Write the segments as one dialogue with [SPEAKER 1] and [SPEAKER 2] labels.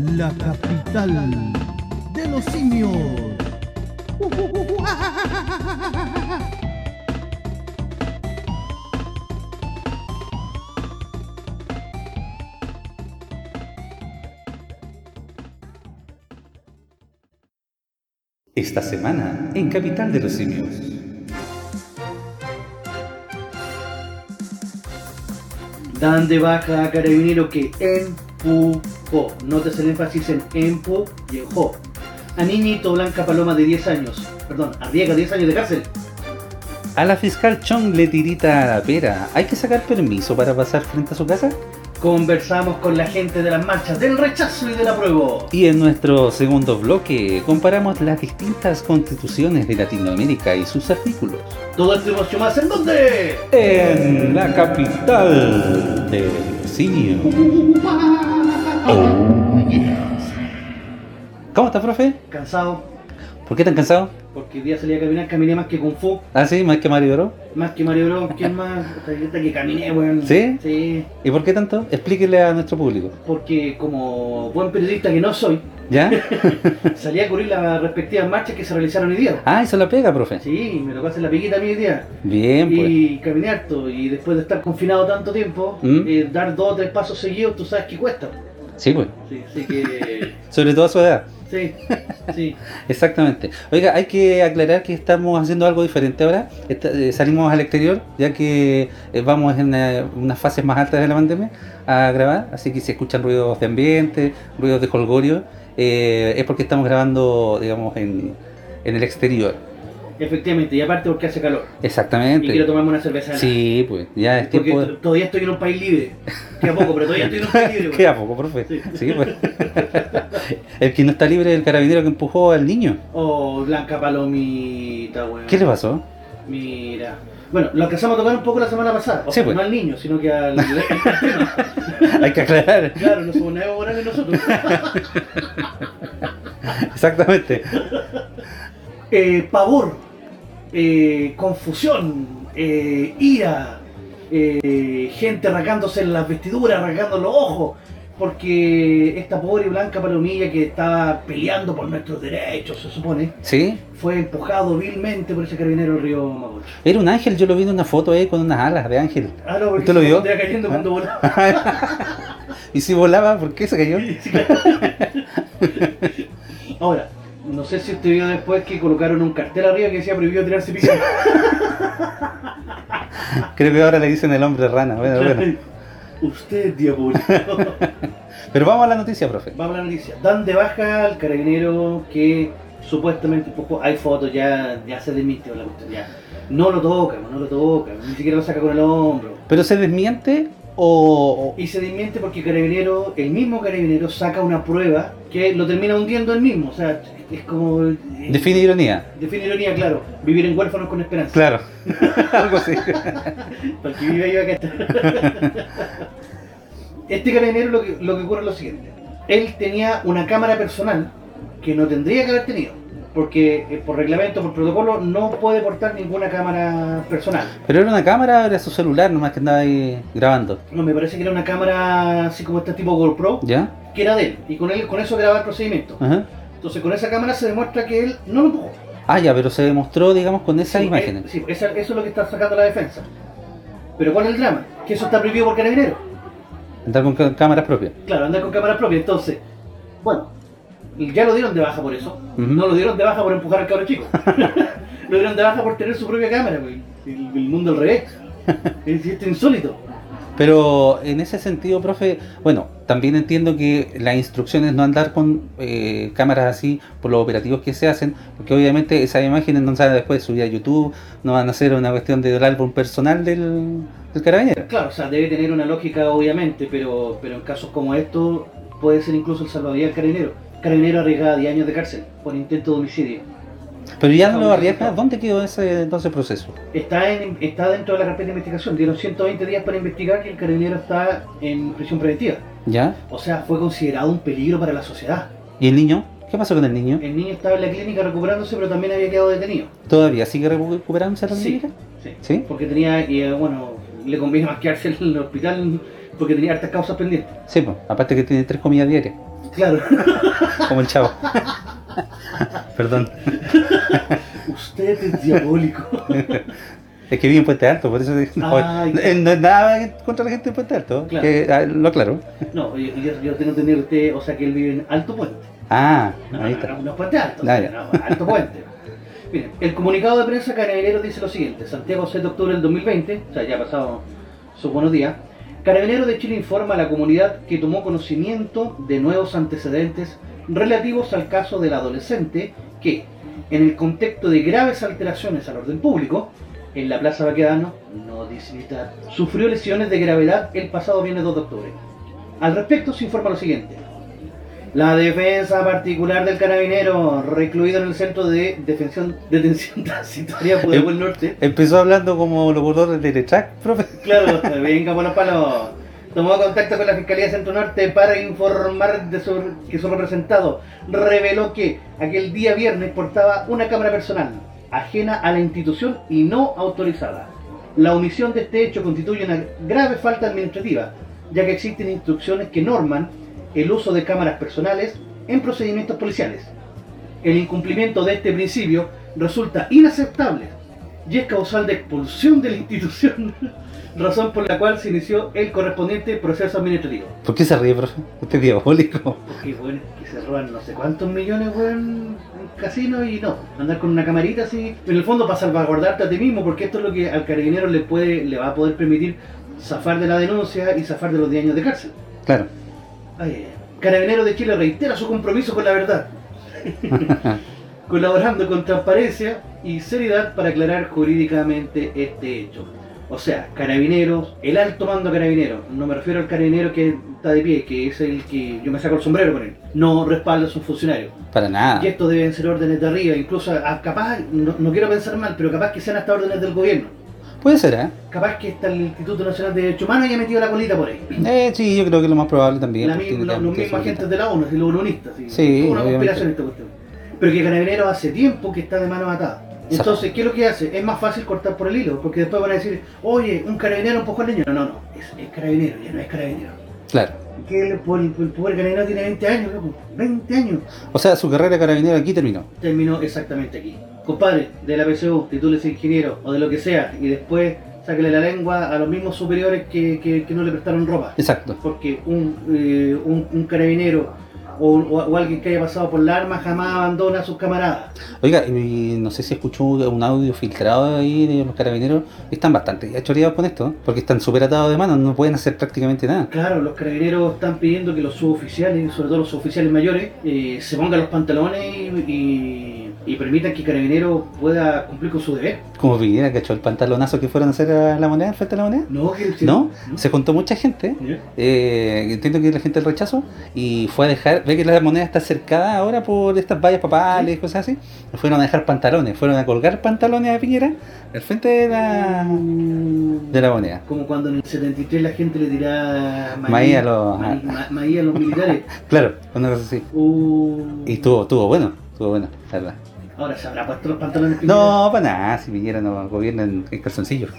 [SPEAKER 1] la capital de los simios.
[SPEAKER 2] Esta semana en Capital de los Simios.
[SPEAKER 3] Dan de baja a carabinero que Notes el énfasis en empu y en jo. A niñito Blanca Paloma de 10 años. Perdón, arriesga 10 años de cárcel.
[SPEAKER 2] A la fiscal Chong le tirita a la pera. ¿Hay que sacar permiso para pasar frente a su casa?
[SPEAKER 3] Conversamos con la gente de las marchas del rechazo y del apruebo.
[SPEAKER 2] Y en nuestro segundo bloque comparamos las distintas constituciones de Latinoamérica y sus artículos.
[SPEAKER 3] Todo esto y mucho más en dónde?
[SPEAKER 2] En la capital del simio. Oh, yes. ¿Cómo está, profe?
[SPEAKER 3] Cansado,
[SPEAKER 2] ¿Por qué tan cansado?
[SPEAKER 3] porque el día salí a caminar, caminé más que Kung Fu,
[SPEAKER 2] Ah, sí, más que Mario Bros.
[SPEAKER 3] más que Mario Bros. ¿Quién más? Hasta que caminé, weón.
[SPEAKER 2] ¿Sí?
[SPEAKER 3] Sí,
[SPEAKER 2] ¿Y por qué tanto? Explíquele a nuestro público.
[SPEAKER 3] porque como buen periodista que no soy,
[SPEAKER 2] ¿Ya?
[SPEAKER 3] salí a cubrir las respectivas marchas que se realizaron hoy día.
[SPEAKER 2] ah, eso la pega, profe.
[SPEAKER 3] Sí, me tocó hacer la piquita a mí hoy día.
[SPEAKER 2] Bien, pues.
[SPEAKER 3] Y caminé harto, y después de estar confinado tanto tiempo,
[SPEAKER 2] ¿Mm?
[SPEAKER 3] eh, dar dos o tres pasos seguidos, tú sabes que cuesta.
[SPEAKER 2] Sí, pues.
[SPEAKER 3] Sí, así que...
[SPEAKER 2] Sobre todo a su edad.
[SPEAKER 3] sí, sí.
[SPEAKER 2] Exactamente. Oiga, hay que aclarar que estamos haciendo algo diferente ahora. Eh, salimos al exterior, ya que eh, vamos en eh, unas fases más altas de la pandemia a grabar. Así que si escuchan ruidos de ambiente, ruidos de colgorio, eh, es porque estamos grabando, digamos, en, en el exterior.
[SPEAKER 3] Efectivamente, y aparte porque hace calor. Y
[SPEAKER 2] Exactamente.
[SPEAKER 3] quiero tomarme una cerveza.
[SPEAKER 2] Sí, pues ya es
[SPEAKER 3] Porque
[SPEAKER 2] tiempo.
[SPEAKER 3] t- todavía estoy en un país libre. Queda poco, pero todavía estoy en un país libre.
[SPEAKER 2] Queda
[SPEAKER 3] weón.
[SPEAKER 2] poco, profe.
[SPEAKER 3] Sí.
[SPEAKER 2] Sí, pues. el que no está libre es el carabinero que empujó al niño.
[SPEAKER 3] Oh, Blanca Palomita, weón.
[SPEAKER 2] ¿Qué le pasó?
[SPEAKER 3] Mira. Bueno, lo alcanzamos a tocar un poco la semana pasada. O
[SPEAKER 2] Sí,
[SPEAKER 3] sea,
[SPEAKER 2] pues.
[SPEAKER 3] no al niño, sino que al.
[SPEAKER 2] Hay que aclarar.
[SPEAKER 3] claro, no somos nada morales nosotros.
[SPEAKER 2] Exactamente.
[SPEAKER 3] eh, pavor, eh, confusión, eh, ira, eh, gente arrancándose en las vestiduras, arrancando los ojos, porque esta pobre blanca palomilla que estaba peleando por nuestros derechos, se supone,
[SPEAKER 2] ¿Sí?
[SPEAKER 3] fue empujado vilmente por ese carabinero del río Mapocho.
[SPEAKER 2] Era un ángel, yo lo vi en una foto ahí con unas alas de ángel.
[SPEAKER 3] Ah, no, porque
[SPEAKER 2] ¿Usted lo vio?
[SPEAKER 3] cayendo
[SPEAKER 2] Ah.
[SPEAKER 3] cuando volaba.
[SPEAKER 2] y si volaba, ¿por qué se cayó?
[SPEAKER 3] Ahora, no sé si usted vio después que colocaron un cartel arriba que decía prohibido tirarse pica.
[SPEAKER 2] Creo que ahora le dicen el hombre rana. Bueno, bueno.
[SPEAKER 3] Usted, diabólico.
[SPEAKER 2] Pero vamos a la noticia, profe.
[SPEAKER 3] Vamos a la noticia. Dan de baja al carabinero que supuestamente empujó. Hay fotos, ya, ya se desmintió la cuestión. Ya. No lo toca, no lo toca, ni siquiera lo saca con el hombro.
[SPEAKER 2] ¿Pero se desmiente o...? o-
[SPEAKER 3] Y se desmiente porque el carabinero, el mismo carabinero, saca una prueba que lo termina hundiendo él mismo. O sea, es como. eh,
[SPEAKER 2] Define ironía.
[SPEAKER 3] define ironía, claro. Vivir en huérfanos con esperanza.
[SPEAKER 2] Claro. Algo así.
[SPEAKER 3] Para que vive va a estar. Este carabinero lo que, lo que ocurre es lo siguiente. Él tenía una cámara personal que no tendría que haber tenido. Porque eh, por reglamento, por protocolo, no puede portar ninguna cámara personal.
[SPEAKER 2] ¿Pero era una cámara o era su celular nomás que andaba ahí grabando?
[SPEAKER 3] No, me parece que era una cámara así como este tipo GoPro,
[SPEAKER 2] ¿Ya?
[SPEAKER 3] que era de él. Y con él, con eso grababa el procedimiento.
[SPEAKER 2] Ajá.
[SPEAKER 3] Entonces con esa cámara se demuestra que él no lo empujó.
[SPEAKER 2] Ah, ya, pero se demostró, digamos, con esas
[SPEAKER 3] Sí,
[SPEAKER 2] imágenes.
[SPEAKER 3] eh, sí, eso es lo que está sacando la defensa. Pero ¿cuál es el drama? Que eso está prohibido por carabinero.
[SPEAKER 2] Andar con cá- cámaras propias.
[SPEAKER 3] Claro, andar con cámara propia. Entonces, bueno, ya lo dieron de baja por eso. No lo dieron de baja por empujar al cabro chico. lo dieron de baja por tener su propia cámara, güey. El, el mundo al revés. Es esto insólito.
[SPEAKER 2] Pero en ese sentido, profe, bueno, también entiendo que las instrucciones no andar con eh, cámaras así por los operativos que se hacen, porque obviamente esas imágenes no a después subir a YouTube, no van a ser una cuestión del álbum personal del, del carabinero.
[SPEAKER 3] Claro, o sea, debe tener una lógica, obviamente, pero, pero en casos como estos puede ser incluso el salvavidas del carabinero. Carabinero arriesgada a 10 años de cárcel por intento de homicidio.
[SPEAKER 2] Pero ya no lo arriesga, ¿dónde quedó ese entonces proceso?
[SPEAKER 3] Está, en, está dentro de la carpeta de investigación. Dieron 120 días para investigar que el carabinero está en prisión preventiva.
[SPEAKER 2] ¿Ya?
[SPEAKER 3] O sea, fue considerado un peligro para la sociedad.
[SPEAKER 2] ¿Y el niño? ¿Qué pasó con el niño?
[SPEAKER 3] El niño estaba en la clínica recuperándose, pero también había quedado detenido.
[SPEAKER 2] ¿Todavía sigue recuperándose la
[SPEAKER 3] Sí.
[SPEAKER 2] clínica?
[SPEAKER 3] Sí.
[SPEAKER 2] ¿Sí?
[SPEAKER 3] Porque tenía, eh, bueno, le conviene más quedarse en el hospital porque tenía hartas causas pendientes.
[SPEAKER 2] Sí, pues, aparte que tiene tres comidas diarias,
[SPEAKER 3] Claro.
[SPEAKER 2] como el chavo. Perdón.
[SPEAKER 3] Usted es diabólico.
[SPEAKER 2] Es que vive en Puente Alto, por eso no,
[SPEAKER 3] Ah, ya.
[SPEAKER 2] eh, no es nada contra la gente de Puente Alto,
[SPEAKER 3] Claro.
[SPEAKER 2] que, ah, lo aclaro.
[SPEAKER 3] No, yo, yo, tengo entendido que usted, o sea, que él vive en Alto Puente.
[SPEAKER 2] Ah,
[SPEAKER 3] No,
[SPEAKER 2] ahí
[SPEAKER 3] no,
[SPEAKER 2] está.
[SPEAKER 3] no, no Puente Alto,
[SPEAKER 2] Ah,
[SPEAKER 3] no, Alto Puente. Miren, el comunicado de prensa Carabineros dice lo siguiente: Santiago 6 de octubre del 2020, o sea, ya ha pasado sus buenos días. Carabineros de Chile informa a la comunidad que tomó conocimiento de nuevos antecedentes relativos al caso del adolescente que, en el contexto de graves alteraciones al orden público, en la Plaza Baquedano, no militar, sufrió lesiones de gravedad el pasado viernes 2 de octubre. Al respecto se informa lo siguiente. La defensa particular del carabinero, recluido en el centro de detención, detención transitoria por el Norte,
[SPEAKER 2] Empezó hablando como locutor de Teletrack, profe.
[SPEAKER 3] claro, venga por los palos, tomó contacto con la Fiscalía de Centro Norte para informar de su- que su representado reveló que aquel día viernes portaba una cámara personal, ajena a la institución y no autorizada. La omisión de este hecho constituye una grave falta administrativa, ya que existen instrucciones que norman el uso de cámaras personales en procedimientos policiales. El incumplimiento de este principio resulta inaceptable y es causal de expulsión de la institución, razón por la cual se inició el correspondiente proceso administrativo.
[SPEAKER 2] ¿Por qué se ríe, profe? Usted es diabólico.
[SPEAKER 3] Porque, bueno, que se roban no sé cuántos millones, weón, en casino y no, andar con una camarita así, en el fondo para salvaguardarte a ti mismo, porque esto es lo que al carabinero le puede, le va a poder permitir zafar de la denuncia y zafar de los 10 años de cárcel.
[SPEAKER 2] Claro.
[SPEAKER 3] Ay. Carabinero de Chile reitera su compromiso con la verdad, colaborando con transparencia y seriedad para aclarar jurídicamente este hecho. O sea, carabineros, el alto mando carabinero, no me refiero al carabinero que está de pie, que es el que yo me saco el sombrero con él, no respalda a sus funcionarios.
[SPEAKER 2] Para nada.
[SPEAKER 3] Y esto deben ser órdenes de arriba, incluso a- capaz, no, no quiero pensar mal, pero capaz que sean hasta órdenes del gobierno.
[SPEAKER 2] Puede ser, ¿eh?
[SPEAKER 3] Capaz que está el Instituto Nacional de Derechos Humanos y ha metido la colita por ahí.
[SPEAKER 2] Eh, sí, yo creo que lo más probable también.
[SPEAKER 3] La mi-
[SPEAKER 2] tiene
[SPEAKER 3] los, mismos agentes de la ONU, los unistas. Sí,
[SPEAKER 2] Sí,
[SPEAKER 3] una
[SPEAKER 2] obviamente.
[SPEAKER 3] conspiración esta cuestión. Pero que Carabineros hace tiempo que está de mano atada. Entonces, ¿qué es lo que hace? Es más fácil cortar por el hilo, porque después van a decir, oye, un carabinero empujó al niño. No, no, no, es, es carabinero, ya no es carabinero.
[SPEAKER 2] Claro.
[SPEAKER 3] Que el, pobre- carabinero tiene 20 años, loco. 20 años.
[SPEAKER 2] O sea, su carrera carabinero aquí terminó.
[SPEAKER 3] Terminó exactamente aquí. Compadre, de la PSU, titúlese ingeniero o de lo que sea, y después sáquele la lengua a los mismos superiores que, que- que no le prestaron ropa.
[SPEAKER 2] Exacto.
[SPEAKER 3] porque un, eh, un, un carabinero o, o- o alguien que haya pasado por la arma jamás abandona a sus camaradas.
[SPEAKER 2] Oiga, y no sé si escuchó un audio filtrado ahí de los carabineros. Están bastante choreados con esto, ¿eh? porque están súper atados de manos, no pueden hacer prácticamente nada.
[SPEAKER 3] Claro, los carabineros están pidiendo que los suboficiales, sobre todo los suboficiales mayores, eh, se pongan los pantalones y, y- y permitan que Carabineros pueda cumplir con su deber.
[SPEAKER 2] Como Piñera, cachó el pantalonazo que fueron a hacer a la moneda, frente a la moneda.
[SPEAKER 3] No, que
[SPEAKER 2] ¿No? Se juntó mucha gente. Eh, entiendo que la gente del rechazo y fue a dejar, ve que la moneda está cercada ahora por estas vallas papales y cosas así, fueron a dejar pantalones, fueron a colgar pantalones a Piñera al frente de la, de la moneda.
[SPEAKER 3] Como cuando en el 73 la gente le tiraba
[SPEAKER 2] Maíz a los-
[SPEAKER 3] maíz- ma- maíz a los militares.
[SPEAKER 2] Claro, una cosa así.
[SPEAKER 3] Uh,
[SPEAKER 2] Y estuvo, estuvo bueno, estuvo bueno, la verdad.
[SPEAKER 3] Ahora se habrá puesto los pantalones
[SPEAKER 2] No, para nada, si Piñera no gobierna en, en calzoncillo.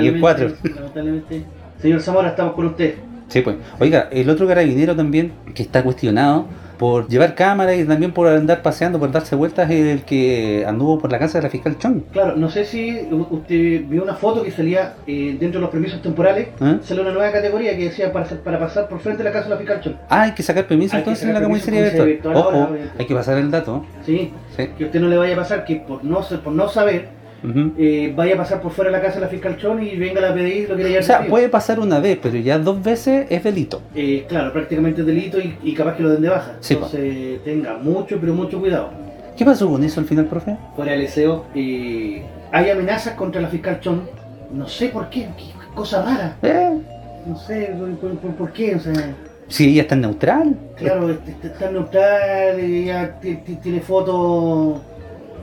[SPEAKER 2] Y en cuatro.
[SPEAKER 3] Lamentablemente. Señor Zamora, estamos con usted.
[SPEAKER 2] Sí, pues. Oiga, el otro carabinero también que está cuestionado por llevar cámara y también por andar paseando, por darse vueltas, el que anduvo por la casa de la fiscal Chong.
[SPEAKER 3] Claro, no sé si usted vio una foto que salía eh, dentro de los permisos temporales.
[SPEAKER 2] ¿Ah?
[SPEAKER 3] Salió una nueva categoría que decía para, para pasar por frente de la casa de la fiscal Chon.
[SPEAKER 2] Ah, hay que sacar permiso entonces en la comisaría virtual.
[SPEAKER 3] virtual
[SPEAKER 2] Ojo, hay que pasar el dato.
[SPEAKER 3] Sí,
[SPEAKER 2] Sí.
[SPEAKER 3] que usted no le vaya a pasar que por no, por no saber Eh, vaya a pasar por fuera de la casa de la fiscal Chon y venga la PDI lo que le haya
[SPEAKER 2] O sea, puede pasar una vez, pero ya dos veces es delito.
[SPEAKER 3] Eh, claro, prácticamente es delito y, y capaz que lo den de baja.
[SPEAKER 2] Sí.
[SPEAKER 3] Entonces tenga mucho, pero mucho cuidado.
[SPEAKER 2] ¿Qué pasó con eso al final, profe?
[SPEAKER 3] fuera del SEO, eh, hay amenazas contra la fiscal Chon. No sé por qué, qué cosa rara. No sé por, por- por- por qué. O sea,
[SPEAKER 2] si ella está neutral.
[SPEAKER 3] claro, este- este está neutral, ella ti- ti- tiene fotos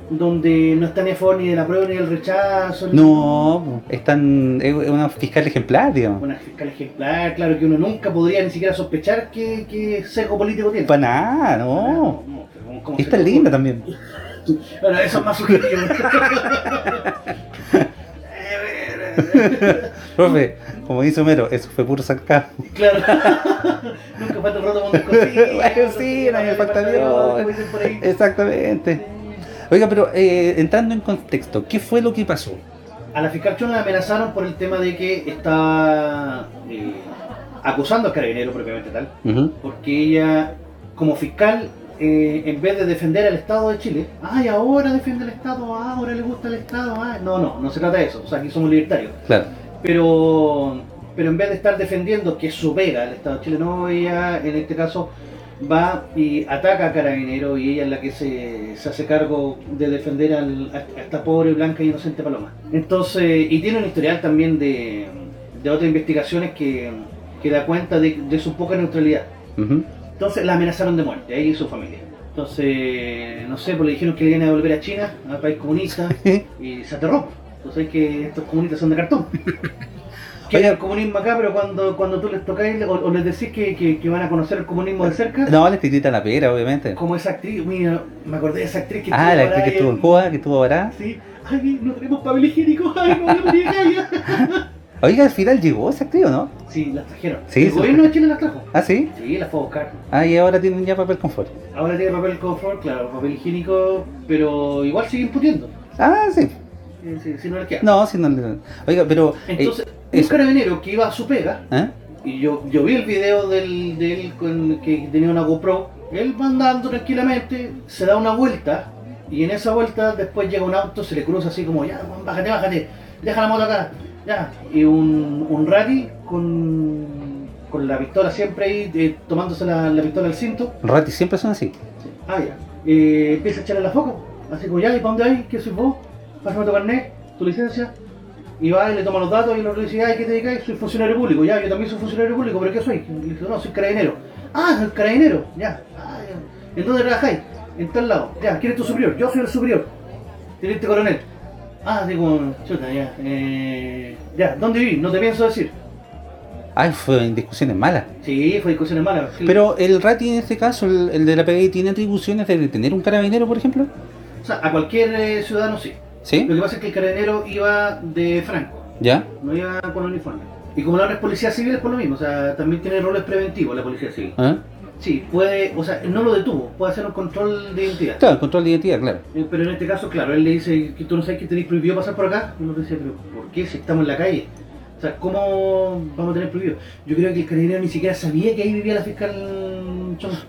[SPEAKER 3] donde no está ni a favor ni de la prueba ni del rechazo. ni-
[SPEAKER 2] No, están, es una fiscal ejemplar, digamos.
[SPEAKER 3] Una fiscal ejemplar, claro que uno nunca podría ni siquiera sospechar que, que sesgo político tiene.
[SPEAKER 2] Para nada, no.
[SPEAKER 3] no, pero ¿cómo- cómo
[SPEAKER 2] Y
[SPEAKER 3] se
[SPEAKER 2] está
[SPEAKER 3] le
[SPEAKER 2] linda también.
[SPEAKER 3] Bueno, eso es más subjetivo.
[SPEAKER 2] Profe, como dice Homero, eso fue puro sarcasmo.
[SPEAKER 3] Claro. Nunca falta el roto con.
[SPEAKER 2] Bueno, sí, no me falta Dios. Exactamente. Oiga, pero eh, entrando en contexto, ¿qué fue lo que pasó?
[SPEAKER 3] A la fiscal Chon la amenazaron por el tema de que estaba eh, acusando al carabinero propiamente tal, porque ella, como fiscal, eh, en vez de defender al Estado de Chile, ay, ahora defiende al Estado, ah, ahora le gusta el Estado, ah". no, no, no se trata de eso, o sea, aquí somos libertarios,
[SPEAKER 2] Claro.
[SPEAKER 3] pero, pero en vez de estar defendiendo que es su pega el Estado de Chile, no, ella en este caso va y ataca a Carabinero y ella es la que se, se hace cargo de defender al- a, a esta pobre, blanca e inocente paloma. Entonces, y tiene un historial también de, de otras investigaciones que, que da cuenta de, de su poca neutralidad. Entonces la amenazaron de muerte, ahí y su familia. Entonces, no sé, pues le dijeron que le iban a volver a China, al país comunista, y se aterró. Entonces que estos comunistas son de cartón. Quieren el comunismo acá, pero cuando, cuando tú les tocáis o, o les decís que, que- que van a conocer el comunismo de cerca,
[SPEAKER 2] No, le tirita la pera, obviamente.
[SPEAKER 3] como esa actriz, mira, me acordé de esa actriz que
[SPEAKER 2] Ah, la
[SPEAKER 3] ahora
[SPEAKER 2] actriz que estuvo en Cuba, que estuvo ahora.
[SPEAKER 3] Sí, ay, no tenemos papel higiénico, ay, no acá.
[SPEAKER 2] Oiga, al final llegó esa actriz, ¿o no?
[SPEAKER 3] Sí, las trajeron.
[SPEAKER 2] Sí,
[SPEAKER 3] el gobierno de Chile las trajo.
[SPEAKER 2] Ah, sí.
[SPEAKER 3] Sí, las fue a buscar.
[SPEAKER 2] Ah, y ahora tienen ya papel confort.
[SPEAKER 3] Ahora tiene papel confort, claro, papel higiénico, pero igual siguen pudiendo.
[SPEAKER 2] Ah, sí.
[SPEAKER 3] Sí, si no queda.
[SPEAKER 2] No, sí, no. le- Oiga, pero. eh,
[SPEAKER 3] Entonces, un
[SPEAKER 2] eso.
[SPEAKER 3] carabinero que iba a su pega,
[SPEAKER 2] ¿eh?
[SPEAKER 3] y yo, yo vi el video del, de él con, que tenía una GoPro, él va andando tranquilamente, se da una vuelta, y en esa vuelta después llega un auto, se le cruza así como, ya, bájate, bájate, deja la moto acá, ya. Y un, un rally con, con la pistola siempre ahí, eh, tomándose la, la pistola al cinto,
[SPEAKER 2] Rati siempre son así.
[SPEAKER 3] Ah, ya. Eh, empieza a echarle la foca. Así como, ya, ¿y para dónde hay? ¿Qué soy vos? Pásame tu carnet, tu licencia. Y va y le toma los datos y le dice, ay, ¿qué te dedicas? Soy funcionario público. Ya, yo también soy funcionario público, ¿pero qué soy? Y le dice, no, soy carabinero. Ah, soy carabinero. Ya. Ah, ya. ¿En dónde trabajáis? En tal lado. Ya, ¿quién es tu superior? Yo soy el superior. Teniente coronel. Ah, digo, chuta, ya. Eh, ya, ¿dónde viví? No te pienso decir.
[SPEAKER 2] Ay, fue en discusiones malas.
[SPEAKER 3] Sí, fue discusiones malas. Sí.
[SPEAKER 2] Pero el Rati en este caso, el, el de la PDI, ¿tiene atribuciones de detener un carabinero, por ejemplo?
[SPEAKER 3] O sea, a cualquier eh, ciudadano sí.
[SPEAKER 2] ¿Sí?
[SPEAKER 3] Lo que pasa es que el carabinero iba de franco.
[SPEAKER 2] ¿Ya?
[SPEAKER 3] no iba con uniforme. Y como la otra es policía civil es por lo mismo, o sea, también tiene roles preventivos la policía civil.
[SPEAKER 2] ¿Ah?
[SPEAKER 3] Sí, puede, o sea, no lo detuvo, puede hacer un control de identidad.
[SPEAKER 2] Claro, control de identidad, claro.
[SPEAKER 3] Eh, Pero en este caso, claro, él le dice que tú no sabes que tenéis prohibido pasar por acá. Y uno dice, pero ¿por qué si estamos en la calle? O sea, ¿cómo vamos a tener prohibido? Yo creo que el carabinero ni siquiera sabía que ahí vivía la fiscal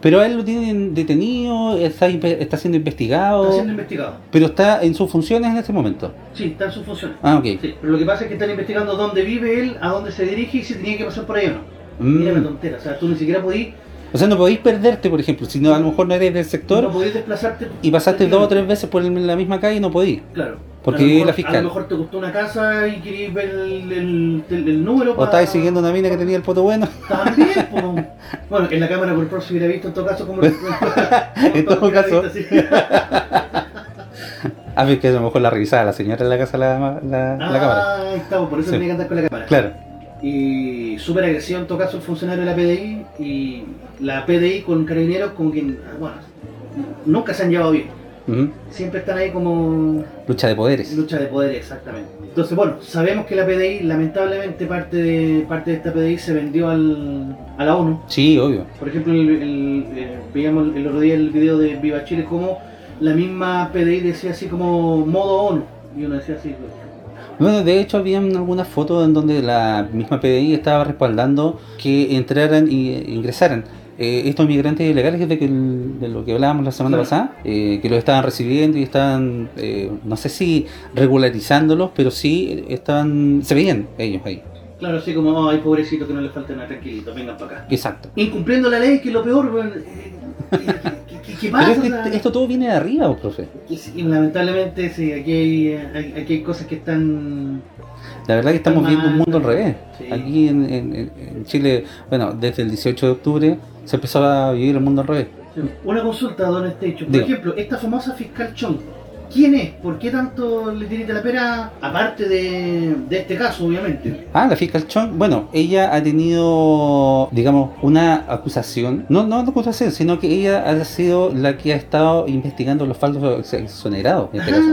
[SPEAKER 2] Pero a él lo tienen detenido, está, está siendo investigado,
[SPEAKER 3] Está siendo investigado.
[SPEAKER 2] pero está en sus funciones en este momento.
[SPEAKER 3] Sí, está en sus funciones.
[SPEAKER 2] Ah, ok.
[SPEAKER 3] Sí, pero lo que pasa es que están investigando dónde vive él, a dónde se dirige y si tenía que pasar por ahí o no. Mira
[SPEAKER 2] Mm.
[SPEAKER 3] tontera, o sea, tú ni siquiera podís,
[SPEAKER 2] O sea, no podéis perderte, por ejemplo, si no, a lo mejor no eres del sector
[SPEAKER 3] no podís desplazarte.
[SPEAKER 2] y pasaste dos o tres veces por la misma calle y no podís.
[SPEAKER 3] Claro.
[SPEAKER 2] Porque
[SPEAKER 3] A lo mejor-
[SPEAKER 2] la fiscal.
[SPEAKER 3] A lo mejor te gustó una casa y querías ver el, el, el- el número.
[SPEAKER 2] O estáis siguiendo una mina que tenía el poto bueno.
[SPEAKER 3] También, po. Bueno, en la cámara por se hubiera visto en todo caso como.
[SPEAKER 2] En todo caso. A ver, que a lo mejor la revisaba la señora en la casa la, la, la cámara.
[SPEAKER 3] Ah, por eso
[SPEAKER 2] Sí.
[SPEAKER 3] tenía que andar con la cámara.
[SPEAKER 2] Claro.
[SPEAKER 3] Y súper agresivo en todo caso el funcionario de la PDI y la PDI con carabineros como que, bueno, nunca se han llevado bien. Siempre están ahí como
[SPEAKER 2] Lucha de poderes.
[SPEAKER 3] lucha de poder, exactamente. Entonces, bueno, sabemos que la PDI, lamentablemente parte de parte de esta PDI se vendió al, a la ONU.
[SPEAKER 2] Sí, obvio.
[SPEAKER 3] Por ejemplo, el, el- eh, veíamos el otro día el video de Viva Chile como la misma PDI decía así como modo ONU. Y uno decía así,
[SPEAKER 2] Bueno, de hecho habían algunas fotos en donde la misma PDI estaba respaldando que entraran y ingresaran eh, estos migrantes ilegales de, que el- de lo que hablábamos la semana
[SPEAKER 3] Claro.
[SPEAKER 2] pasada, eh, que los estaban recibiendo y estaban, eh, no sé si regularizándolos, pero sí estaban, se veían ellos ahí.
[SPEAKER 3] claro, así como, ay, pobrecito, que no le falta nada, tranquilito, vengan para acá.
[SPEAKER 2] Exacto.
[SPEAKER 3] Incumpliendo la ley, que es lo peor, weón. Eh, ¿Qué, pasa?
[SPEAKER 2] Pero es que
[SPEAKER 3] O sea,
[SPEAKER 2] esto todo viene de arriba, ¿o, profe.
[SPEAKER 3] sí, lamentablemente, sí, aquí hay, hay- aquí hay cosas que están...
[SPEAKER 2] La verdad que estamos viendo un mundo al revés.
[SPEAKER 3] Sí.
[SPEAKER 2] Aquí en, en- en Chile, bueno, desde el 18 de octubre se empezó a vivir el mundo al revés.
[SPEAKER 3] Una consulta, don Estecho. Por ejemplo, esta famosa fiscal Chong, ¿Quién es? ¿Por qué tanto le tirita la pera? Aparte de, de este caso, obviamente.
[SPEAKER 2] Ah, la fiscal Chong, bueno, ella ha tenido, digamos, una acusación, no, no una acusación, sino que ella ha sido la que ha estado investigando los falsos exonerados, en este caso.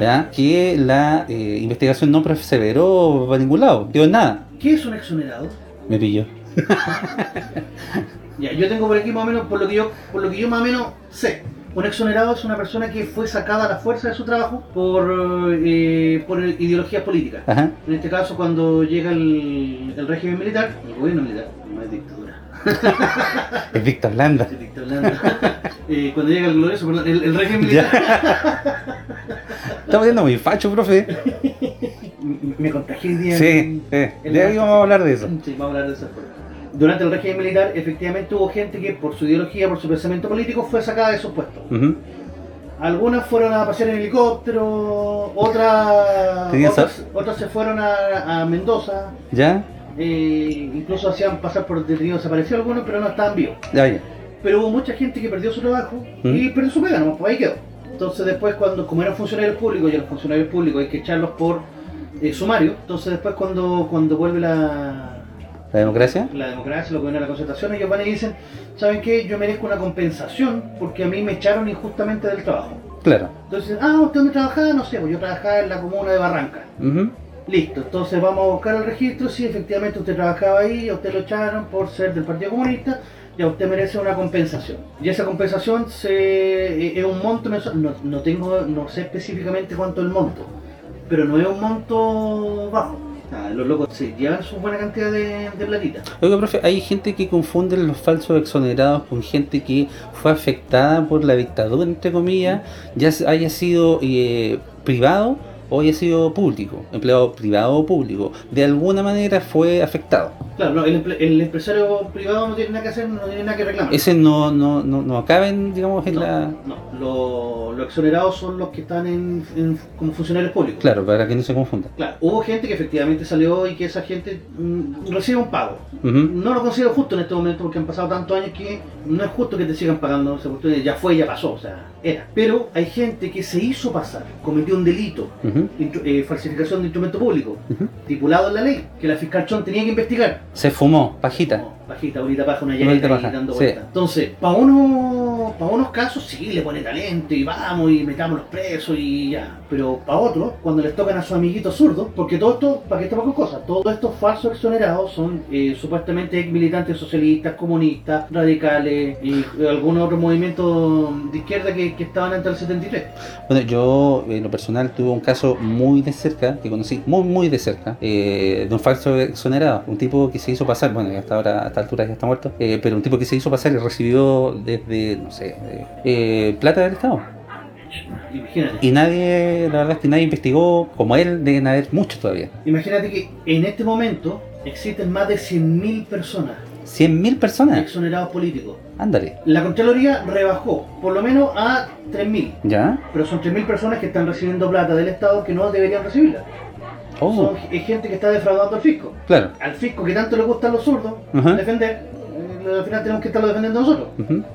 [SPEAKER 3] Ah.
[SPEAKER 2] Que la eh, investigación no perseveró para ningún lado, en nada.
[SPEAKER 3] ¿Qué es un exonerado?
[SPEAKER 2] Me pilló.
[SPEAKER 3] Ya, yo tengo por aquí más o menos, por lo que yo, por lo que yo más o menos sé. Un exonerado es una persona que fue sacada a la fuerza de su trabajo por, eh, por ideologías políticas.
[SPEAKER 2] Ajá.
[SPEAKER 3] En este caso, cuando llega el, el régimen militar, el gobierno militar, no es dictadura,
[SPEAKER 2] Es Víctor Landa.
[SPEAKER 3] es. Eh, cuando llega el glorioso, perdón, el, el régimen militar.
[SPEAKER 2] Estamos viendo muy facho, profe.
[SPEAKER 3] M- me contagié hoy día.
[SPEAKER 2] Sí,
[SPEAKER 3] en-
[SPEAKER 2] eh,
[SPEAKER 3] en
[SPEAKER 2] de
[SPEAKER 3] la-
[SPEAKER 2] ahí vamos a hablar de eso.
[SPEAKER 3] Sí, vamos a hablar de eso. Durante el régimen militar, efectivamente hubo gente que por su ideología, por su pensamiento político, fue sacada de sus puestos. Algunas fueron a pasear en helicóptero, otras, otras, otras se fueron a, a Mendoza,
[SPEAKER 2] ¿Ya?
[SPEAKER 3] eh, incluso hacían pasar por detenidos desaparecidos algunos, pero no estaban vivos.
[SPEAKER 2] Ya, ya.
[SPEAKER 3] Pero hubo mucha gente que perdió su trabajo y perdió su pega, nomás, pues ahí quedó. Entonces después cuando, como eran funcionarios públicos y a los funcionarios públicos hay que echarlos por eh, sumario, entonces después cuando, cuando vuelve la,
[SPEAKER 2] ¿La democracia?
[SPEAKER 3] la democracia, lo que viene a la concertación, ellos van y dicen, ¿saben qué? Yo merezco una compensación porque a mí me echaron injustamente del trabajo.
[SPEAKER 2] Claro.
[SPEAKER 3] Entonces, ah, ¿usted dónde trabajaba? No sé, pues yo trabajaba en la comuna de Barranca. Listo, entonces vamos a buscar el registro, si efectivamente usted trabajaba ahí, a usted lo echaron por ser del Partido Comunista, y a usted merece una compensación. Y esa compensación se, eh, es un monto mensual, no, no tengo, no sé específicamente cuánto es el monto, pero no es un monto bajo. Ah, los locos se llevan su buena cantidad de, de platita.
[SPEAKER 2] Oiga, profe, hay gente que confunde los falsos exonerados con gente que fue afectada por la dictadura, entre comillas, ya haya sido eh, privado o haya sido público, empleado privado o público. De alguna manera fue afectado.
[SPEAKER 3] Claro, no, el, el empresario privado no tiene nada que hacer, no tiene nada que reclamar.
[SPEAKER 2] Ese no, no, no, no acaben, digamos, en
[SPEAKER 3] no,
[SPEAKER 2] la...
[SPEAKER 3] no, lo- los exonerados son los que están en, en- como funcionarios públicos.
[SPEAKER 2] Claro, para que no se confunda.
[SPEAKER 3] Claro, hubo gente que efectivamente salió y que esa gente mm, recibe un pago. No lo considero justo en este momento porque han pasado tantos años que no es justo que te sigan pagando esa cuestión, ya fue, ya pasó, o sea, era. Pero hay gente que se hizo pasar, cometió un delito. Eh, falsificación de instrumento público,
[SPEAKER 2] Ujú.
[SPEAKER 3] estipulado en la ley, que la fiscal Chon tenía que investigar.
[SPEAKER 2] Se fumó, pajita.
[SPEAKER 3] No, pajita, bonita paja, una
[SPEAKER 2] paja,
[SPEAKER 3] dando
[SPEAKER 2] sí.
[SPEAKER 3] vueltas. Entonces, para uno, para unos casos sí le pone talento y vamos y metamos los presos y ya. Pero para otros, cuando les tocan a sus amiguitos zurdos, porque todo esto, para que estemos con cosas, todos estos falsos exonerados son eh, supuestamente ex militantes socialistas, comunistas, radicales y algunos otros movimientos de izquierda que, que estaban antes del 73.
[SPEAKER 2] Bueno, yo en lo personal tuve un caso muy de cerca, que conocí muy muy de cerca, eh, de un falso exonerado, un tipo que se hizo pasar, bueno, hasta ahora, esta altura ya está muerto, eh, pero un tipo que se hizo pasar y recibió desde, no sé, eh, eh, plata del Estado.
[SPEAKER 3] Imagínate.
[SPEAKER 2] Y nadie, la verdad es que nadie investigó, como él, deben haber muchos todavía.
[SPEAKER 3] Imagínate que en este momento existen más de 100.000 personas
[SPEAKER 2] 100.000 personas,
[SPEAKER 3] exonerados políticos.
[SPEAKER 2] ándale,
[SPEAKER 3] La Contraloría rebajó por lo menos a 3.000,
[SPEAKER 2] ¿ya?
[SPEAKER 3] pero son 3.000 personas que están recibiendo plata del Estado que no deberían recibirla.
[SPEAKER 2] Oh,
[SPEAKER 3] Son es gente que está defraudando al fisco.
[SPEAKER 2] claro.
[SPEAKER 3] Al fisco que tanto le gustan los zurdos defender, eh, al final tenemos que estarlo defendiendo nosotros,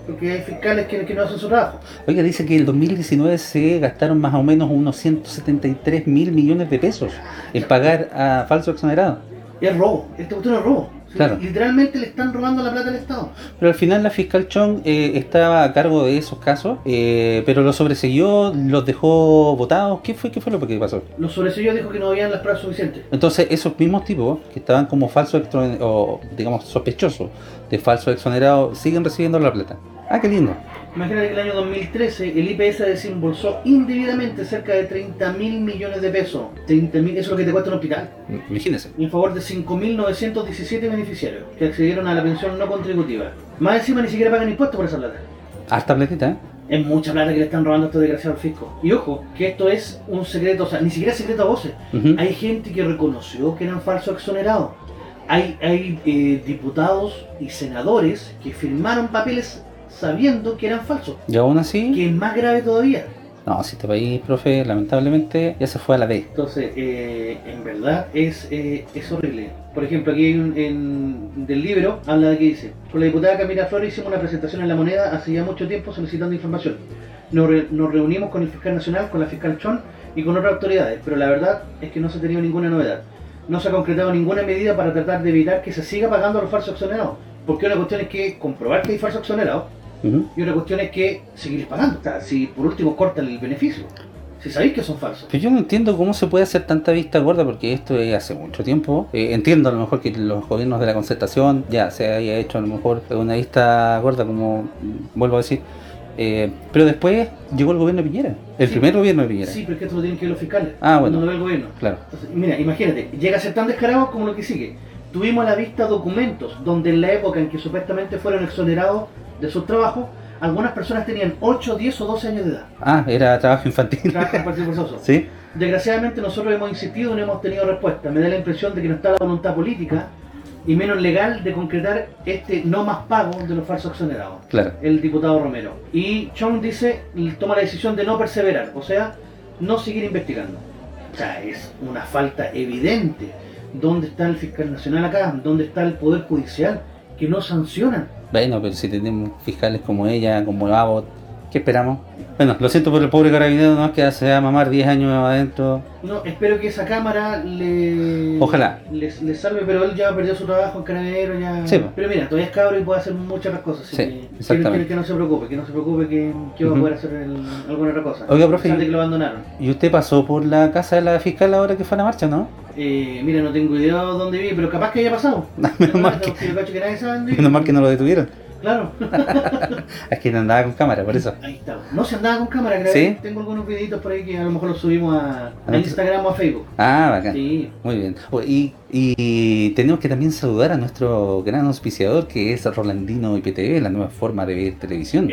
[SPEAKER 3] porque hay fiscales que, que no hacen su trabajo.
[SPEAKER 2] Oiga, dice que en el 2019 se gastaron más o menos unos 173 mil millones de pesos en pagar a falsos exonerados.
[SPEAKER 3] Es robo, esta cuestión es robo.
[SPEAKER 2] Claro.
[SPEAKER 3] Literalmente le están robando la plata al Estado.
[SPEAKER 2] Pero al final la fiscal Chong eh, estaba a cargo de esos casos, eh, pero los sobreseyó, los dejó votados. ¿Qué fue, qué fue lo que pasó?
[SPEAKER 3] Los sobreselló dijo que no habían las pruebas suficientes.
[SPEAKER 2] Entonces esos mismos tipos que estaban como falsos o digamos sospechosos de falsos exonerados siguen recibiendo la plata. Ah, qué lindo.
[SPEAKER 3] Imagínate que en el año 2013 el IPS desembolsó indebidamente cerca de 30 mil millones de pesos. 30 mil, eso es lo que te cuesta un hospital.
[SPEAKER 2] Imagínense.
[SPEAKER 3] En favor de 5.917 beneficiarios que accedieron a la pensión no contributiva. Más encima ni siquiera pagan impuestos por esa plata.
[SPEAKER 2] Harta platita, ¿eh?
[SPEAKER 3] Es mucha plata que le están robando a estos desgraciados al fisco. Y ojo, que esto es un secreto, o sea, ni siquiera secreto a voces. Hay gente que reconoció que eran falsos exonerados. Hay, hay eh, diputados y senadores que firmaron papeles sabiendo que eran falsos.
[SPEAKER 2] Y aún así,
[SPEAKER 3] Que es más grave todavía.
[SPEAKER 2] no, si este país, profe, lamentablemente ya se fue a la D.
[SPEAKER 3] Entonces, eh, en verdad es, eh, es horrible. Por ejemplo, aquí hay un, en, del libro habla de que dice, con la diputada Camila Flores hicimos una presentación en La Moneda hace ya mucho tiempo solicitando información. nos, re- nos reunimos con el fiscal nacional, con la fiscal Chon y con otras autoridades, pero la verdad es que no se ha tenido ninguna novedad. No se ha concretado ninguna medida para tratar de evitar que se siga pagando a los falsos exonerados. Porque una cuestión es que comprobar que hay falsos exonerados Y otra cuestión es que seguir pagando. O sea, si por último cortan el beneficio, si sabéis que son falsos.
[SPEAKER 2] Pero yo no entiendo cómo se puede hacer tanta vista gorda porque esto es hace mucho tiempo. Eh, entiendo a lo mejor que los gobiernos de la concertación ya se haya hecho a lo mejor una vista gorda, como vuelvo a decir. Eh, pero después llegó el gobierno de Piñera, el
[SPEAKER 3] Sí.
[SPEAKER 2] primer gobierno de Piñera.
[SPEAKER 3] Sí, pero es que esto lo tienen que ver los fiscales.
[SPEAKER 2] Ah, bueno.
[SPEAKER 3] No lo ve el gobierno.
[SPEAKER 2] Claro.
[SPEAKER 3] Entonces, mira, imagínate, llega a ser tan descarado como lo que sigue. Tuvimos a la vista documentos donde en la época en que supuestamente fueron exonerados de sus trabajos, algunas personas tenían 8, 10 o 12 años de edad.
[SPEAKER 2] Ah, era trabajo infantil.
[SPEAKER 3] Trabajo partido forzoso.
[SPEAKER 2] ¿Sí?
[SPEAKER 3] Desgraciadamente nosotros hemos insistido y no hemos tenido respuesta. Me da la impresión de que no está la voluntad política y menos legal de concretar este no más pago de los falsos exonerados.
[SPEAKER 2] Claro.
[SPEAKER 3] El diputado Romero. Y Chong dice, toma la decisión de no perseverar, o sea, no seguir investigando. O sea, es una falta evidente. ¿Dónde está el fiscal nacional acá? ¿Dónde está el poder judicial? Que no sancionan.
[SPEAKER 2] Bueno, pero si tenemos fiscales como ella, como Abbott, ¿qué esperamos? Bueno, lo siento por el pobre carabinero, no es que se va a mamar 10 años adentro.
[SPEAKER 3] No, espero que esa cámara le.
[SPEAKER 2] Ojalá.
[SPEAKER 3] Les, les salve, pero él ya perdió su trabajo en Carabinero, ya.
[SPEAKER 2] Sí.
[SPEAKER 3] Pero mira, todavía es cabro y puede hacer muchas otras cosas.
[SPEAKER 2] Sí,
[SPEAKER 3] que-
[SPEAKER 2] exactamente.
[SPEAKER 3] que- que no se preocupe, que no se preocupe que, que va a poder hacer el- alguna otra cosa.
[SPEAKER 2] Oiga, profe,
[SPEAKER 3] que lo abandonaron.
[SPEAKER 2] ¿Y usted pasó por la casa de la fiscal ahora que fue a la marcha, no?
[SPEAKER 3] Eh, mira, no tengo idea de dónde vive, pero capaz que haya pasado.
[SPEAKER 2] Menos mal que no lo detuvieron.
[SPEAKER 3] Claro,
[SPEAKER 2] Es que no andaba con cámara, por eso.
[SPEAKER 3] ahí está. No se andaba con cámara, creo.
[SPEAKER 2] ¿Sí?
[SPEAKER 3] Tengo algunos videitos por ahí que a lo mejor los subimos a, a
[SPEAKER 2] Ah,
[SPEAKER 3] Instagram o a Facebook.
[SPEAKER 2] Ah, bacán.
[SPEAKER 3] Sí,
[SPEAKER 2] Muy bien. Y, y tenemos que también saludar a nuestro gran auspiciador que es Rolandino IPTV, la nueva forma de ver televisión.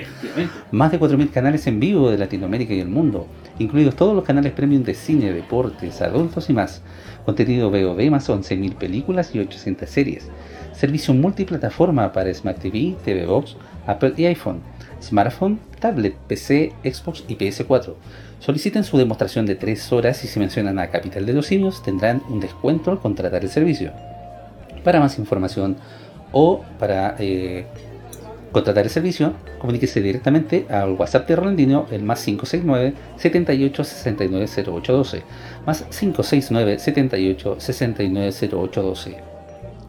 [SPEAKER 2] Más de 4.000 canales en vivo de Latinoamérica y el mundo, incluidos todos los canales premium de cine, deportes, adultos y más. Contenido VOD más 11.000 películas y 800 series. Servicio multiplataforma para Smart TV, TV Box, Apple y iPhone. Smartphone, tablet, PC, Xbox y PS4. Soliciten su demostración de 3 horas y si mencionan a Capital de los Simios tendrán un descuento al contratar el servicio. Para más información o para eh, contratar el servicio, comuníquese directamente al WhatsApp de Rolandino, el más 569 78 69 0812, más 569 78 69 0812.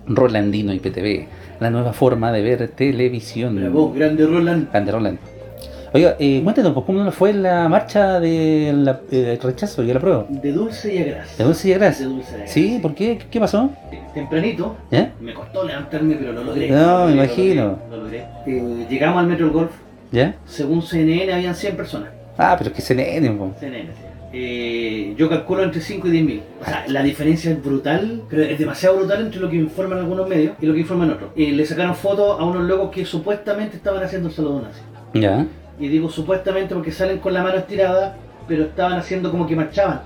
[SPEAKER 2] Rolandino IPTV, la nueva forma de ver televisión.
[SPEAKER 3] Bravo, grande Roland.
[SPEAKER 2] Grande Roland. Oiga, eh, cuéntanos, pues, ¿cómo fue la marcha del rechazo y el apruebo?
[SPEAKER 3] De dulce y a gras.
[SPEAKER 2] ¿De dulce y de gras?
[SPEAKER 3] De dulce y a gras.
[SPEAKER 2] ¿Sí? ¿Por qué? ¿Qué pasó?
[SPEAKER 3] Tempranito,
[SPEAKER 2] ¿Eh?
[SPEAKER 3] me costó levantarme, pero lo logré.
[SPEAKER 2] No,
[SPEAKER 3] Lo
[SPEAKER 2] me
[SPEAKER 3] logré, lo
[SPEAKER 2] imagino.
[SPEAKER 3] logré, lo logré. Eh, llegamos al Metro Golf,
[SPEAKER 2] ¿Ya?
[SPEAKER 3] según CNN habían 100 personas.
[SPEAKER 2] Ah, pero es que nene, po.
[SPEAKER 3] CNN, sí. Eh, yo calculo entre 5 y 10 mil. O sea, la diferencia es brutal, pero es demasiado brutal entre lo que informan algunos medios y lo que informan otros. Eh, le sacaron fotos a unos locos que supuestamente estaban haciendo el saludo nazi.
[SPEAKER 2] ¿Ya?
[SPEAKER 3] Y digo supuestamente porque salen con la mano estirada, pero estaban haciendo como que marchaban.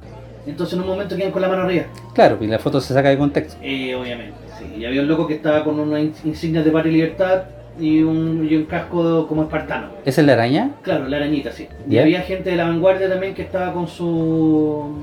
[SPEAKER 3] Entonces en un momento quedan con la mano arriba.
[SPEAKER 2] Claro, y la foto se saca de contexto.
[SPEAKER 3] Eh, obviamente, sí. Y había un loco que estaba con unas in- insignias de patria y libertad y un, y un casco como espartano.
[SPEAKER 2] ¿Esa es la araña?
[SPEAKER 3] Claro, la arañita, sí. Y había gente de la vanguardia también que estaba con su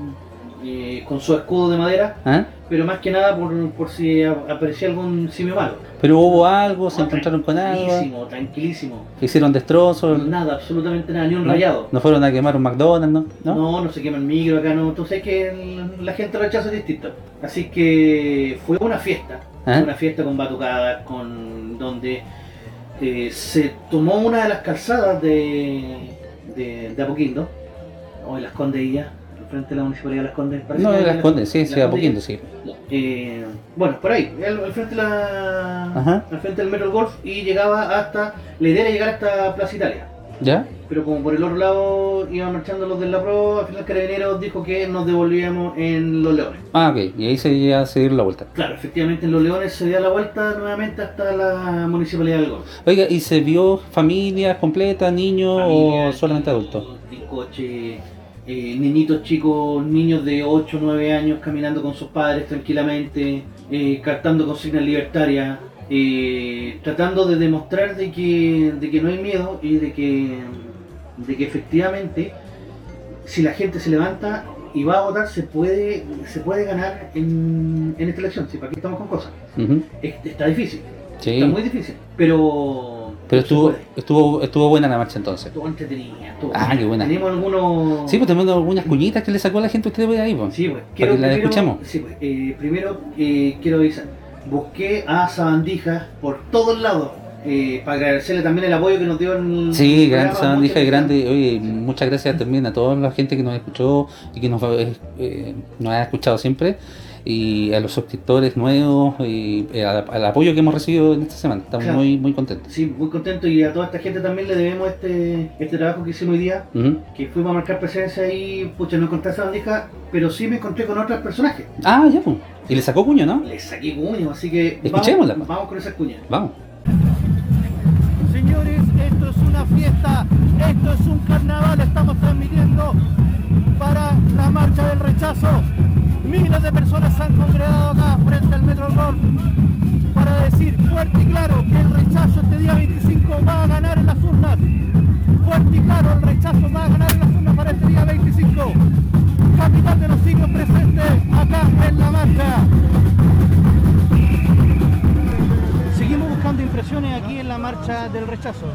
[SPEAKER 3] eh, con su escudo de madera,
[SPEAKER 2] ¿Ah?
[SPEAKER 3] pero más que nada por, por si aparecía algún simio malo.
[SPEAKER 2] Pero hubo algo, se
[SPEAKER 3] No,
[SPEAKER 2] encontraron con algo,
[SPEAKER 3] Tranquilísimo, tranquilísimo.
[SPEAKER 2] hicieron destrozos,
[SPEAKER 3] Nada, absolutamente nada, ni un
[SPEAKER 2] ¿no?
[SPEAKER 3] rayado.
[SPEAKER 2] no fueron a quemar un McDonald's, ¿no? ¿No?
[SPEAKER 3] No, no se quema el micro acá, no. Entonces es que el- la gente rechaza es distinta. Así que fue una fiesta,
[SPEAKER 2] ¿Ah?
[SPEAKER 3] una fiesta con batucadas, con donde eh, se tomó una de las calzadas de, de, de Apoquindo, o de Las Condeillas, al frente de la municipalidad de Las Condes. parece
[SPEAKER 2] No, de las condes, sí,
[SPEAKER 3] Las
[SPEAKER 2] sí, a poquito, sí.
[SPEAKER 3] Eh, bueno, por ahí, al, al frente de la,
[SPEAKER 2] Ajá.
[SPEAKER 3] al frente del Metro Golf y llegaba hasta, la idea era llegar hasta Plaza Italia.
[SPEAKER 2] ¿Ya?
[SPEAKER 3] Pero como por el otro lado iban marchando los de la pro, al final Carabineros dijo que nos devolvíamos en Los Leones.
[SPEAKER 2] Ah, ok, y ahí se iba a seguir la vuelta.
[SPEAKER 3] Claro, efectivamente en Los Leones se dio la vuelta nuevamente hasta la municipalidad del Golf.
[SPEAKER 2] Oiga, ¿y se vio familia completa, niños o solamente adultos?
[SPEAKER 3] Coche, eh, niñitos chicos, niños de 8 o 9 años caminando con sus padres tranquilamente, eh, cantando consignas libertarias, eh, tratando de demostrar de que, de que no hay miedo y de que, de que efectivamente si la gente se levanta y va a votar se puede, se puede ganar en, en esta elección. Si para aquí estamos con cosas. Está difícil.
[SPEAKER 2] Sí.
[SPEAKER 3] Está muy difícil. Pero
[SPEAKER 2] Pero estuvo, estuvo, estuvo buena la marcha entonces.
[SPEAKER 4] Estuvo entretenida. estuvo
[SPEAKER 2] Ah, qué buena.
[SPEAKER 4] Tenemos algunos.
[SPEAKER 2] Sí, pues tenemos algunas cuñitas que le sacó la gente a ustedes por ahí, pues.
[SPEAKER 4] Sí, pues.
[SPEAKER 2] Para que la
[SPEAKER 4] primero-
[SPEAKER 2] escuchemos.
[SPEAKER 4] Sí, pues. eh, primero eh, quiero avisar. Busqué a Sabandija por todos lados. eh, para agradecerle también el apoyo que nos dio en
[SPEAKER 2] Sí,
[SPEAKER 4] programa,
[SPEAKER 2] Sabandija grande. Oye, muchas gracias también a toda la gente que nos escuchó y que nos, eh, eh, nos ha escuchado siempre. Y a los suscriptores nuevos y eh, al apoyo que hemos recibido en esta semana. Estamos
[SPEAKER 4] Claro.
[SPEAKER 2] muy, muy contentos.
[SPEAKER 4] Sí, muy contento y a toda esta gente también le debemos este, este trabajo que hicimos hoy día, que fuimos a marcar presencia ahí, pucha, no encontré a Sabandija, pero sí me encontré con otros personajes.
[SPEAKER 2] Ah, ya, pues. Y le sacó cuño, ¿no?
[SPEAKER 4] Le saqué cuñas, así que
[SPEAKER 2] Escuchémosla,
[SPEAKER 4] vamos, vamos con esas cuñas.
[SPEAKER 2] Vamos.
[SPEAKER 3] Señores, esto es una fiesta, esto es un carnaval, estamos transmitiendo para la marcha del rechazo. Miles de personas se han congregado acá frente al Metro Norte para decir fuerte y claro que el rechazo este día 25 va a ganar en las urnas. Fuerte y claro, el rechazo va a ganar en las urnas para este día 25. Capital de los siglos presente acá en la marcha. Seguimos buscando impresiones aquí en la marcha del rechazo.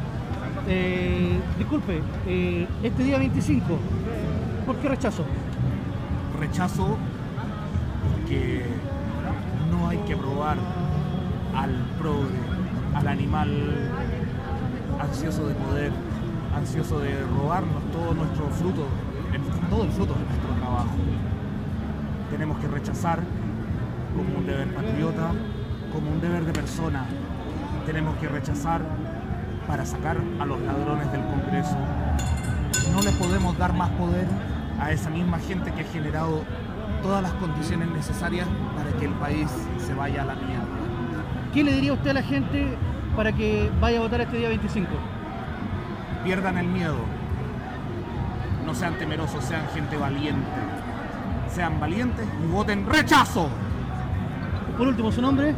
[SPEAKER 3] Eh, disculpe, eh, este día 25, ¿por qué rechazo?
[SPEAKER 5] rechazo que no hay que probar al progre, al animal ansioso de poder, ansioso de robarnos todo nuestro fruto, todo el fruto de nuestro trabajo. Tenemos que rechazar como un deber patriota, como un deber de persona. Tenemos que rechazar para sacar a los ladrones del Congreso. No les podemos dar más poder a esa misma gente que ha generado todas las condiciones necesarias para que el país se vaya a la mierda.
[SPEAKER 3] ¿Qué le diría usted a la gente para que vaya a votar este día 25?
[SPEAKER 5] Pierdan el miedo. No sean temerosos, sean gente valiente. Sean valientes y voten rechazo.
[SPEAKER 3] Por último, su nombre.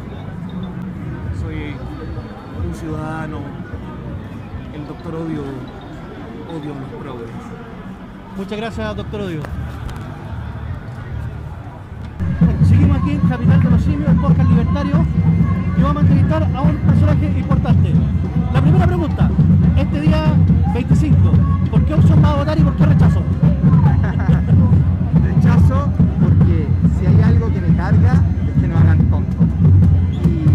[SPEAKER 5] Soy un ciudadano. El doctor odio, odio a los progres.
[SPEAKER 3] Muchas gracias, doctor Odio. Bueno, seguimos aquí en Capital de los Simios, el podcast libertario, y vamos a entrevistar a un personaje importante. La primera pregunta, este día 25, ¿por qué opción va a votar y por qué rechazo?
[SPEAKER 6] Rechazo porque si hay algo que me carga es que nos hagan tontos. Y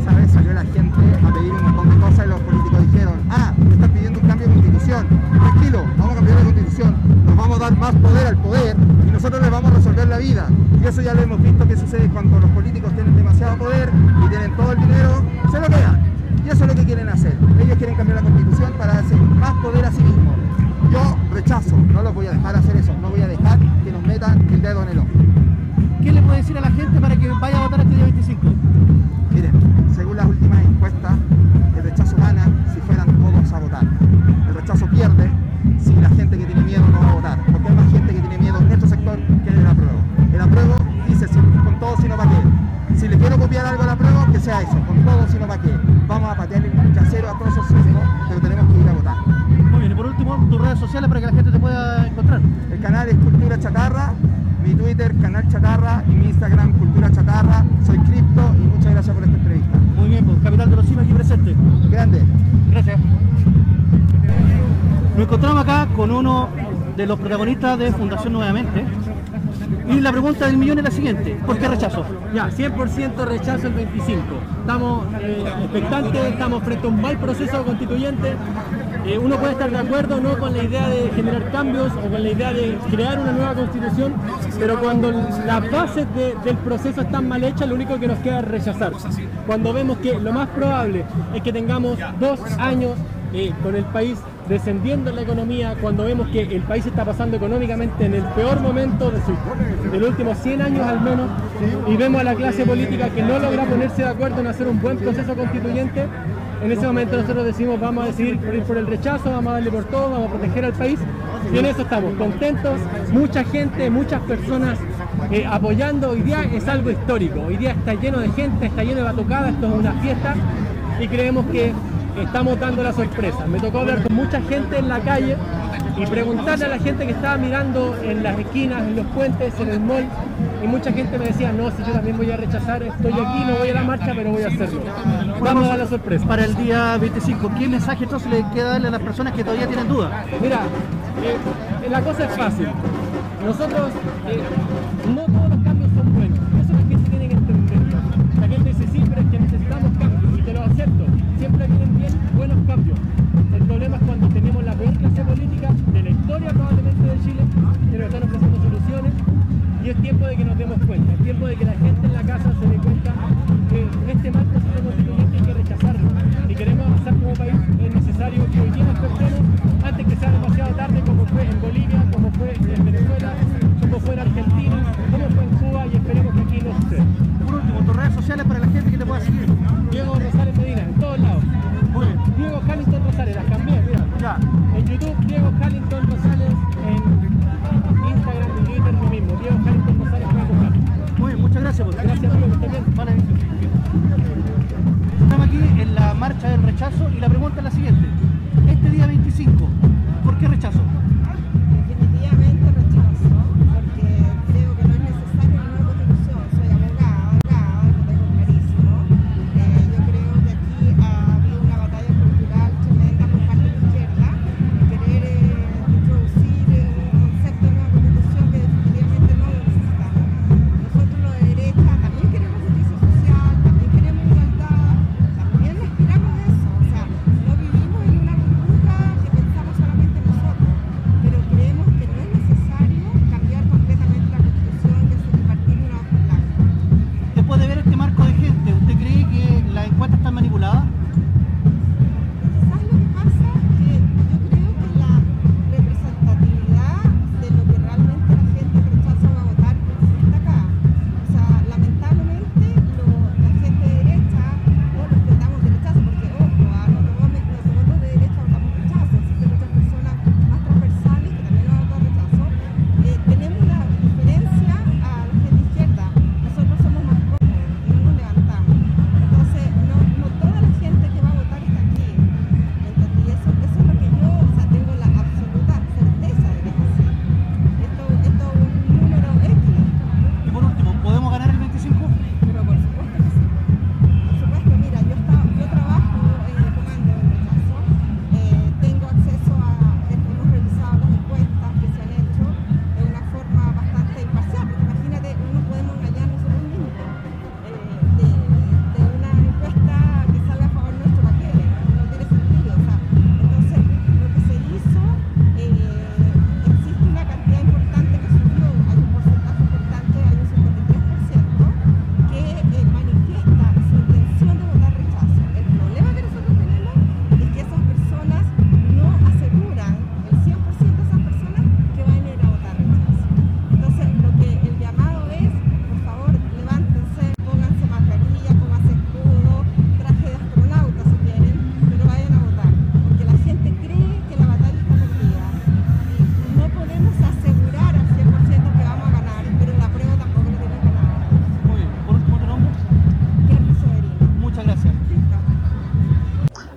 [SPEAKER 6] esa vez salió la gente a pedir un montón de cosas y los políticos dijeron, ah, me están pidiendo un cambio de constitución. Tranquilo, vamos a cambiar de constitución. Nos vamos a dar más poder al poder y nosotros les vamos a resolver la vida. Y eso ya lo hemos visto que sucede cuando los políticos tienen demasiado poder y tienen todo el dinero, se lo quedan. Y eso es lo que quieren hacer. Ellos quieren cambiar la constitución para darse más poder a sí mismos. Yo rechazo, no los voy a dejar hacer eso, no voy a dejar que nos metan el dedo en el ojo.
[SPEAKER 3] ¿Qué le puede decir a la gente para que vaya a votar Nos encontramos acá con uno de los protagonistas de Fundación Nuevamente. Y la pregunta del millón es la siguiente, ¿por qué rechazo?
[SPEAKER 7] Ya, 100% rechazo el 25. Estamos eh, expectantes, estamos frente a un mal proceso constituyente. Eh, uno puede estar de acuerdo no con la idea de generar cambios o con la idea de crear una nueva constitución, pero cuando las bases de- del proceso están mal hechas, lo único que nos queda es rechazar. Cuando vemos que lo más probable es que tengamos dos años eh, con el país descendiendo en la economía, cuando vemos que el país está pasando económicamente en el peor momento de, su, de los últimos 100 años al menos, y vemos a la clase política que no logra ponerse de acuerdo en hacer un buen proceso constituyente, en ese momento nosotros decimos vamos a decidir por ir por el rechazo, vamos a darle por todo, vamos a proteger al país, y en eso estamos contentos, mucha gente, muchas personas eh, apoyando, hoy día es algo histórico, hoy día está lleno de gente, está lleno de batucadas, esto es una fiesta, y creemos que estamos dando la sorpresa. Me tocó hablar con mucha gente en la calle y preguntarle a la gente que estaba mirando en las esquinas, en los puentes, en el mall, y mucha gente me decía, no, si yo también voy a rechazar, estoy aquí, no voy a la marcha, pero voy a hacerlo. Vamos a dar la sorpresa.
[SPEAKER 1] Para el día 25, ¿qué mensaje entonces le queda darle a las personas que todavía tienen dudas?
[SPEAKER 7] Mira, eh, la cosa es fácil. Nosotros, eh, no y la
[SPEAKER 1] pregunta es la siguiente.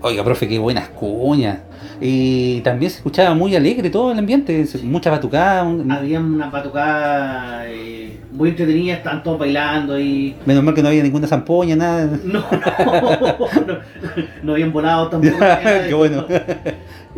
[SPEAKER 2] Oiga, profe, qué buenas cuñas. Y también se escuchaba muy alegre todo el ambiente, mucha batucada. un-
[SPEAKER 3] Había una batucada eh, muy entretenida, estaban todos bailando y
[SPEAKER 2] Menos mal que no había ninguna zampoña, nada.
[SPEAKER 3] no, no, no, no habían volado tampoco.
[SPEAKER 2] Qué bueno.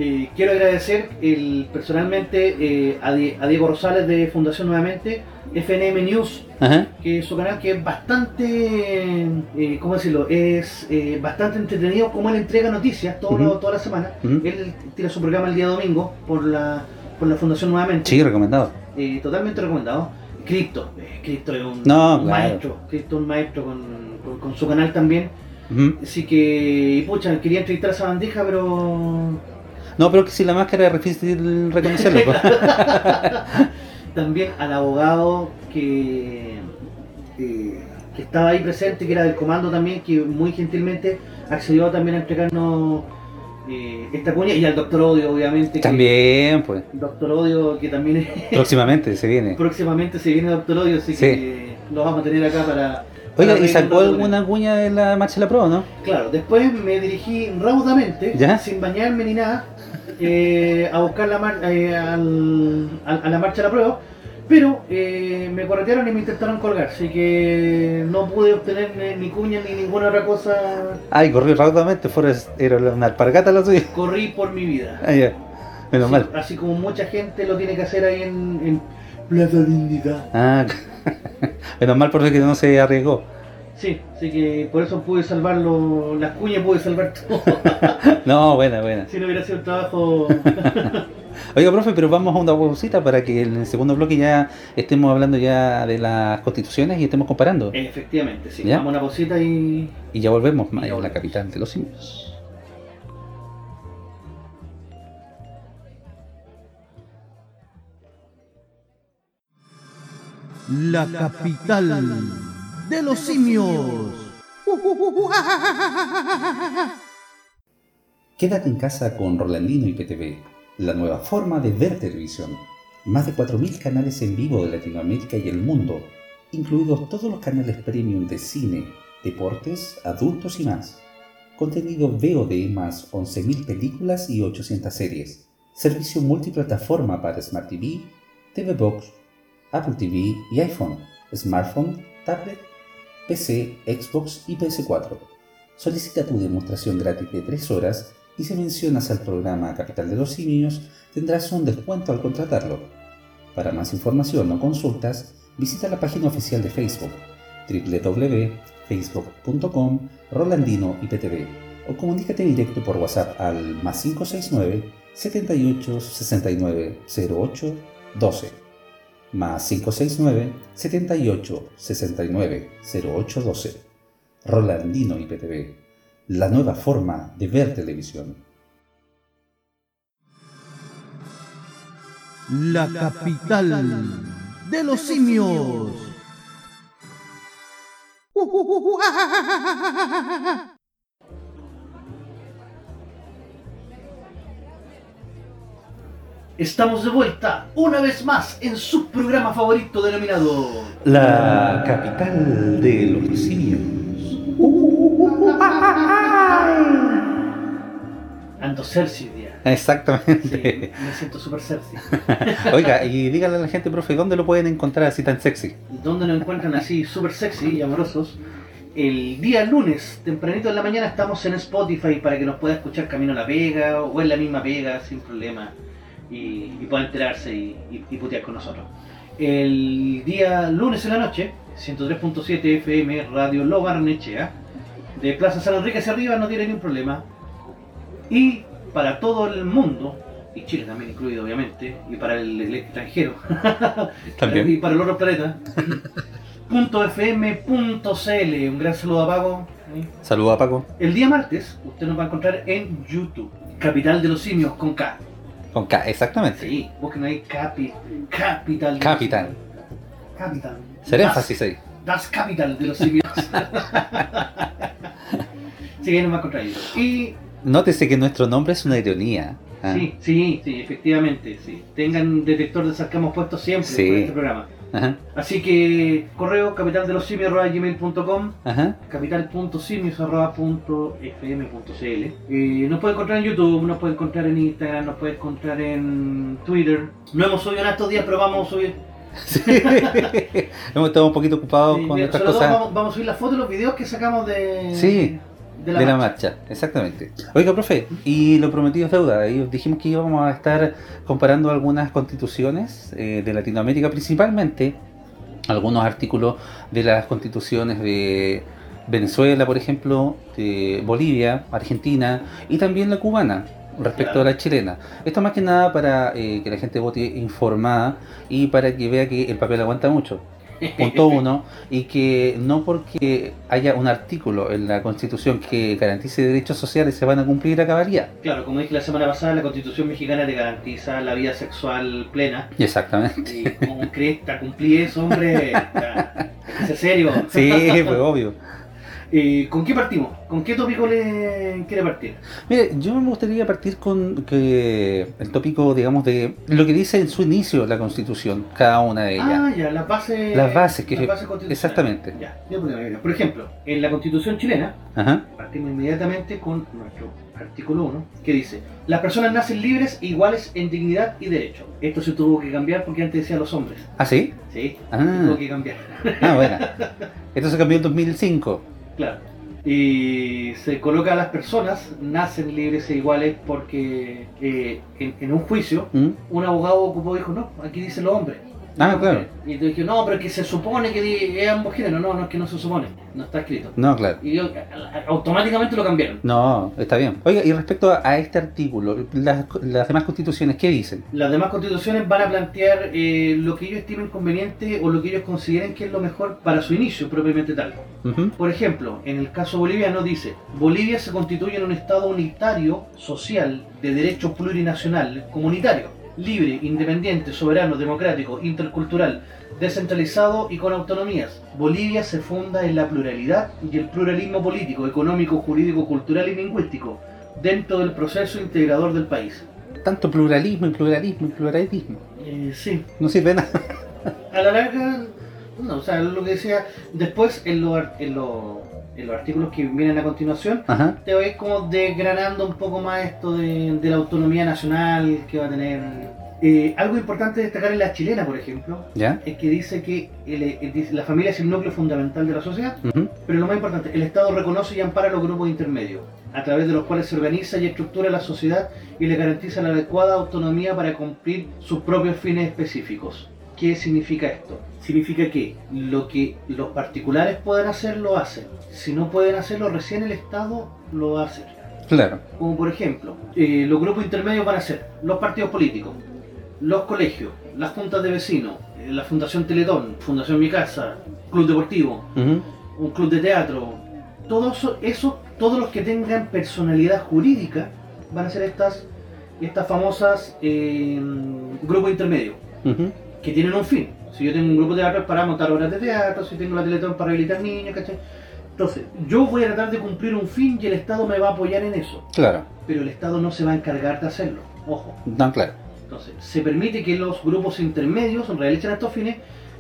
[SPEAKER 3] Eh, quiero agradecer el, personalmente eh, a, Die- a Diego Rosales de Fundación Nuevamente, FNM News,
[SPEAKER 2] Ajá.
[SPEAKER 3] que es su canal que es bastante, eh, ¿cómo decirlo? Es eh, bastante entretenido como él entrega noticias todo lo-
[SPEAKER 2] Ujú.
[SPEAKER 3] toda la semana. Él tira su programa el día domingo por la, por la Fundación Nuevamente.
[SPEAKER 2] Sí, recomendado.
[SPEAKER 3] Eh, totalmente recomendado. Cripto, eh, Cripto es un,
[SPEAKER 2] No,
[SPEAKER 3] un
[SPEAKER 2] claro.
[SPEAKER 3] maestro, Cripto es un maestro con, con- con su canal también. Así que, pucha, quería entrevistar a esa bandeja, pero
[SPEAKER 2] No, pero que si la máscara es difícil reconocerlo. pues.
[SPEAKER 3] también al abogado que, eh, que estaba ahí presente, que era del comando también, que muy gentilmente accedió también a entregarnos eh, esta cuña, y al doctor Odio, obviamente. que-
[SPEAKER 2] También, pues.
[SPEAKER 3] Doctor Odio, que también es-
[SPEAKER 2] Próximamente se viene.
[SPEAKER 3] próximamente se viene Doctor Odio, así
[SPEAKER 2] Sí.
[SPEAKER 3] que lo vamos a tener acá para...
[SPEAKER 2] Oiga, ¿y sacó alguna cuña de la marcha de la prueba, no?
[SPEAKER 3] Claro, después me dirigí raudamente,
[SPEAKER 2] ¿Ya?
[SPEAKER 3] sin bañarme ni nada, eh, a buscar la mar- eh, al- a, a la marcha de la prueba. Pero eh, me corretearon y me intentaron colgar, así que no pude obtener ni, cuña ni ninguna otra cosa.
[SPEAKER 2] Ay, corrió rápidamente, fuera, era una alpargata la suya.
[SPEAKER 3] Corrí por mi vida.
[SPEAKER 2] Ah. Menos
[SPEAKER 3] Sí,
[SPEAKER 2] mal.
[SPEAKER 3] Así como mucha gente lo tiene que hacer ahí en, en Plaza Dignidad.
[SPEAKER 2] Ah, menos mal por que no se arriesgó.
[SPEAKER 3] Sí, así que por eso pude salvarlo, las cuñas pude salvar todo.
[SPEAKER 2] No, buena, buena.
[SPEAKER 3] si no hubiera sido el trabajo.
[SPEAKER 2] Oiga, profe, pero vamos a una pausita para que en el segundo bloque ya estemos hablando ya de las constituciones y estemos comparando.
[SPEAKER 3] Efectivamente, sí.
[SPEAKER 2] ¿Ya?
[SPEAKER 3] Vamos a una pausita y.
[SPEAKER 2] Y ya volvemos,
[SPEAKER 3] Y ya
[SPEAKER 2] en la
[SPEAKER 3] volvemos.
[SPEAKER 2] capital de los simios.
[SPEAKER 8] La capital de los simios.
[SPEAKER 2] Quédate en casa con Rolandino y PTV, la nueva forma de ver televisión. Más de 4.000 canales en vivo de Latinoamérica y el mundo, incluidos todos los canales premium de cine, deportes, adultos y más. Contenido VOD más 11.000 películas y 800 series. Servicio multiplataforma para Smart TV, TV Box, Apple TV y iPhone, smartphone, tablet, PC, Xbox y PS4. Solicita tu demostración gratis de 3 horas y si mencionas al programa Capital de los Simios tendrás un descuento al contratarlo. Para más información o consultas, visita la página oficial de Facebook www.facebook.com Rolandino IPTV o comunícate directo por WhatsApp al más 569 78 69 08 12 más 569 78 69 08 12 Rolandino IPTV, la nueva forma de ver televisión.
[SPEAKER 8] La capital de los simios.
[SPEAKER 3] Estamos de vuelta una vez más en su programa favorito denominado.
[SPEAKER 2] La capital de los simios.
[SPEAKER 3] Ando Cersei día. Sí,
[SPEAKER 2] Exactamente.
[SPEAKER 3] me siento súper Cersei.
[SPEAKER 2] Oiga, y dígale a la gente, profe, ¿dónde lo pueden encontrar así tan sexy?
[SPEAKER 3] donde nos encuentran así súper sexy y amorosos. El día lunes, tempranito en la mañana, estamos en Spotify para que nos pueda escuchar camino a la pega o en la misma pega sin problema y, y pueda enterarse y, y- y putear con nosotros. El día lunes en la noche, 103.7 FM Radio Lo Barnechea, de Plaza San Enrique hacia arriba no tiene ningún problema. Y para todo el mundo, y Chile también incluido obviamente, y para el, el extranjero,
[SPEAKER 2] También.
[SPEAKER 3] y para el otro planeta. punto .fm.cl Un gran saludo a Pago. ¿eh?
[SPEAKER 2] Saludos a Paco.
[SPEAKER 3] El día martes usted nos va a encontrar en YouTube. Capital de los simios con K.
[SPEAKER 2] Con K, exactamente.
[SPEAKER 3] Sí, busquen ahí capi, Capital.
[SPEAKER 2] Capital.
[SPEAKER 3] Capital.
[SPEAKER 2] Ser énfasis ahí.
[SPEAKER 3] Das Capital de los simios. sí, ahí a encontrar ahí. Y
[SPEAKER 2] Nótese que nuestro nombre es una ironía. ¿ah?
[SPEAKER 3] sí, sí, sí, efectivamente. Sí. Tengan detector de hemos puesto siempre
[SPEAKER 2] Sí.
[SPEAKER 3] por este programa.
[SPEAKER 2] Ajá,
[SPEAKER 3] Así que correo capitaldelosimios.gmail.com
[SPEAKER 2] ajá.
[SPEAKER 3] capital.simios.fm.cl eh, Nos puede encontrar en YouTube, nos puede encontrar en Instagram, nos puede encontrar en Twitter. No hemos subido en estos días, pero vamos a subir.
[SPEAKER 2] Sí. Hemos estado un poquito ocupados
[SPEAKER 3] Sí,
[SPEAKER 2] con estas cosas
[SPEAKER 3] vamos, vamos a subir las fotos y los videos que sacamos de,
[SPEAKER 2] Sí,
[SPEAKER 3] de la,
[SPEAKER 2] de la
[SPEAKER 3] marcha.
[SPEAKER 2] marcha. Exactamente. Oiga, profe, y lo prometido es deuda. Y dijimos que íbamos a estar comparando algunas constituciones eh, de Latinoamérica, principalmente algunos artículos de las constituciones de Venezuela, por ejemplo, de Bolivia, Argentina y también la cubana respecto
[SPEAKER 3] Claro.
[SPEAKER 2] a la chilena. Esto más que nada para eh, que la gente vote informada y para que vea que el papel aguanta mucho. Punto uno, y que no porque haya un artículo en la Constitución que garantice derechos sociales se van a cumplir a cabalidad.
[SPEAKER 3] Claro, como dije la semana pasada, la constitución mexicana te garantiza la vida sexual plena.
[SPEAKER 2] Exactamente.
[SPEAKER 3] Y como crees, cumplí eso, hombre. Ser serio.
[SPEAKER 2] Sí, pues obvio.
[SPEAKER 3] Eh, ¿Con qué partimos? ¿Con qué tópico le quiere partir?
[SPEAKER 2] Mire, yo me gustaría partir con que el tópico, digamos, de lo que dice en su inicio la Constitución, cada una de ellas.
[SPEAKER 3] Ah, ya, las bases.
[SPEAKER 2] Las bases que-
[SPEAKER 3] las bases constitucionales.
[SPEAKER 2] exactamente.
[SPEAKER 3] Ya, ya, por ejemplo, en la Constitución chilena,
[SPEAKER 2] Ajá.
[SPEAKER 3] partimos inmediatamente con nuestro artículo 1, que dice: Las personas nacen libres e iguales en dignidad y derecho. Esto se tuvo que cambiar porque antes decía los hombres.
[SPEAKER 2] ¿Ah, sí?
[SPEAKER 3] Sí,
[SPEAKER 2] Ah.
[SPEAKER 3] tuvo que cambiar.
[SPEAKER 2] Ah, bueno. Esto se cambió en 2005.
[SPEAKER 3] Claro. Y se coloca a las personas, nacen libres e iguales porque eh, en, en un juicio
[SPEAKER 2] ¿Mm?
[SPEAKER 3] un abogado ocupó y dijo, no, aquí dice los hombres.
[SPEAKER 2] Ah, claro.
[SPEAKER 3] Y te dije, no, pero es que se supone que es ambos géneros. No, no es que no se supone, no está escrito.
[SPEAKER 2] No, claro.
[SPEAKER 3] Y yo, automáticamente lo cambiaron.
[SPEAKER 2] No, está bien. Oiga, y respecto a, a este artículo, las, las demás constituciones, ¿qué dicen?
[SPEAKER 3] Las demás constituciones van a plantear eh, lo que ellos estimen conveniente o lo que ellos consideren que es lo mejor para su inicio propiamente tal. Por ejemplo, en el caso boliviano dice, Bolivia se constituye en un Estado unitario, social, de derecho plurinacional, comunitario, libre, independiente, soberano, democrático, intercultural, descentralizado y con autonomías. Bolivia se funda en la pluralidad y el pluralismo político, económico, jurídico, cultural y lingüístico, dentro del proceso integrador del país.
[SPEAKER 2] Tanto pluralismo y pluralismo y pluralismo.
[SPEAKER 3] Eh, sí,
[SPEAKER 2] No sirve nada.
[SPEAKER 3] a la larga, no, o sea, lo que decía, después en, los en, los- en los artículos que vienen a continuación,
[SPEAKER 2] Ajá.
[SPEAKER 3] te vais como desgranando un poco más esto de, de la autonomía nacional que va a tener. Eh, algo importante destacar en la chilena, por ejemplo,
[SPEAKER 2] ¿Ya?
[SPEAKER 3] es que dice que el- el- dice, la familia es el núcleo fundamental de la sociedad,
[SPEAKER 2] Ujú.
[SPEAKER 3] pero lo más importante, el Estado reconoce y ampara los grupos intermedios, a través de los cuales se organiza y estructura la sociedad y le garantiza la adecuada autonomía para cumplir sus propios fines específicos. ¿Qué significa esto? Significa que lo que los particulares pueden hacer, lo hacen. Si no pueden hacerlo, recién el Estado lo va a hacer.
[SPEAKER 2] Claro.
[SPEAKER 3] Como por ejemplo, eh, los grupos intermedios van a ser los partidos políticos, los colegios, las juntas de vecinos, eh, la Fundación Teletón, Fundación Mi Casa, Club Deportivo, un club de teatro, todos eso, eso- todos los que tengan personalidad jurídica van a ser estas, estas famosas eh, grupos intermedios, que tienen un fin. Si yo tengo un grupo de teatro para montar obras de teatro, si tengo la Teletón para rehabilitar niños, ¿cachai? Entonces, yo voy a tratar de cumplir un fin y el Estado me va a apoyar en eso,
[SPEAKER 2] Claro.
[SPEAKER 3] pero el Estado no se va a encargar de hacerlo, ojo.
[SPEAKER 2] No, claro.
[SPEAKER 3] Entonces, se permite que los grupos intermedios realicen estos fines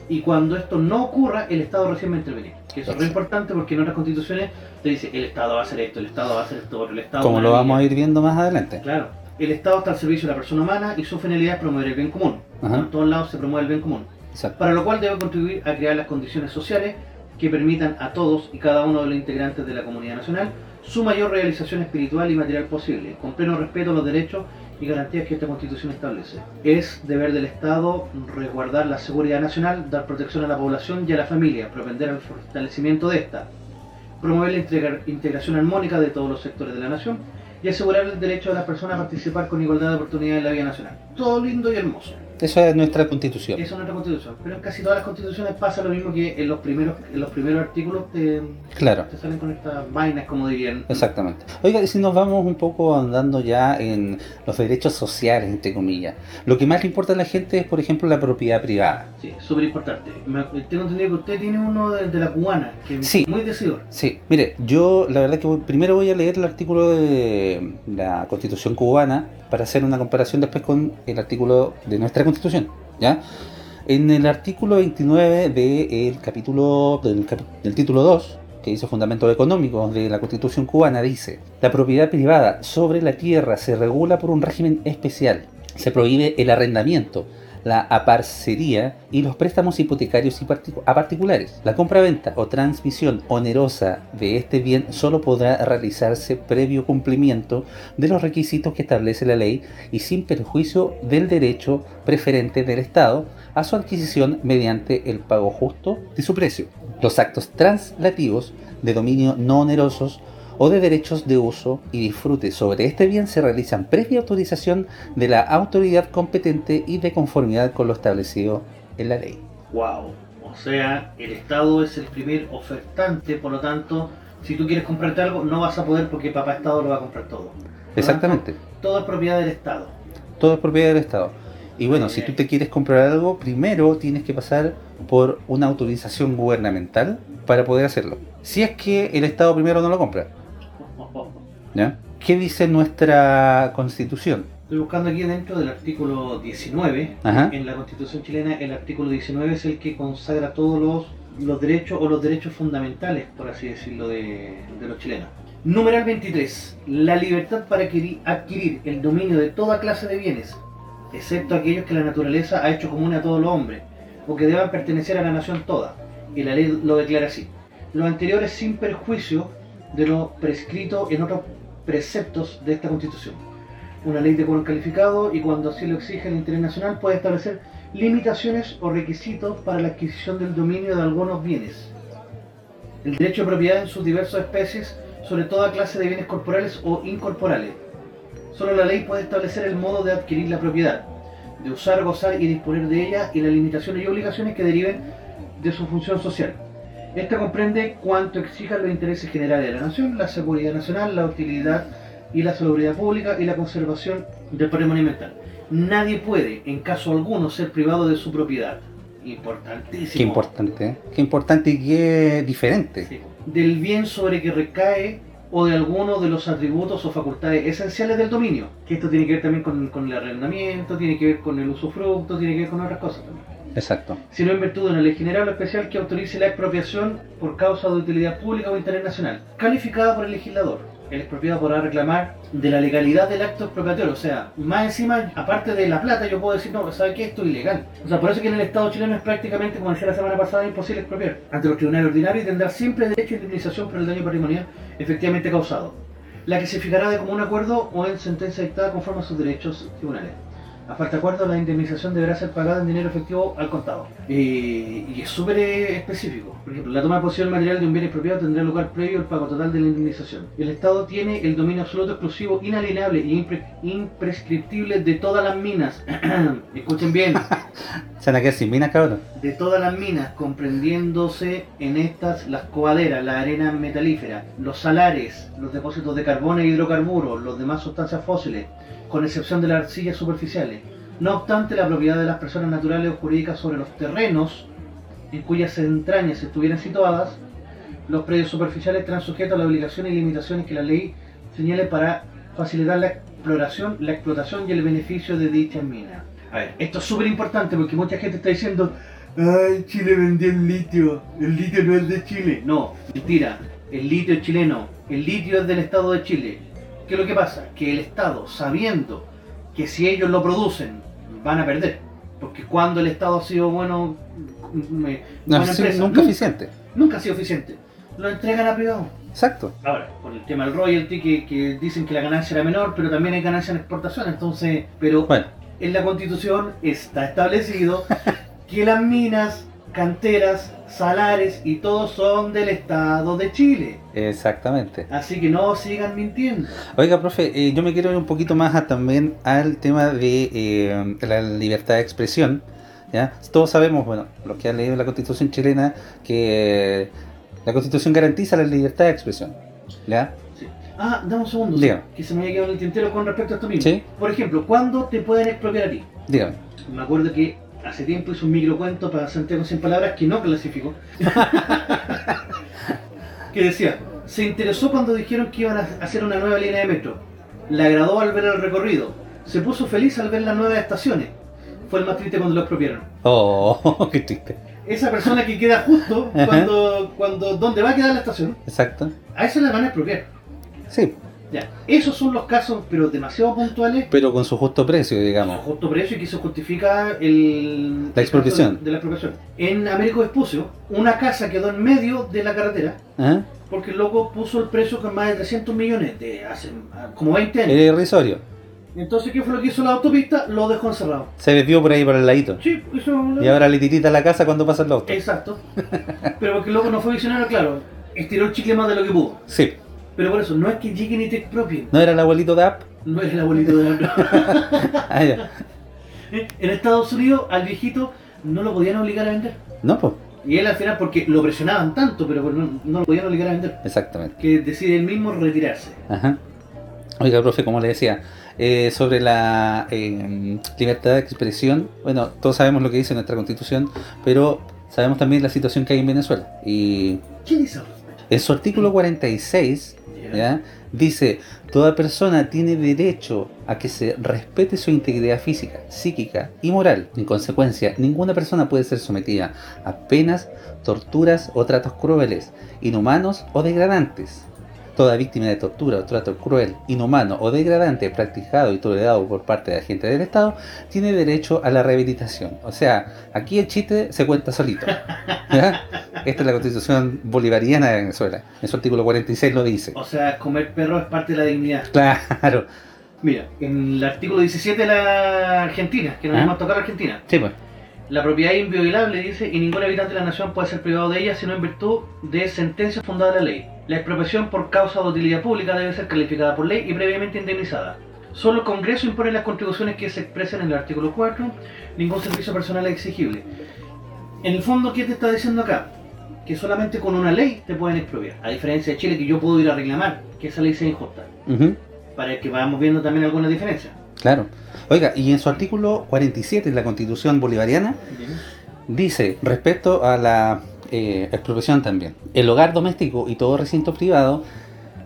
[SPEAKER 3] y cuando esto no ocurra, el Estado recién va a intervenir. Que eso es muy importante porque en otras constituciones te dice el Estado va a hacer esto, el Estado va a hacer esto el Estado...
[SPEAKER 2] Como lo vamos a ir viendo más adelante.
[SPEAKER 3] Claro, el Estado está al servicio de la persona humana y su finalidad es promover el bien común.
[SPEAKER 2] Ajá.
[SPEAKER 3] En todos lados se promueve el bien común. Para lo cual debe contribuir a crear las condiciones sociales que permitan a todos y cada uno de los integrantes de la comunidad nacional su mayor realización espiritual y material posible, con pleno respeto a los derechos y garantías que esta Constitución establece. Es deber del Estado resguardar la seguridad nacional, dar protección a la población y a la familia, propender al fortalecimiento de esta, promover la integra- integración armónica de todos los sectores de la nación y asegurar el derecho de las personas a participar con igualdad de oportunidades en la vida nacional. Todo lindo y hermoso.
[SPEAKER 2] Eso es nuestra constitución.
[SPEAKER 3] Eso es nuestra constitución. Pero en casi todas las constituciones pasa lo mismo que en los primeros, en los primeros artículos te,
[SPEAKER 2] Claro.
[SPEAKER 3] te salen con estas vainas, como dirían.
[SPEAKER 2] Exactamente. Oiga, si nos vamos un poco andando ya en los derechos sociales, entre comillas, lo que más le importa a la gente es, por ejemplo, la propiedad privada.
[SPEAKER 3] Sí, súper importante. Tengo entendido que usted tiene uno de, de la cubana, que es
[SPEAKER 2] Sí.
[SPEAKER 3] muy decidor.
[SPEAKER 2] Sí, mire, yo la verdad que voy- primero voy a leer el artículo de la Constitución cubana para hacer una comparación después con el artículo de nuestra Constitución, ¿ya? En el artículo 29 del capítulo del, del título 2, que dice Fundamentos Económicos de la Constitución cubana, dice: La propiedad privada sobre la tierra se regula por un régimen especial. Se prohíbe el arrendamiento, la aparcería y los préstamos hipotecarios y a particulares. La compra-venta o transmisión onerosa de este bien solo podrá realizarse previo cumplimiento de los requisitos que establece la ley y sin perjuicio del derecho preferente del Estado a su adquisición mediante el pago justo de su precio. Los actos translativos de dominio no onerosos o de derechos de uso y disfrute sobre este bien se realizan previa autorización de la autoridad competente y de conformidad con lo establecido en la ley.
[SPEAKER 3] Wow. O sea, el Estado es el primer ofertante, por lo tanto, si tú quieres comprarte algo, no vas a poder porque papá Estado lo va a comprar todo.
[SPEAKER 2] Exactamente.
[SPEAKER 3] tanto, Todo es propiedad del Estado.
[SPEAKER 2] Todo es propiedad del Estado. Y bueno, si tú te quieres comprar algo, primero tienes que pasar por una autorización gubernamental para poder hacerlo. Si es que el Estado primero no lo compra. ¿Ya? ¿Qué dice nuestra constitución?
[SPEAKER 3] Estoy buscando aquí dentro del artículo 19.
[SPEAKER 2] Ajá.
[SPEAKER 3] En la constitución chilena, el artículo 19 es el que consagra todos los, los derechos o los derechos fundamentales, por así decirlo, de, de los chilenos. Numeral 23. La libertad para adquirir, adquirir el dominio de toda clase de bienes, excepto aquellos que la naturaleza ha hecho común a todos los hombres, o que deban pertenecer a la nación toda. Y la ley lo declara así. Lo anterior es sin perjuicio de lo prescrito en otros preceptos de esta constitución. Una ley de quórum calificado y cuando así lo exige el interés nacional puede establecer limitaciones o requisitos para la adquisición del dominio de algunos bienes. El derecho de propiedad en sus diversas especies sobre toda clase de bienes corporales o incorporales. Solo la ley puede establecer el modo de adquirir la propiedad, de usar, gozar y disponer de ella y las limitaciones y obligaciones que deriven de su función social. Esta comprende cuanto exijan los intereses generales de la nación, la seguridad nacional, la utilidad y la salubridad pública y la conservación del patrimonio ambiental. Nadie puede, en caso alguno, ser privado de su propiedad. Importantísimo.
[SPEAKER 2] Qué importante, ¿eh? Qué importante y qué diferente.
[SPEAKER 3] Sí. Del bien sobre que recae o de alguno de los atributos o facultades esenciales del dominio. Que esto tiene que ver también con, con el arrendamiento, tiene que ver con el usufructo, tiene que ver con otras cosas también.
[SPEAKER 2] Exacto.
[SPEAKER 3] sino en virtud de una ley general o especial que autorice la expropiación por causa de utilidad pública o interés nacional, calificada por el legislador. El expropiado podrá reclamar de la legalidad del acto expropiatorio, o sea, más encima, aparte de la plata, yo puedo decir, no, ¿sabe qué? Esto es ilegal. O sea, por eso que en el Estado chileno es prácticamente, como decía la semana pasada, imposible expropiar ante los tribunales ordinarios y tendrá siempre derecho a indemnización por el daño patrimonial efectivamente causado, la que se fijará de común acuerdo o en sentencia dictada conforme a sus derechos tribunales. A falta de acuerdo, la indemnización deberá ser pagada en dinero efectivo al contado. Eh, y es súper eh, específico. Por ejemplo, la toma de posesión material de un bien expropiado tendrá lugar previo al pago total de la indemnización. El Estado tiene el dominio absoluto, exclusivo, inalienable e impre- imprescriptible de todas las minas. Escuchen bien.
[SPEAKER 2] Se van a sin minas, cabrón.
[SPEAKER 3] de todas las minas, comprendiéndose en estas las coaderas, la arena metalífera, los salares, los depósitos de carbón e hidrocarburos, los demás sustancias fósiles, con excepción de las arcillas superficiales. No obstante, la propiedad de las personas naturales o jurídicas sobre los terrenos en cuyas entrañas estuvieran situadas, los predios superficiales estarán sujetos a las obligaciones y limitaciones que la ley señale para facilitar la exploración, la explotación y el beneficio de dichas minas. A ver, esto es súper importante porque mucha gente está diciendo, ay, Chile vendió el litio, el litio no es de Chile. No, mentira, el litio es chileno, el litio es del Estado de Chile. ¿Qué es lo que pasa? Que el Estado, sabiendo que si ellos lo producen, van a perder. Porque cuando el Estado ha sido bueno, me-
[SPEAKER 2] No,
[SPEAKER 3] buena
[SPEAKER 2] sí,
[SPEAKER 3] empresa,
[SPEAKER 2] nunca eficiente.
[SPEAKER 3] nunca ha sido eficiente. Lo entregan a privado.
[SPEAKER 2] Exacto.
[SPEAKER 3] Ahora, con el tema del royalty, que, que dicen que la ganancia era menor, pero también hay ganancia en exportación, entonces, pero
[SPEAKER 2] Bueno,
[SPEAKER 3] en la constitución está establecido que las minas, canteras, salares y todo son del Estado de Chile.
[SPEAKER 2] exactamente.
[SPEAKER 3] Así que no sigan mintiendo.
[SPEAKER 2] Oiga, profe, eh, yo me quiero ir un poquito más a- también al tema de eh, la libertad de expresión. ¿ya? Todos sabemos, bueno, los que han leído la constitución chilena, que eh, la constitución garantiza la libertad de expresión. ¿ya?
[SPEAKER 3] Ah, dame un segundo,
[SPEAKER 2] Dígame.
[SPEAKER 3] que se me había quedado en el tintero con respecto a esto mismo.
[SPEAKER 2] Sí.
[SPEAKER 3] Por ejemplo, ¿cuándo te pueden expropiar a ti?
[SPEAKER 2] Dígame.
[SPEAKER 3] Me acuerdo que hace tiempo hice un microcuento para Santiago sin palabras que no clasificó. que decía, se interesó cuando dijeron que iban a hacer una nueva línea de metro. Le agradó al ver el recorrido. Se puso feliz al ver las nuevas estaciones. Fue el más triste cuando lo expropiaron.
[SPEAKER 2] Oh, qué triste.
[SPEAKER 3] Esa persona que queda justo cuando, cuando donde va a quedar la estación,
[SPEAKER 2] Exacto.
[SPEAKER 3] a esa la van a expropiar.
[SPEAKER 2] Sí,
[SPEAKER 3] Ya, esos son los casos, pero demasiado puntuales
[SPEAKER 2] pero con su justo precio, digamos.
[SPEAKER 3] justo precio y que eso justifica el,
[SPEAKER 2] La expropiación.
[SPEAKER 3] el de la expropiación. En Américo Vespucio, una casa quedó en medio de la carretera
[SPEAKER 2] ¿Ah?
[SPEAKER 3] porque el loco puso el precio con más de 300 millones de hace ah, como 20 años.
[SPEAKER 2] Era irrisorio.
[SPEAKER 3] Entonces, ¿qué fue lo que hizo la autopista? Lo dejó encerrado.
[SPEAKER 2] Se desvió por ahí por el ladito.
[SPEAKER 3] Sí, eso...
[SPEAKER 2] Y ahora le tirita la casa cuando pasa el auto.
[SPEAKER 3] Exacto. Pero porque el loco no fue visionario, claro. Estiró el chicle más de lo que pudo.
[SPEAKER 2] Sí.
[SPEAKER 3] Pero por eso, no es que lleguen y te expropien.
[SPEAKER 2] ¿No era el abuelito de App?
[SPEAKER 3] No es el abuelito de la...
[SPEAKER 2] Ah, ya.
[SPEAKER 3] En Estados Unidos, al viejito no lo podían obligar a vender.
[SPEAKER 2] No, pues.
[SPEAKER 3] Y él al final, porque lo presionaban tanto, pero no, no lo podían obligar a vender,
[SPEAKER 2] Exactamente.
[SPEAKER 3] que decide él mismo retirarse.
[SPEAKER 2] Ajá. Oiga, profe, como le decía, eh, sobre la eh, libertad de expresión, bueno, todos sabemos lo que dice nuestra constitución, pero sabemos también la situación que hay en Venezuela. Y
[SPEAKER 3] ¿Quién dice?
[SPEAKER 2] En su artículo 46, dice, toda persona tiene derecho a que se respete su integridad física, psíquica y moral. En consecuencia, ninguna persona puede ser sometida a penas, torturas o tratos crueles, inhumanos o degradantes. Toda víctima de tortura o trato cruel, inhumano o degradante practicado y tolerado por parte de agentes del Estado tiene derecho a la rehabilitación. O sea, aquí el chiste se cuenta solito. ¿ya? Esta es la constitución bolivariana de Venezuela. En su artículo 46 lo dice.
[SPEAKER 3] O sea, comer perro es parte de la dignidad.
[SPEAKER 2] Claro.
[SPEAKER 3] Mira, en el artículo 17 de la Argentina, que nos
[SPEAKER 2] ¿Ah?
[SPEAKER 3] vamos a tocar Argentina,
[SPEAKER 2] Sí, pues.
[SPEAKER 3] La propiedad es inviolable, dice, y ningún habitante de la nación puede ser privado de ella sino en virtud de sentencia fundada en la ley. La expropiación por causa de utilidad pública debe ser calificada por ley y previamente indemnizada. Solo el Congreso impone las contribuciones que se expresan en el artículo 4, ningún servicio personal es exigible. En el fondo, ¿qué te está diciendo acá? Que solamente con una ley te pueden expropiar. A diferencia de Chile, que yo puedo ir a reclamar que esa ley sea injusta.
[SPEAKER 2] Ujú.
[SPEAKER 3] Para que vayamos viendo también algunas diferencias.
[SPEAKER 2] Claro. Oiga, y en su artículo 47 de la Constitución Bolivariana dice, respecto a la eh, expropiación también, el hogar doméstico y todo recinto privado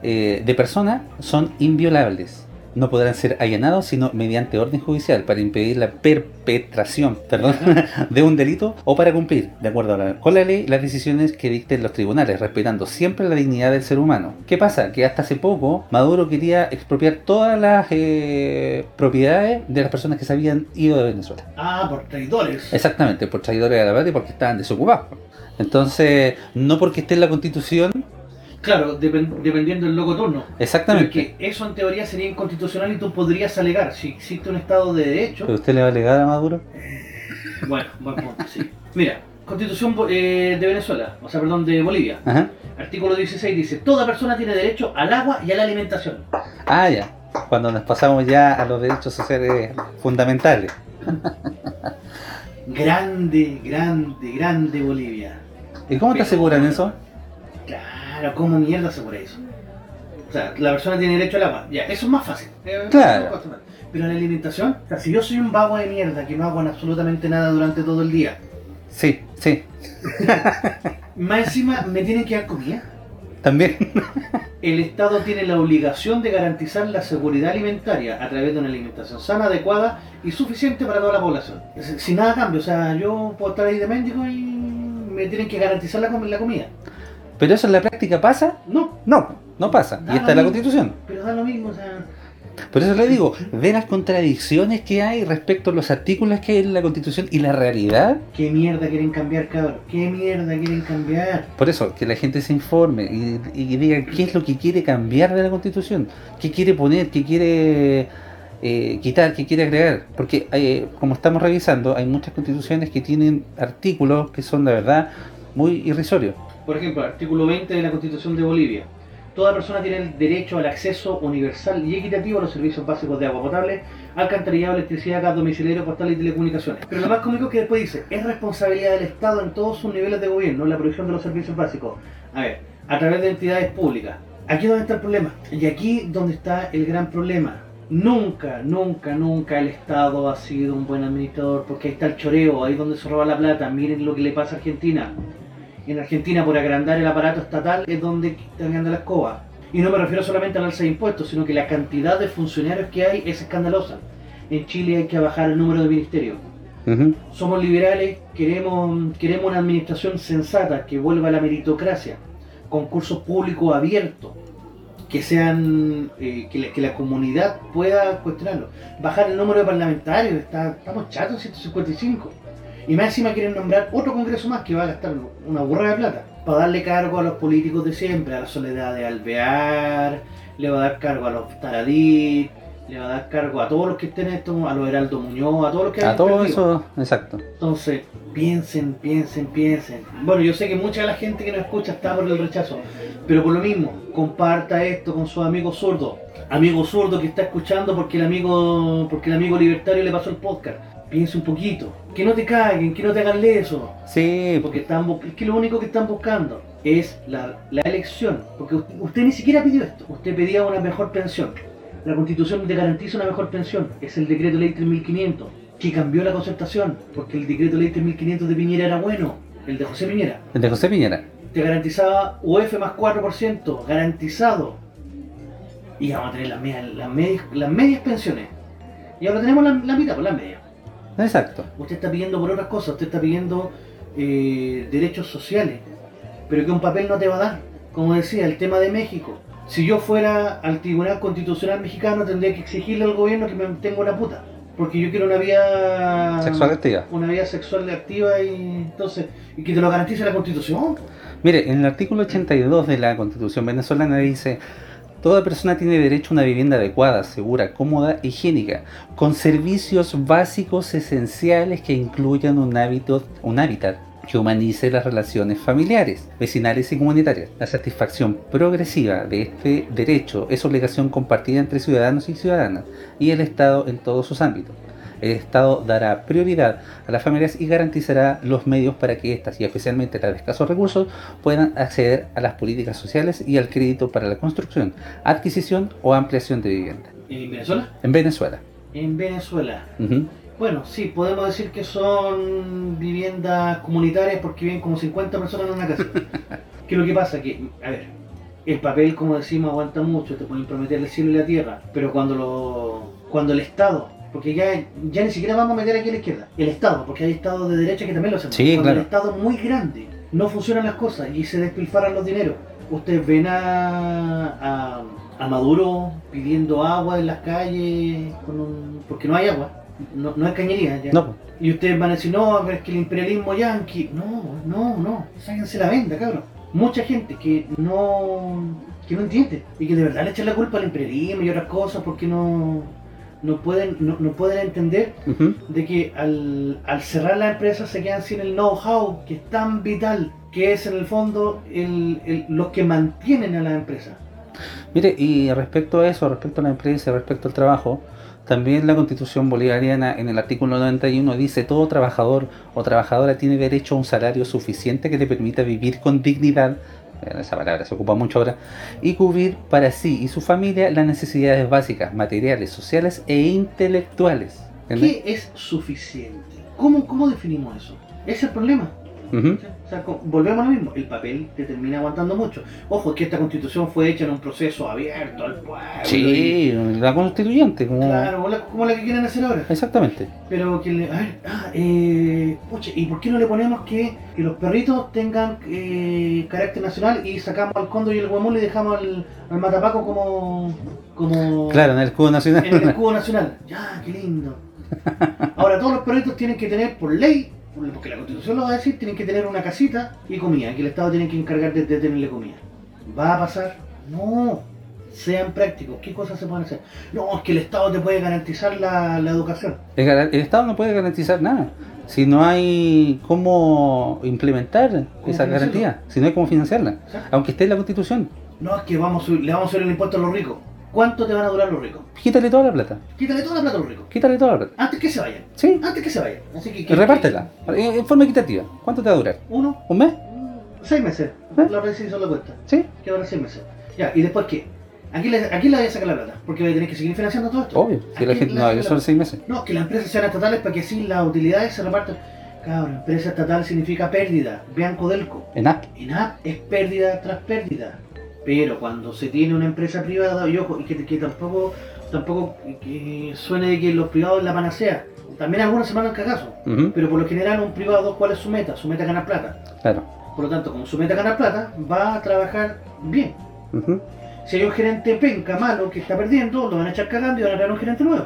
[SPEAKER 2] eh, de persona son inviolables. No podrán ser allanados sino mediante orden judicial para impedir la perpetración perdón, de un delito o para cumplir, de acuerdo a la- con la ley, las decisiones que dicten los tribunales, respetando siempre la dignidad del ser humano. ¿Qué pasa? Que hasta hace poco Maduro quería expropiar todas las eh, propiedades de las personas que se habían ido de Venezuela.
[SPEAKER 3] Ah, por traidores.
[SPEAKER 2] Exactamente, por traidores de la patria porque estaban desocupados. Entonces, no porque esté en la constitución,
[SPEAKER 3] Claro, depen- dependiendo del loco turno.
[SPEAKER 2] Exactamente.
[SPEAKER 3] que eso en teoría sería inconstitucional y tú podrías alegar si existe un Estado de Derecho.
[SPEAKER 2] ¿Pero usted le va a alegar a Maduro?
[SPEAKER 3] Bueno, buen punto, sí. Mira, Constitución eh, de Venezuela, o sea, perdón, de Bolivia.
[SPEAKER 2] Ajá.
[SPEAKER 3] Artículo 16 dice, toda persona tiene derecho al agua y a la alimentación.
[SPEAKER 2] Ah, ya. Cuando nos pasamos ya a los derechos sociales fundamentales.
[SPEAKER 3] Grande, grande, grande Bolivia.
[SPEAKER 2] ¿Y cómo te aseguran eso?
[SPEAKER 3] Claro, ¿cómo mierda asegura eso? O sea, la persona tiene derecho al agua. Ya, eso es más fácil. Eh,
[SPEAKER 2] Claro.
[SPEAKER 3] Pero la alimentación, o sea, si yo soy un vago de mierda que no hago absolutamente nada durante todo el día,
[SPEAKER 2] Sí, sí.
[SPEAKER 3] más encima me tienen que dar comida.
[SPEAKER 2] También.
[SPEAKER 3] El Estado tiene la obligación de garantizar la seguridad alimentaria a través de una alimentación sana, adecuada y suficiente para toda la población. Sin nada a cambio, o sea, yo puedo estar ahí de mendigo y me tienen que garantizar la, com- la comida.
[SPEAKER 2] ¿Pero eso en la práctica pasa?
[SPEAKER 3] No,
[SPEAKER 2] No, no pasa.
[SPEAKER 3] Da
[SPEAKER 2] Y está en la constitución.
[SPEAKER 3] pero da lo mismo, o sea,
[SPEAKER 2] Por eso le digo, ve las contradicciones que hay respecto a los artículos que hay en la constitución y la realidad.
[SPEAKER 3] ¿qué mierda quieren cambiar, cabrón? ¿Qué mierda quieren cambiar?
[SPEAKER 2] Por eso, que la gente se informe y, y diga qué es lo que quiere cambiar de la constitución, qué quiere poner, qué quiere eh, quitar, qué quiere agregar. Porque eh, como estamos revisando, hay muchas constituciones que tienen artículos que son, la verdad, muy irrisorios.
[SPEAKER 3] Por ejemplo, artículo 20 de la Constitución de Bolivia. Toda persona tiene el derecho al acceso universal y equitativo a los servicios básicos de agua potable, alcantarillado, electricidad, gas domiciliario, postal y telecomunicaciones. Pero lo más cómico es que después dice, es responsabilidad del Estado en todos sus niveles de gobierno la provisión de los servicios básicos. A ver, a través de entidades públicas. Aquí es donde está el problema. Y aquí donde está el gran problema. Nunca, nunca, nunca el Estado ha sido un buen administrador porque ahí está el choreo, ahí es donde se roba la plata. Miren lo que le pasa a Argentina. En Argentina, por agrandar el aparato estatal, es donde están ganando la escoba. Y no me refiero solamente al alza de impuestos, sino que la cantidad de funcionarios que hay es escandalosa. En Chile hay que bajar el número de ministerios. Somos liberales, queremos, queremos una administración sensata que vuelva a la meritocracia, concursos públicos abiertos, que sean eh, que, la, que la comunidad pueda cuestionarlo. Bajar el número de parlamentarios, está, estamos chatos, 155. Y más encima quieren nombrar otro congreso más que va a gastar una burra de plata para darle cargo a los políticos de siempre, a la Soledad de Alvear, le va a dar cargo a los Taradí, le va a dar cargo a todos los que estén esto, a los Heraldo Muñoz, a todos los que
[SPEAKER 2] A
[SPEAKER 3] hayan
[SPEAKER 2] todo
[SPEAKER 3] perdido.
[SPEAKER 2] eso, exacto.
[SPEAKER 3] Entonces, piensen, piensen, piensen. Bueno, yo sé que mucha de la gente que nos escucha está por el rechazo, pero por lo mismo, comparta esto con sus amigos zurdos. Amigo zurdo que está escuchando porque el amigo, porque el amigo libertario le pasó el podcast. Piense un poquito. Que no te caguen, que no te hagan leso.
[SPEAKER 2] Sí,
[SPEAKER 3] Porque están, es que lo único que están buscando es la, la elección. Porque usted, usted ni siquiera pidió esto. Usted pedía una mejor pensión. La constitución te garantiza una mejor pensión. Es el decreto ley 3500 que cambió la concertación. Porque el decreto ley 3500 de Piñera era bueno. El de José Piñera.
[SPEAKER 2] el de José Piñera.
[SPEAKER 3] te garantizaba UF más 4%, garantizado. Y vamos a tener las medias, las medias, las medias pensiones. Y ahora tenemos la, la mitad, pues las medias.
[SPEAKER 2] Exacto.
[SPEAKER 3] Usted está pidiendo por otras cosas, usted está pidiendo eh, derechos sociales, pero que un papel no te va a dar. Como decía, el tema de México. Si yo fuera al Tribunal Constitucional Mexicano, tendría que exigirle al gobierno que me tenga una puta. Porque yo quiero una vida
[SPEAKER 2] Sexual activa.
[SPEAKER 3] Una vida sexual activa y entonces y que te lo garantice la Constitución.
[SPEAKER 2] Mire, en el artículo 82 de la Constitución venezolana dice Toda persona tiene derecho a una vivienda adecuada, segura, cómoda, higiénica, con servicios básicos esenciales que incluyan un, un hábitat que humanice las relaciones familiares, vecinales y comunitarias. La satisfacción progresiva de este derecho es obligación compartida entre ciudadanos y ciudadanas y el Estado en todos sus ámbitos. El Estado dará prioridad a las familias y garantizará los medios para que éstas, y especialmente las de escasos recursos, puedan acceder a las políticas sociales y al crédito para la construcción, adquisición o ampliación de vivienda.
[SPEAKER 3] ¿En Venezuela?
[SPEAKER 2] En Venezuela.
[SPEAKER 3] En Venezuela. Bueno, sí, podemos decir que son viviendas comunitarias porque viven como 50 personas en una casa. ¿Qué es lo que pasa? Que, a ver, el papel, como decimos, aguanta mucho, te pueden prometer el cielo y la tierra, pero cuando lo cuando el Estado, porque ya, ya ni siquiera vamos a meter aquí a la izquierda, el Estado, porque hay Estados de derecha que también lo hacen.
[SPEAKER 2] Sí,
[SPEAKER 3] cuando
[SPEAKER 2] claro.
[SPEAKER 3] el Estado es muy grande, no funcionan las cosas y se despilfarran los dineros. Ustedes ven a, a, a Maduro pidiendo agua en las calles con un- porque no hay agua, no, no hay cañería. ya.
[SPEAKER 2] No.
[SPEAKER 3] Y ustedes van a decir, no, pero es que el imperialismo yanqui. No, no, no, sáquense la venda, cabrón. Mucha gente que no que no entiende y que de verdad le echan la culpa al imperialismo y otras cosas porque no, no, pueden, no, no pueden entender de que al, al cerrar la empresa se quedan sin el know-how que es tan vital, que es en el fondo el, el- los que mantienen a la empresa.
[SPEAKER 2] Mire, y respecto a eso, respecto a la empresa, respecto al trabajo, también la constitución bolivariana en el artículo 91 dice todo trabajador o trabajadora tiene derecho a un salario suficiente que le permita vivir con dignidad, esa palabra se ocupa mucho ahora, y cubrir para sí y su familia las necesidades básicas, materiales, sociales e intelectuales. ¿Entiende?
[SPEAKER 3] ¿Qué es suficiente? ¿Cómo, cómo definimos eso? Es el problema.
[SPEAKER 2] Ujú.
[SPEAKER 3] O sea, volvemos a lo mismo, el papel te termina aguantando mucho. Ojo, es que esta constitución fue hecha en un proceso abierto al pueblo. y-
[SPEAKER 2] Sí, la constituyente, como...
[SPEAKER 3] Claro, como la, como la que quieren hacer ahora.
[SPEAKER 2] Exactamente.
[SPEAKER 3] Pero que le. A ver, ah, eh, pucha, ¿y por qué no le ponemos que, que los perritos tengan eh, carácter nacional y sacamos al cóndor y el guamul y dejamos al, al matapaco como. como.
[SPEAKER 2] Claro, en el escudo nacional.
[SPEAKER 3] en el escudo nacional. Ya, qué lindo. Ahora, todos los perritos tienen que tener por ley, porque la constitución lo va a decir, tienen que tener una casita y comida, que el Estado tiene que encargar de, de tenerle comida. ¿Va a pasar? No. Sean prácticos. ¿Qué cosas se pueden hacer? No, es que el Estado te puede garantizar la, la educación.
[SPEAKER 2] El, Estado no puede garantizar nada. Si no hay cómo implementar esa garantía, si no hay cómo financiarla, aunque esté en la Constitución,
[SPEAKER 3] No, es que vamos le vamos a subir el impuesto a los ricos. ¿Cuánto te van a durar los ricos?
[SPEAKER 2] quítale toda la plata.
[SPEAKER 3] Quítale toda la plata a los ricos.
[SPEAKER 2] Quítale toda la plata.
[SPEAKER 3] Antes que se vayan.
[SPEAKER 2] Sí,
[SPEAKER 3] Antes que se vayan. Así que.
[SPEAKER 2] repártela, en en forma equitativa. ¿Cuánto te va a durar?
[SPEAKER 3] Uno,
[SPEAKER 2] ¿Un mes?
[SPEAKER 3] seis meses.
[SPEAKER 2] ¿Eh?
[SPEAKER 3] La red se hizo la cuenta.
[SPEAKER 2] Sí,
[SPEAKER 3] Que seis meses. Ya, ¿y después qué? Aquí le, aquí le voy a sacar la plata. Porque voy a tener que seguir financiando todo esto.
[SPEAKER 2] obvio. Si la gente, no,
[SPEAKER 3] la
[SPEAKER 2] son seis meses.
[SPEAKER 3] No, que las empresas sean estatales para que así las utilidades se repartan. Cabrón, empresa estatal significa pérdida. Vean Codelco.
[SPEAKER 2] En app.
[SPEAKER 3] ENAP es pérdida tras pérdida. Pero cuando se tiene una empresa privada, y ojo, y que, que tampoco, tampoco que suene de que los privados la panacea. También algunos se mandan cagazo.
[SPEAKER 2] Ujú,
[SPEAKER 3] Pero por lo general un privado, ¿cuál es su meta? Su meta es ganar plata.
[SPEAKER 2] Claro.
[SPEAKER 3] Por lo tanto, como su meta es ganar plata, va a trabajar bien. Si hay un gerente penca malo que está perdiendo, lo van a echar cagando y van a traer un gerente nuevo.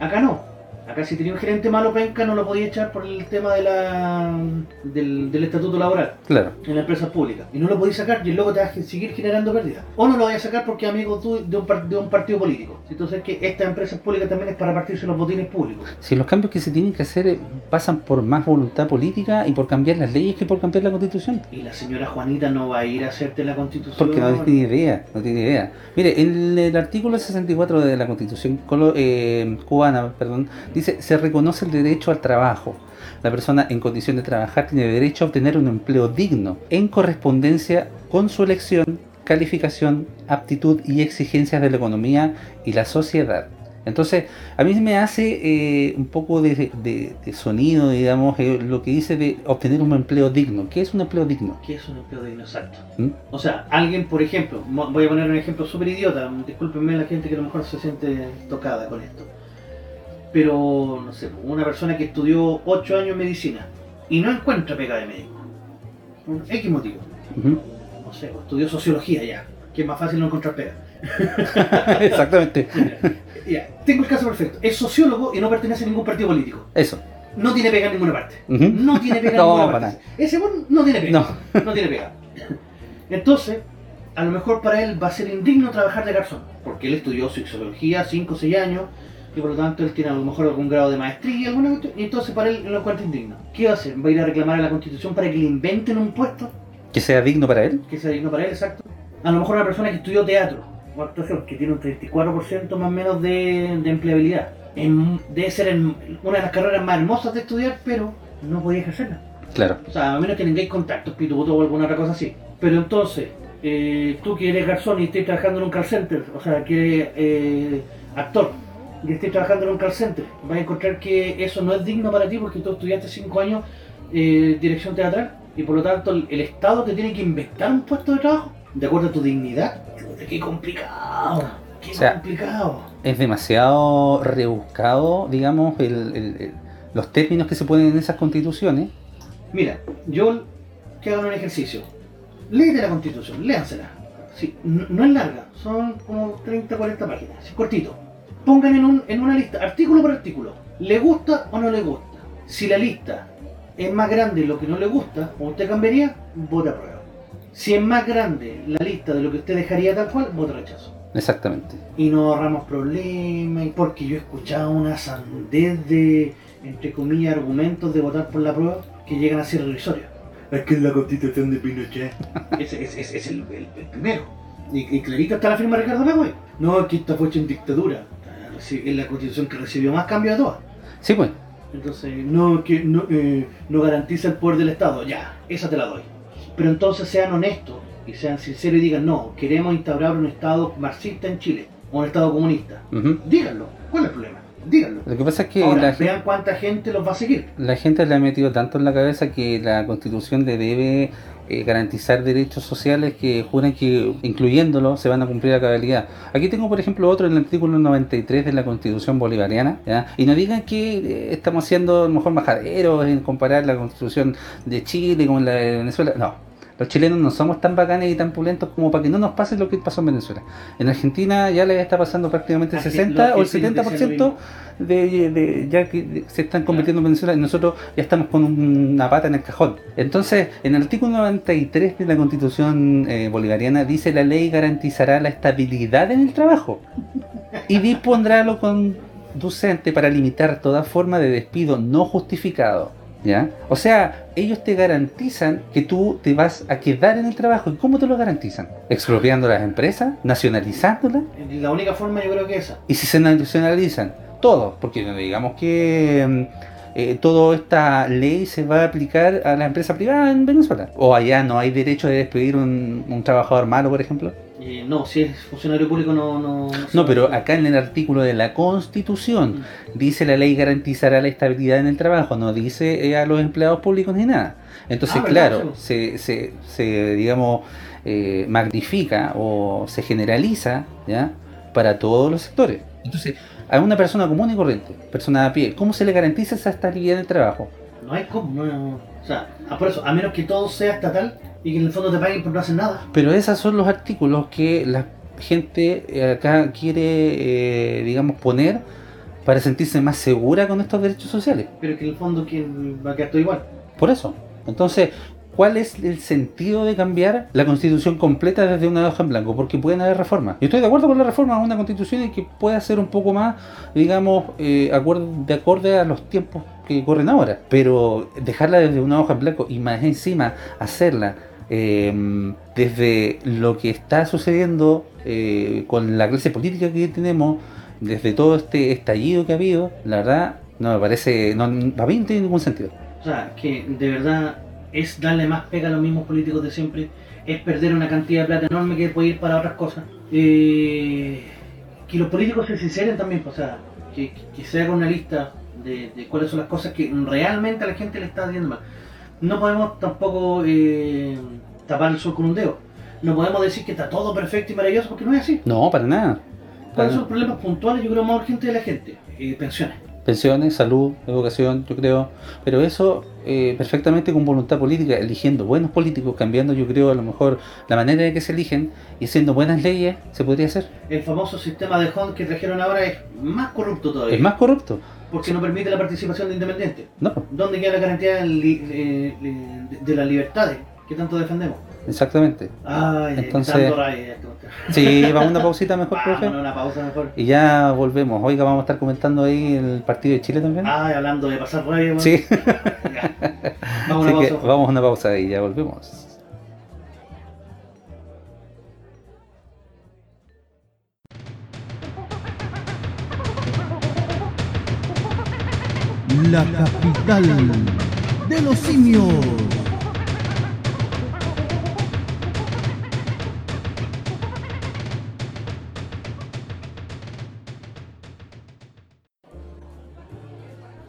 [SPEAKER 3] Acá no. Acá si tenía un gerente malo penca no lo podía echar por el tema de la, del, del estatuto laboral
[SPEAKER 2] Claro.
[SPEAKER 3] en la empresa pública. Y no lo podéis sacar y el loco te va a seguir generando pérdidas. O no lo vais a sacar porque es amigo tú de un, par- de un partido político. Entonces que estas empresas públicas también es para repartirse los botines públicos.
[SPEAKER 2] Si los cambios que se tienen que hacer eh, pasan por más voluntad política y por cambiar las leyes que por cambiar la constitución.
[SPEAKER 3] Y la señora Juanita no va a ir a hacerte la constitución.
[SPEAKER 2] Porque no tiene idea, no tiene idea. Mire, en el artículo 64 de la Constitución eh, cubana, perdón, dice, se reconoce el derecho al trabajo. La persona en condición de trabajar tiene derecho a obtener un empleo digno, en correspondencia con su elección, calificación, aptitud y exigencias de la economía y la sociedad. Entonces, a mí me hace eh, un poco de, de- de sonido, digamos, eh, lo que dice de obtener un empleo digno. ¿Qué es un empleo digno?
[SPEAKER 3] ¿Qué es un empleo digno exacto?
[SPEAKER 2] ¿Mm?
[SPEAKER 3] O sea, alguien, por ejemplo, voy a poner un ejemplo súper idiota, discúlpenme la gente que a lo mejor se siente tocada con esto. Pero, no sé, una persona que estudió 8 años medicina y no encuentra pega de médico. Por X motivo.
[SPEAKER 2] Ujú.
[SPEAKER 3] No sé, estudió sociología ya, que es más fácil no encontrar pega.
[SPEAKER 2] Exactamente.
[SPEAKER 3] Ya, tengo el caso perfecto. Es sociólogo y no pertenece a ningún partido político.
[SPEAKER 2] Eso.
[SPEAKER 3] No tiene pega en ninguna parte.
[SPEAKER 2] Ujú.
[SPEAKER 3] No tiene pega en
[SPEAKER 2] No,
[SPEAKER 3] ninguna parte. Ese no tiene pega.
[SPEAKER 2] No.
[SPEAKER 3] No tiene pega. Entonces, a lo mejor para él va a ser indigno trabajar de garzón, porque él estudió sociología 5 o 6 años y por lo tanto él tiene a lo mejor algún grado de maestría, alguna cuestión, y entonces para él lo encuentra indigno. ¿Qué va a hacer? ¿Va a ir a reclamar a la constitución para que le inventen un puesto
[SPEAKER 2] Que sea digno para él.
[SPEAKER 3] que sea digno para él, exacto? A lo mejor una persona que estudió teatro o actuación, que tiene un 34% más o menos de, de empleabilidad. En- debe ser en- una de las carreras más hermosas de estudiar, pero no podía ejercerla.
[SPEAKER 2] Claro.
[SPEAKER 3] O sea, a menos que tengáis contactos, pituto o alguna otra cosa así. Pero entonces, eh, tú que eres garzón y estés trabajando en un call center, o sea, que eres eh, actor y estés trabajando en un call center, vas a encontrar que eso no es digno para ti porque tú estudiaste 5 años eh, dirección teatral y por lo tanto el, el Estado te tiene que inventar un puesto de trabajo de acuerdo a tu dignidad. Qué complicado, qué
[SPEAKER 2] O sea,
[SPEAKER 3] complicado.
[SPEAKER 2] Es demasiado rebuscado, digamos, el- los términos que se ponen en esas constituciones.
[SPEAKER 3] Mira, yo que hagan un ejercicio. Léete la constitución, léansela. Sí, no, no es larga, son como 30, 40 páginas, así cortito. Pongan en, un, en una lista, artículo por artículo, ¿le gusta o no le gusta? Si la lista es más grande de lo que no le gusta, o usted cambiaría, vota aprueba. Si es más grande la lista de lo que usted dejaría tal cual, vota rechazo.
[SPEAKER 2] Exactamente.
[SPEAKER 3] Y no ahorramos problemas, porque yo he escuchado una sandez de, entre comillas, argumentos de votar por la prueba que llegan a ser irrisorios. Es que es la constitución de Pinochet. ese es el, el- el primero. Y, y clarito está la firma de Ricardo Lagüe. No, es que esta fue hecha en dictadura. Es la constitución que recibió más cambios de todas.
[SPEAKER 2] Sí, pues.
[SPEAKER 3] Entonces, no, que no, eh, no garantiza el poder del Estado. Ya, esa te la doy. Pero entonces sean honestos y sean sinceros y digan, no, queremos instaurar un Estado marxista en Chile, o un Estado comunista. Díganlo. ¿Cuál es el problema? Díganlo.
[SPEAKER 2] Lo que pasa es que
[SPEAKER 3] Ahora,
[SPEAKER 2] la,
[SPEAKER 3] vean cuánta gente los va a seguir.
[SPEAKER 2] la gente le ha metido tanto en la cabeza que la constitución le debe eh, garantizar derechos sociales que juran que incluyéndolo se van a cumplir a cabalidad. Aquí tengo por ejemplo otro en el artículo 93 de la constitución bolivariana y no digan que eh, estamos siendo a lo mejor majaderos en comparar la constitución de Chile con la de Venezuela. No, los chilenos no somos tan bacanes y tan pulentos como para que no nos pase lo que pasó en Venezuela. En Argentina ya le está pasando prácticamente el
[SPEAKER 3] Argen-
[SPEAKER 2] 60
[SPEAKER 3] los
[SPEAKER 2] o el
[SPEAKER 3] argentinos decían
[SPEAKER 2] 70%
[SPEAKER 3] lo
[SPEAKER 2] de, de- ya que se están convirtiendo en Venezuela y nosotros ya estamos con una pata en el cajón. Entonces, en el artículo 93 de la Constitución eh, bolivariana dice la ley garantizará la estabilidad en el trabajo y dispondrá lo conducente para limitar toda forma de despido no justificado. ¿Ya? O sea, ellos te garantizan que tú te vas a quedar en el trabajo. ¿Y cómo te lo garantizan? Expropiando las empresas, nacionalizándolas.
[SPEAKER 3] La única forma yo creo que es esa.
[SPEAKER 2] Y si se nacionalizan todos, porque digamos que mm, eh, toda esta ley se va a aplicar a la empresa privada en Venezuela. O allá no hay derecho de despedir un, un trabajador malo, por ejemplo.
[SPEAKER 3] Eh, no, si es funcionario público no... No,
[SPEAKER 2] No, pero acá en el artículo de la Constitución dice la ley garantizará la estabilidad en el trabajo, no dice eh, a los empleados públicos ni nada. Entonces,
[SPEAKER 3] Ah,
[SPEAKER 2] claro, se, se, se, digamos, eh, magnifica o se generaliza ¿ya? para todos los sectores. Entonces, a una persona común y corriente, persona a pie, ¿cómo se le garantiza esa estabilidad en el trabajo?
[SPEAKER 3] No hay cómo, no, O sea, por eso, a menos que todo sea estatal y que en el fondo te paguen por no hacer nada.
[SPEAKER 2] Pero esos son los artículos que la gente eh, acá quiere, eh, digamos, poner para sentirse más segura con estos derechos sociales.
[SPEAKER 3] Pero que en el fondo ¿quién va a quedar todo igual.
[SPEAKER 2] Por eso. Entonces, ¿cuál es el sentido de cambiar la constitución completa desde una hoja en blanco? Porque pueden haber reformas. Yo estoy de acuerdo con la reforma de una constitución y que pueda ser un poco más, digamos, eh, de acorde a los tiempos que corren ahora. Pero dejarla desde una hoja en blanco y más encima hacerla eh, desde lo que está sucediendo eh, con la clase política que tenemos, desde todo este estallido que ha habido, la verdad, no me parece, no, a mí no tiene ningún sentido.
[SPEAKER 3] O sea, que de verdad es darle más pega a los mismos políticos de siempre, es perder una cantidad de plata enorme que puede ir para otras cosas. Eh, que los políticos se sinceren también, o sea, que, que se haga una lista de, de cuáles son las cosas que realmente a la gente le está haciendo mal. No podemos tampoco eh, tapar el sol con un dedo. No podemos decir que está todo perfecto y maravilloso porque no es así.
[SPEAKER 2] No, para nada.
[SPEAKER 3] ¿Cuáles son los problemas puntuales? Yo creo más urgentes de la gente. Eh, pensiones.
[SPEAKER 2] Pensiones, salud, educación, yo creo. Pero eso eh, perfectamente con voluntad política, eligiendo buenos políticos, cambiando yo creo a lo mejor la manera en que se eligen y haciendo buenas leyes, se podría hacer.
[SPEAKER 3] El famoso sistema de HON que trajeron ahora es más corrupto todavía.
[SPEAKER 2] Es más corrupto.
[SPEAKER 3] Porque no permite la participación de independientes.
[SPEAKER 2] No,
[SPEAKER 3] ¿Dónde queda la garantía de, eh, de- las libertades que tanto defendemos?
[SPEAKER 2] exactamente.
[SPEAKER 3] Ay,
[SPEAKER 2] Entonces-. Sí, vamos a una pausita mejor, profe.
[SPEAKER 3] a una pausa mejor.
[SPEAKER 2] Y ya volvemos. Oiga, vamos a estar comentando ahí el partido de Chile también.
[SPEAKER 3] Ay, hablando de pasar raya, weón.
[SPEAKER 2] Sí.
[SPEAKER 3] Vamos a una pausa.
[SPEAKER 2] vamos a una pausa y ya volvemos.
[SPEAKER 8] La capital de los simios.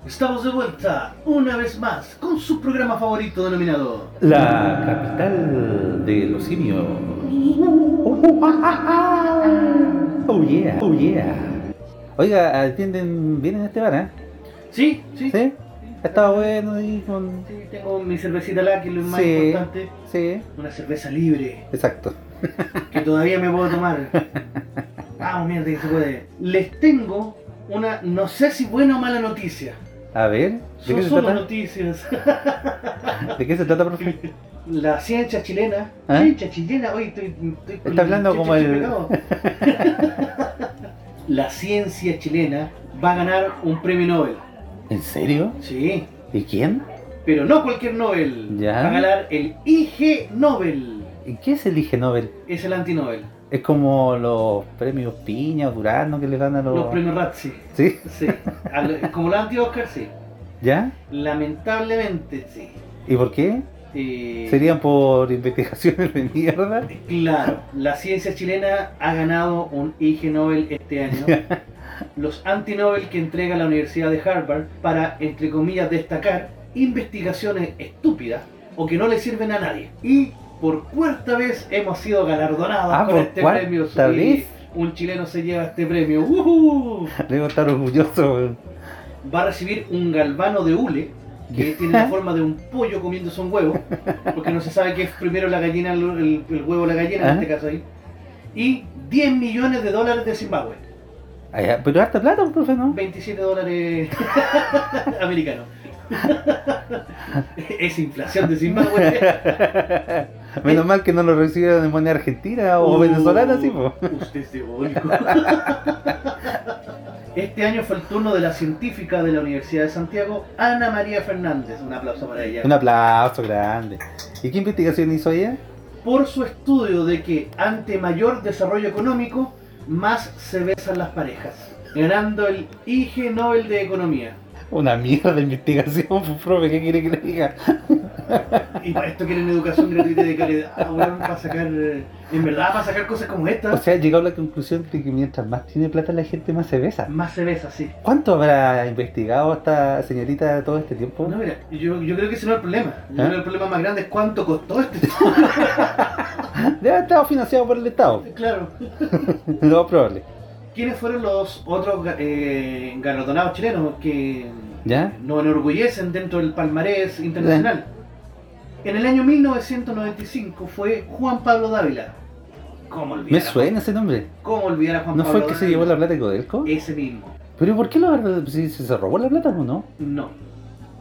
[SPEAKER 3] Estamos de vuelta una vez más con su programa favorito denominado
[SPEAKER 2] La capital de los simios. Oh yeah, oh yeah. Oiga, atienden bien en este bar, ¿eh?
[SPEAKER 3] Sí, sí.
[SPEAKER 2] ¿Sí? Ha estado bueno ahí con...
[SPEAKER 3] Sí, tengo mi cervecita la que es lo más
[SPEAKER 2] Sí.
[SPEAKER 3] importante.
[SPEAKER 2] Sí,
[SPEAKER 3] Una cerveza libre
[SPEAKER 2] exacto.
[SPEAKER 3] que todavía me puedo tomar. Vamos, mierda que se puede. Les tengo una, no sé si buena o mala noticia.
[SPEAKER 2] A ver, ¿de
[SPEAKER 3] Son
[SPEAKER 2] qué se
[SPEAKER 3] solo
[SPEAKER 2] trata?
[SPEAKER 3] noticias.
[SPEAKER 2] ¿De qué se trata, profe?
[SPEAKER 3] La ciencia chilena.
[SPEAKER 2] ¿Ah?
[SPEAKER 3] Ciencia chilena, hoy estoy, estoy
[SPEAKER 2] Está hablando como el-.
[SPEAKER 3] La ciencia chilena va a ganar un premio Nobel.
[SPEAKER 2] ¿En serio?
[SPEAKER 3] Sí,
[SPEAKER 2] ¿Y quién?
[SPEAKER 3] pero no cualquier Nobel.
[SPEAKER 2] Ya.
[SPEAKER 3] Va a ganar el IG Nobel.
[SPEAKER 2] ¿Y qué es el Ige Nobel?
[SPEAKER 3] Es el anti-Nobel.
[SPEAKER 2] Es como los premios Piña o Durano que le dan a los...
[SPEAKER 3] Los premios Razzie.
[SPEAKER 2] ¿Sí?
[SPEAKER 3] Sí. Como los anti-Oscar, sí.
[SPEAKER 2] ¿Ya?
[SPEAKER 3] Lamentablemente, sí.
[SPEAKER 2] ¿Y por qué?
[SPEAKER 3] Eh,
[SPEAKER 2] ¿Serían por investigaciones de mierda?
[SPEAKER 3] Claro, la ciencia chilena ha ganado un IG Nobel este año. Los anti-Nobel que entrega la Universidad de Harvard para, entre comillas, destacar investigaciones estúpidas o que no le sirven a nadie. Y por cuarta vez hemos sido galardonados
[SPEAKER 2] Ah,
[SPEAKER 3] con
[SPEAKER 2] ¿por
[SPEAKER 3] este premio.
[SPEAKER 2] Vez?
[SPEAKER 3] Un chileno se lleva este premio. ¡Woohoo!
[SPEAKER 2] Debo estar orgulloso.
[SPEAKER 3] Va a recibir un galvano de hule que tiene la forma de un pollo comiéndose un huevo, porque no se sabe qué es primero la gallina, el, huevo o la gallina en
[SPEAKER 2] Ajá.
[SPEAKER 3] este caso ahí, y 10 millones de dólares de Zimbabue,
[SPEAKER 2] Ah, Pero harta plata, profe, ¿no?
[SPEAKER 3] 27 dólares americanos. es inflación de Zimbabue.
[SPEAKER 2] Menos mal que no lo recibieron en moneda argentina o
[SPEAKER 3] Uh,
[SPEAKER 2] venezolana, sí, po.
[SPEAKER 3] Usted es diabólico. Este año fue el turno de la científica de la Universidad de Santiago, Ana María Fernández. Un aplauso para ella.
[SPEAKER 2] Un aplauso grande. ¿Y qué investigación hizo ella?
[SPEAKER 3] por su estudio de que ante mayor desarrollo económico, más se besan las parejas, ganando el IG Nobel de Economía.
[SPEAKER 2] Una mierda de investigación, profe, ¿qué quiere que le diga?
[SPEAKER 3] Y para esto quieren educación gratuita de calidad, para sacar, eh, en verdad, para sacar cosas como
[SPEAKER 2] O
[SPEAKER 3] esta,
[SPEAKER 2] sea, ha llegado a la conclusión de que mientras más tiene plata la gente, más se besa.
[SPEAKER 3] más se besa, sí.
[SPEAKER 2] ¿Cuánto habrá investigado esta señorita todo este tiempo?
[SPEAKER 3] No, mira, yo, yo creo que ese no es el problema. Yo
[SPEAKER 2] ¿Ah?
[SPEAKER 3] creo que el problema más grande es cuánto costó este
[SPEAKER 2] Debe haber estado financiado por el Estado.
[SPEAKER 3] Claro.
[SPEAKER 2] Lo probable.
[SPEAKER 3] ¿Quiénes fueron los otros eh, galardonados chilenos que
[SPEAKER 2] ¿Ya?
[SPEAKER 3] nos enorgullecen dentro del palmarés internacional? En el año 1995 fue Juan Pablo Dávila. ¿Cómo olvidar?
[SPEAKER 2] Me suena ese nombre.
[SPEAKER 3] ¿Cómo olvidar a Juan
[SPEAKER 2] ¿No
[SPEAKER 3] Pablo
[SPEAKER 2] fue el que se llevó la plata de Codelco?
[SPEAKER 3] Ese mismo.
[SPEAKER 2] ¿Pero por qué verdad? Si se robó la plata o no?
[SPEAKER 3] No.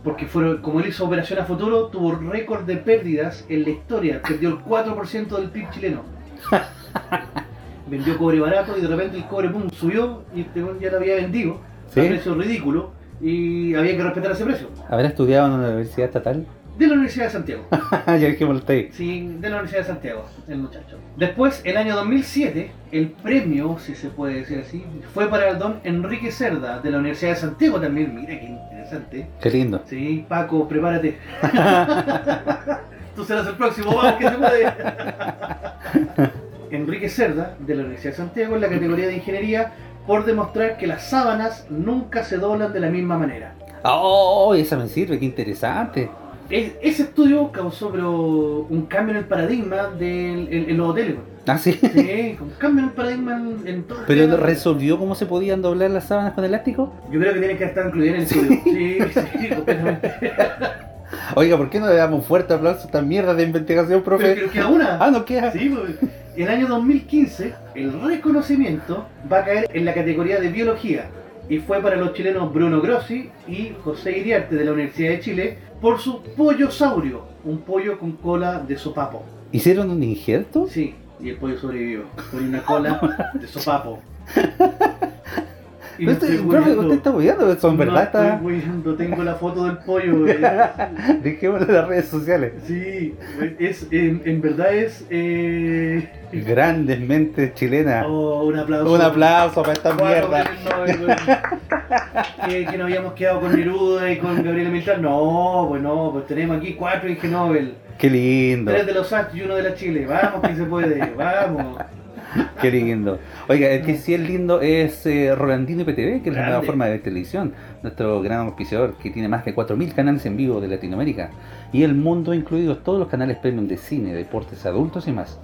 [SPEAKER 3] Porque fueron, como él hizo operación a futuro, tuvo récord de pérdidas en la historia. Perdió el 4% del PIB chileno. Vendió cobre barato y de repente el cobre pum, subió y este ya lo había vendido
[SPEAKER 2] ¿Sí?
[SPEAKER 3] a precio ridículo y había que respetar ese precio.
[SPEAKER 2] ¿Habrá estudiado en una universidad estatal?
[SPEAKER 3] De la Universidad de Santiago.
[SPEAKER 2] ya hasta ahí.
[SPEAKER 3] Sí, de la Universidad de Santiago, el muchacho. Después, el año 2007, el premio, si se puede decir así, fue para el don Enrique Cerda, de la Universidad de Santiago también. Mira qué interesante.
[SPEAKER 2] Qué lindo.
[SPEAKER 3] Sí, Paco, prepárate. Tú serás el próximo, vamos que se puede. Enrique Cerda, de la Universidad de Santiago, en la categoría de ingeniería, por demostrar que las sábanas nunca se doblan de la misma manera.
[SPEAKER 2] Oh, esa me sirve, qué interesante.
[SPEAKER 3] Es- ese estudio causó pero, un cambio en el paradigma del, en, en los hoteles.
[SPEAKER 2] Ah, sí.
[SPEAKER 3] Sí, un cambio en el paradigma en, en todo
[SPEAKER 2] Pero resolvió cómo se podían doblar las sábanas con elástico.
[SPEAKER 3] Yo creo que tiene que estar incluido en el estudio. Sí, sí, completamente.
[SPEAKER 2] Oiga, ¿por qué no le damos un fuerte aplauso a esta mierda de investigación,
[SPEAKER 3] Pero
[SPEAKER 2] profe?
[SPEAKER 3] creo que a una.
[SPEAKER 2] Ah, no queda.
[SPEAKER 3] Sí, pues, el año 2015 el reconocimiento va a caer en la categoría de biología y fue para los chilenos Bruno Grossi y José Iriarte de la Universidad de Chile por su pollosaurio, un pollo con cola de sopapo.
[SPEAKER 2] ¿Hicieron un injerto?
[SPEAKER 3] Sí, y el pollo sobrevivió con una cola de sopapo. Y
[SPEAKER 2] No
[SPEAKER 3] no
[SPEAKER 2] estoy, profe, usted está eso en
[SPEAKER 3] No
[SPEAKER 2] verdad está.
[SPEAKER 3] estoy hueando, tengo la foto del pollo. eh.
[SPEAKER 2] Dejémoslo en las redes sociales.
[SPEAKER 3] Sí, es, en, en verdad es... Eh...
[SPEAKER 2] Grandes mentes chilenas.
[SPEAKER 3] Oh, un aplauso.
[SPEAKER 2] Un aplauso para esta mierda.
[SPEAKER 3] que, que nos habíamos quedado con Neruda y con Gabriela Mistral. No, pues no, pues tenemos aquí cuatro Ig Nobel.
[SPEAKER 2] Qué lindo,
[SPEAKER 3] Tres de los Santos y uno de la Chile. Vamos que se puede, vamos.
[SPEAKER 2] qué lindo. Oiga, el que sí es lindo es eh, Rolandino IPTV, que es la nueva forma de televisión. Nuestro gran auspiciador que tiene más de 4.000 canales en vivo de Latinoamérica. Y el mundo, incluidos todos los canales premium de cine, deportes, adultos y más.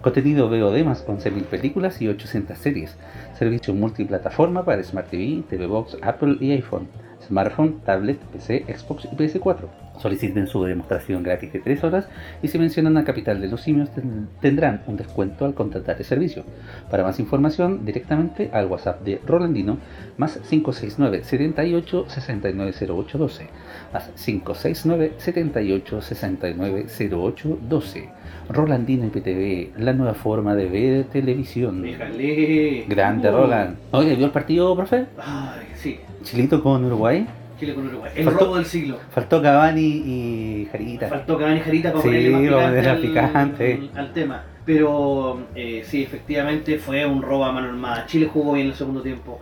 [SPEAKER 2] Contenido VOD más 11.000 películas y 800 series. Servicio multiplataforma para Smart TV, TV Box, Apple y iPhone. Smartphone, tablet, PC, Xbox y PS4. Soliciten su demostración gratis de 3 horas y si mencionan a Capital de los Simios ten- tendrán un descuento al contratar el servicio. Para más información, directamente al WhatsApp de Rolandino más 569 78 690812 más 569 78 690812 Rolandino IPTV, la nueva forma de ver televisión.
[SPEAKER 3] Déjale.
[SPEAKER 2] Grande
[SPEAKER 3] Uh.
[SPEAKER 2] Roland. Oye, ¿vio el partido, profe?
[SPEAKER 3] Ay, sí.
[SPEAKER 2] Chilito con Uruguay.
[SPEAKER 3] Chile con Uruguay. El
[SPEAKER 2] Faltó-
[SPEAKER 3] robo del siglo.
[SPEAKER 2] Faltó Cavani y Jarita.
[SPEAKER 3] Faltó Cavani Jarita para
[SPEAKER 2] Sí,
[SPEAKER 3] ponerle más picante, al,
[SPEAKER 2] picante.
[SPEAKER 3] al tema. Pero eh, sí, efectivamente fue un robo a mano armada. Chile jugó bien el segundo tiempo.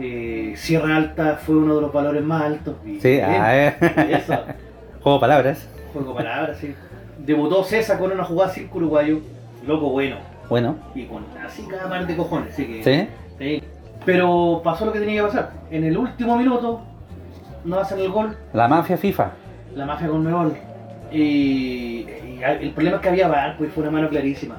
[SPEAKER 3] Eh, Sierra Alta fue uno de los valores más altos. Bien.
[SPEAKER 2] Sí, ah, eh.
[SPEAKER 3] Eso,
[SPEAKER 2] Juego palabras.
[SPEAKER 3] juego palabras, sí. Debutó César con una jugada circo uruguayo. Loco bueno.
[SPEAKER 2] Bueno,
[SPEAKER 3] Y con así cada par de cojones. Así que,
[SPEAKER 2] ¿sí?
[SPEAKER 3] sí. Pero pasó lo que tenía que pasar. En el último minuto no hacen el gol.
[SPEAKER 2] La mafia FIFA.
[SPEAKER 3] la mafia con Mebol. Y, y el problema es que había bar, pues fue una mano clarísima.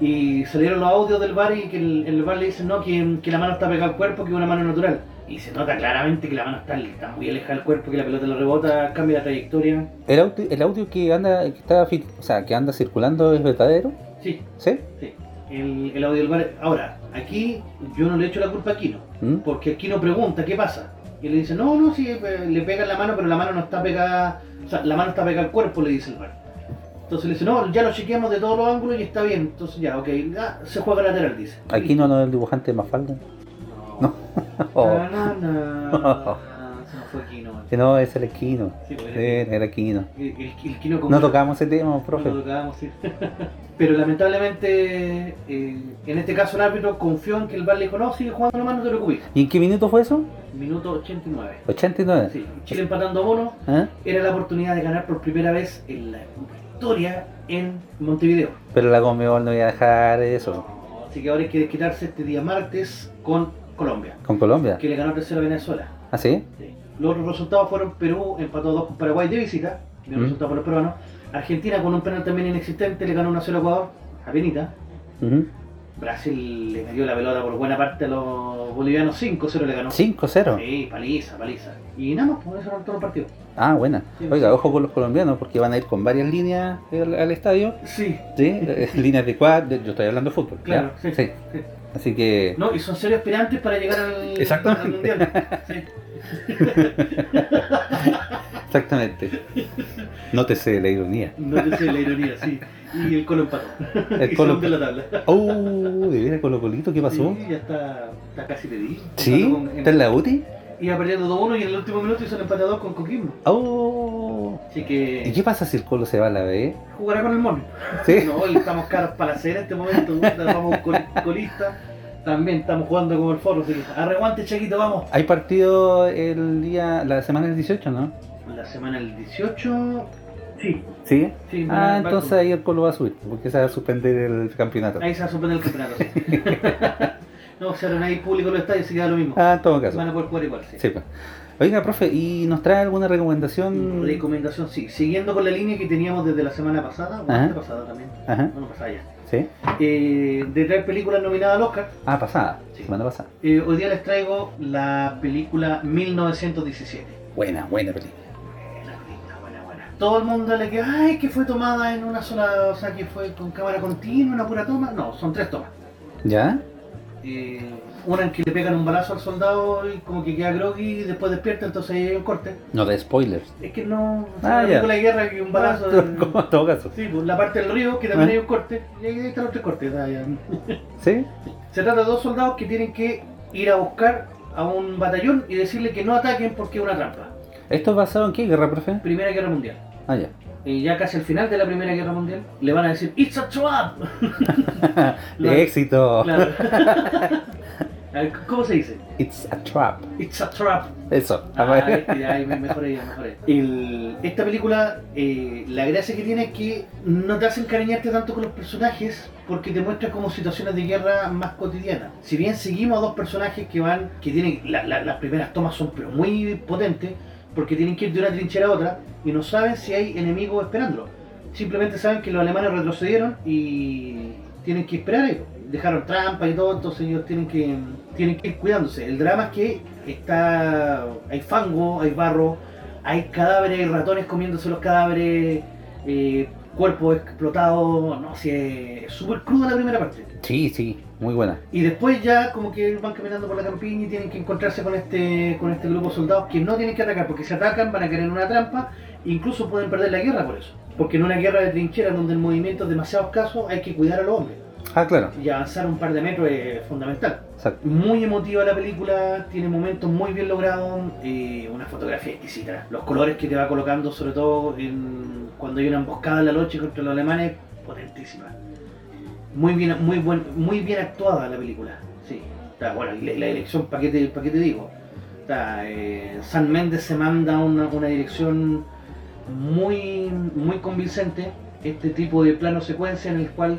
[SPEAKER 3] Y salieron los audios del bar y que el, el bar le dice no, que, que la mano está pegada al cuerpo, que es una mano natural. Y se nota claramente que la mano está, está muy alejada del cuerpo, que la pelota lo rebota, cambia la trayectoria.
[SPEAKER 2] ¿El audio, el audio que anda que está, o sea, que anda circulando es verdadero?
[SPEAKER 3] Sí,
[SPEAKER 2] ¿Sí?
[SPEAKER 3] sí. El, el audio del bar. Ahora, aquí yo no le echo la culpa a Aquino,
[SPEAKER 2] ¿Mm?
[SPEAKER 3] porque Aquino pregunta qué pasa. Y le dice, no, no, sí, le pega en la mano, pero la mano no está pegada, o sea, la mano está pegada al cuerpo, le dice el bar. Entonces le dice, no, ya lo chequeamos de todos los ángulos y está bien. Entonces ya, ok, ya, se juega lateral, dice.
[SPEAKER 2] Aquí no, no es el dibujante de Mafalda. No. Oh, Que no, es el Esquino.
[SPEAKER 3] Sí, pues,
[SPEAKER 2] Esquino.
[SPEAKER 3] El, el, el Quino con-
[SPEAKER 2] No tocamos ese tema,
[SPEAKER 3] No
[SPEAKER 2] profe.
[SPEAKER 3] lo tocábamos, sí. Pero lamentablemente, eh, en este caso el árbitro confió en que el VAR le dijo, no, sigue jugando nomás, no te preocupes.
[SPEAKER 2] ¿Y en qué minuto fue eso?
[SPEAKER 3] Minuto 89.
[SPEAKER 2] 89.
[SPEAKER 3] Sí, Chile empatando a mono,
[SPEAKER 2] ¿Eh?
[SPEAKER 3] era la oportunidad de ganar por primera vez en la historia en Montevideo.
[SPEAKER 2] Pero la Conmebol no iba a dejar eso.
[SPEAKER 3] Así que ahora hay que desquitarse este día martes con Colombia,
[SPEAKER 2] Con Colombia.
[SPEAKER 3] que le ganó 3-0 a Venezuela.
[SPEAKER 2] ¿Ah, sí?
[SPEAKER 3] Sí. Los resultados fueron Perú empató 2 con Paraguay de visita, bien
[SPEAKER 2] Mm.
[SPEAKER 3] resultado por los peruanos. Argentina con un penal también inexistente le ganó 1-0 a Ecuador, a Benita.
[SPEAKER 2] Ujú.
[SPEAKER 3] Brasil le metió la pelota por buena parte a los bolivianos, 5-0 le ganó.
[SPEAKER 2] 5-0.
[SPEAKER 3] Sí, paliza, paliza. Y nada más, por eso eran todos los partidos.
[SPEAKER 2] Ah, buena.
[SPEAKER 3] Sí,
[SPEAKER 2] Oiga,
[SPEAKER 3] sí.
[SPEAKER 2] ojo con los colombianos porque van a ir con varias líneas al, al estadio.
[SPEAKER 3] Sí,
[SPEAKER 2] ¿Sí? Eh, líneas de quad. de- Yo estoy hablando de fútbol.
[SPEAKER 3] claro, sí.
[SPEAKER 2] Sí.
[SPEAKER 3] sí.
[SPEAKER 2] Así que.
[SPEAKER 3] No, y son serios aspirantes para llegar al,
[SPEAKER 2] Exactamente.
[SPEAKER 3] al mundial. Sí.
[SPEAKER 2] Exactamente. Nótese la ironía.
[SPEAKER 3] No te sé la ironía, sí. Y el Colo empató.
[SPEAKER 2] El
[SPEAKER 3] y
[SPEAKER 2] Colo-
[SPEAKER 3] de la tabla.
[SPEAKER 2] Oh, de veras Colo Colito, ¿qué pasó?
[SPEAKER 3] Sí, ya está, está casi pedido.
[SPEAKER 2] ¿Sí?
[SPEAKER 3] Con-
[SPEAKER 2] ¿Está en la UTI?
[SPEAKER 3] Iba perdiendo 2-1 y en el último minuto hizo el empate a 2 con Coquimbo.
[SPEAKER 2] Oh.
[SPEAKER 3] Así
[SPEAKER 2] ¿Y
[SPEAKER 3] que
[SPEAKER 2] qué pasa si el Colo se va a la B?
[SPEAKER 3] jugará con el mono.
[SPEAKER 2] ¿Sí?
[SPEAKER 3] No, estamos caros para la cera en este momento. Vamos col- colista. También estamos jugando como el foro. Así que arreguante, Chequito, vamos.
[SPEAKER 2] Hay partido el día, la semana del 18, ¿no?
[SPEAKER 3] La semana del 18. Sí,
[SPEAKER 2] ¿Sí?
[SPEAKER 3] sí.
[SPEAKER 2] Ah, entonces ahí el Colo va a subir, porque se va a suspender el campeonato.
[SPEAKER 3] Ahí se va a suspender el campeonato, sí. No, si ahora no hay público en los estadios, se queda lo mismo.
[SPEAKER 2] Ah, en todo caso.
[SPEAKER 3] Van a poder jugar igual, sí.
[SPEAKER 2] Sí, pues. Oiga, profe, ¿y nos trae alguna recomendación?
[SPEAKER 3] Recomendación, sí. Siguiendo con la línea que teníamos desde la semana pasada, o la pasada también,
[SPEAKER 2] Ajá.
[SPEAKER 3] bueno, pasada ya,
[SPEAKER 2] ¿Sí?
[SPEAKER 3] eh, de traer películas nominadas al Oscar,
[SPEAKER 2] Ah, pasada.
[SPEAKER 3] Sí.
[SPEAKER 2] Semana pasada.
[SPEAKER 3] eh, hoy día les traigo la película 1917.
[SPEAKER 2] Buena, buena película.
[SPEAKER 3] Buena película, buena, buena. Todo el mundo le queda, ay, que fue tomada en una sola, o sea, que fue con cámara continua, una pura toma. No, son tres tomas.
[SPEAKER 2] ¿Ya?
[SPEAKER 3] Eh, una en que le pegan un balazo al soldado y como que queda groggy y después despierta, entonces hay un corte.
[SPEAKER 2] No de spoilers.
[SPEAKER 3] Es que no,
[SPEAKER 2] Ah, ya.
[SPEAKER 3] de guerra que un balazo...
[SPEAKER 2] Ah,
[SPEAKER 3] en-
[SPEAKER 2] como en todo caso.
[SPEAKER 3] Sí, pues la parte del río, que también
[SPEAKER 2] Ah.
[SPEAKER 3] hay un corte, y ahí están los tres cortes. ah, ya.
[SPEAKER 2] ¿Sí?
[SPEAKER 3] Se trata de dos soldados que tienen que ir a buscar a un batallón y decirle que no ataquen porque es una trampa.
[SPEAKER 2] ¿Esto es basado en qué guerra, profe?
[SPEAKER 3] Primera Guerra Mundial.
[SPEAKER 2] Ah, ya.
[SPEAKER 3] Y ya casi al final de la Primera Guerra Mundial le van a decir ¡It's a trap!
[SPEAKER 2] Éxito.
[SPEAKER 3] Claro. A ¿Cómo se dice?
[SPEAKER 2] It's a trap.
[SPEAKER 3] It's a trap.
[SPEAKER 2] Eso.
[SPEAKER 3] Ah, ya, me mejoré, ya mejoré. El- esta película, eh, la gracia que tiene es que no te hace encariñarte tanto con los personajes porque te muestra como situaciones de guerra más cotidianas. Si bien seguimos a dos personajes que van, que tienen, la- la- las primeras tomas son pero muy potentes porque tienen que ir de una trinchera a otra y no saben si hay enemigos esperándolo. Simplemente saben que los alemanes retrocedieron y tienen que esperar ahí. Dejaron trampas y todo, entonces ellos tienen que, tienen que ir cuidándose. El drama es que está hay fango, hay barro, hay cadáveres, hay ratones comiéndose los cadáveres, eh, cuerpos explotados, no sé, es súper cruda la primera parte.
[SPEAKER 2] Sí, sí. Muy buena.
[SPEAKER 3] Y después ya como que van caminando por la campiña y tienen que encontrarse con este con este grupo de soldados que no tienen que atacar, porque si atacan van a caer en una trampa, incluso pueden perder la guerra por eso. Porque en una guerra de trincheras donde el movimiento es demasiado escaso hay que cuidar a los hombres.
[SPEAKER 2] Ah, claro.
[SPEAKER 3] Y avanzar un par de metros es fundamental.
[SPEAKER 2] Exacto.
[SPEAKER 3] Muy emotiva la película, tiene momentos muy bien logrados, eh, una fotografía exquisita. Los colores que te va colocando, sobre todo en- cuando hay una emboscada en la noche contra los alemanes, potentísima. Muy bien, muy buen, muy bien actuada la película. Sí. Está, bueno, y la, la dirección, ¿para qué, te, pa' qué te digo? Está, eh, San Méndez se manda una, una dirección muy, muy convincente. Este tipo de plano secuencia en el cual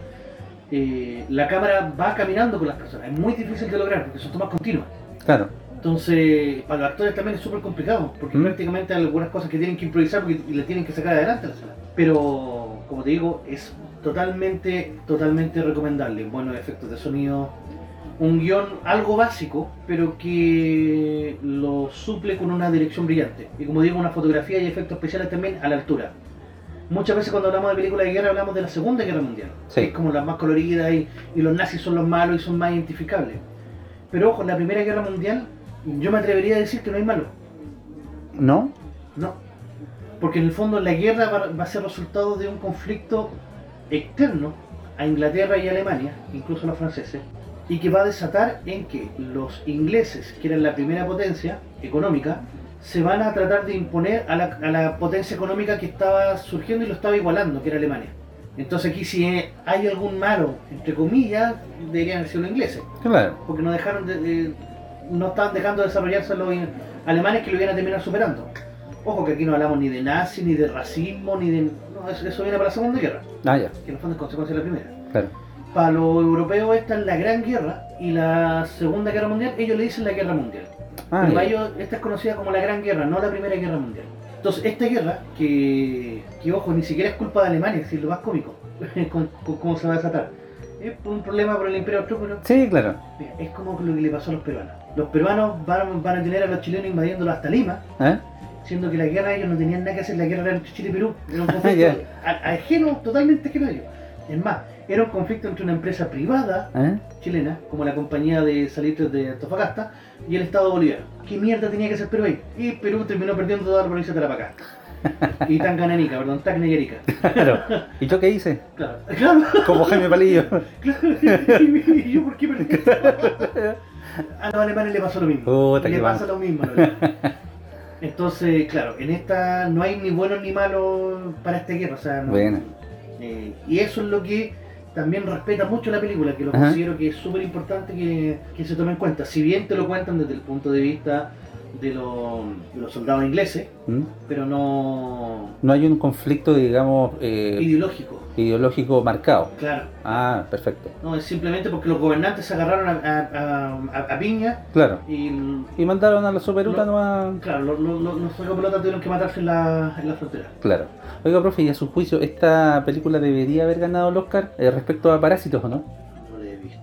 [SPEAKER 3] eh, la cámara va caminando con las personas. Es muy difícil de lograr porque son tomas continuas.
[SPEAKER 2] Claro.
[SPEAKER 3] Entonces, para los actores también es súper complicado, porque
[SPEAKER 2] Mm.
[SPEAKER 3] prácticamente hay algunas cosas que tienen que improvisar porque y le tienen que sacar adelante a la sala. Pero, como te digo, es totalmente, totalmente recomendable. Buenos efectos de sonido, un guion algo básico, pero que lo suple con una dirección brillante. Y como digo, una fotografía y efectos especiales también a la altura. Muchas veces cuando hablamos de películas de guerra hablamos de la Segunda Guerra Mundial,
[SPEAKER 2] Sí.
[SPEAKER 3] que es como la más colorida y, y los nazis son los malos y son más identificables. Pero ojo, en la Primera Guerra Mundial yo me atrevería a decir que no hay malos.
[SPEAKER 2] ¿No?
[SPEAKER 3] No. Porque en el fondo la guerra va, va a ser resultado de un conflicto externo a Inglaterra y Alemania, incluso a los franceses, y que va a desatar en que los ingleses, que eran la primera potencia económica, se van a tratar de imponer a la, a la potencia económica que estaba surgiendo y lo estaba igualando, que era Alemania. Entonces aquí si hay algún malo, entre comillas, deberían ser los ingleses
[SPEAKER 2] Claro.
[SPEAKER 3] porque no dejaron de, de- no estaban dejando de desarrollarse los alemanes que lo iban a terminar superando. Ojo que aquí no hablamos ni de nazi, ni de racismo, ni de... No, eso, eso viene para la Segunda Guerra,
[SPEAKER 2] Ah, ya.
[SPEAKER 3] que en el fondo es consecuencia de la primera.
[SPEAKER 2] Claro.
[SPEAKER 3] Para los europeos esta es la Gran Guerra y la Segunda Guerra Mundial, ellos le dicen la Guerra Mundial.
[SPEAKER 2] Ah,
[SPEAKER 3] para ellos esta es conocida como la Gran Guerra, no la Primera Guerra Mundial. Entonces esta guerra, que, que ojo, ni siquiera es culpa de Alemania, es decir, lo más cómico, con, con cómo se va a desatar. Es un problema por el Imperio Austrohúngaro,
[SPEAKER 2] Sí, claro.
[SPEAKER 3] Mira, Es como lo que le pasó a los peruanos. Los peruanos van, van a tener a los chilenos invadiéndolo hasta Lima,
[SPEAKER 2] ¿Eh?
[SPEAKER 3] siendo que la guerra ellos no tenían nada que hacer, la guerra era entre Chile y Perú. Era un conflicto
[SPEAKER 2] Ya.
[SPEAKER 3] a- ajeno, totalmente ajeno a ellos. Es más, era un conflicto entre una empresa privada
[SPEAKER 2] ¿Eh?
[SPEAKER 3] chilena, como la compañía de salitres de Antofagasta, y el Estado boliviano. ¿Qué mierda tenía que hacer Perú ahí? Y Perú terminó perdiendo toda la provincia de Tarapacá. y Tangananica, perdón, Arica.
[SPEAKER 2] Claro. ¿Y yo qué hice?
[SPEAKER 3] Claro, claro.
[SPEAKER 2] Como Jaime Palillo.
[SPEAKER 3] Claro, y yo por qué perdí. A los alemanes le pasó lo mismo.
[SPEAKER 2] Puta,
[SPEAKER 3] le pasa
[SPEAKER 2] mal.
[SPEAKER 3] lo mismo. Entonces, claro, en esta no hay ni buenos ni malos para esta guerra. O sea, no-
[SPEAKER 2] Bueno.
[SPEAKER 3] eh, y eso es lo que también respeta mucho la película, que lo
[SPEAKER 2] Ajá.
[SPEAKER 3] considero que es súper importante que, que se tome en cuenta. Si bien te lo cuentan desde el punto de vista de, los- de los soldados ingleses,
[SPEAKER 2] ¿Mm?
[SPEAKER 3] pero no
[SPEAKER 2] No hay un conflicto, digamos, eh,
[SPEAKER 3] ideológico.
[SPEAKER 2] Ideológico marcado.
[SPEAKER 3] Claro.
[SPEAKER 2] Ah, perfecto.
[SPEAKER 3] No, es simplemente porque los gobernantes se agarraron a, a- a- a piña
[SPEAKER 2] Claro.
[SPEAKER 3] y,
[SPEAKER 2] Y mandaron a los superutas
[SPEAKER 3] No.
[SPEAKER 2] nomás.
[SPEAKER 3] claro, los, los, los, los sacapelotas tuvieron que matarse en la, en la frontera.
[SPEAKER 2] Claro. Oiga, profe, y a su juicio, ¿esta película debería haber ganado el Oscar eh, respecto a Parásitos o no?
[SPEAKER 3] No lo he visto.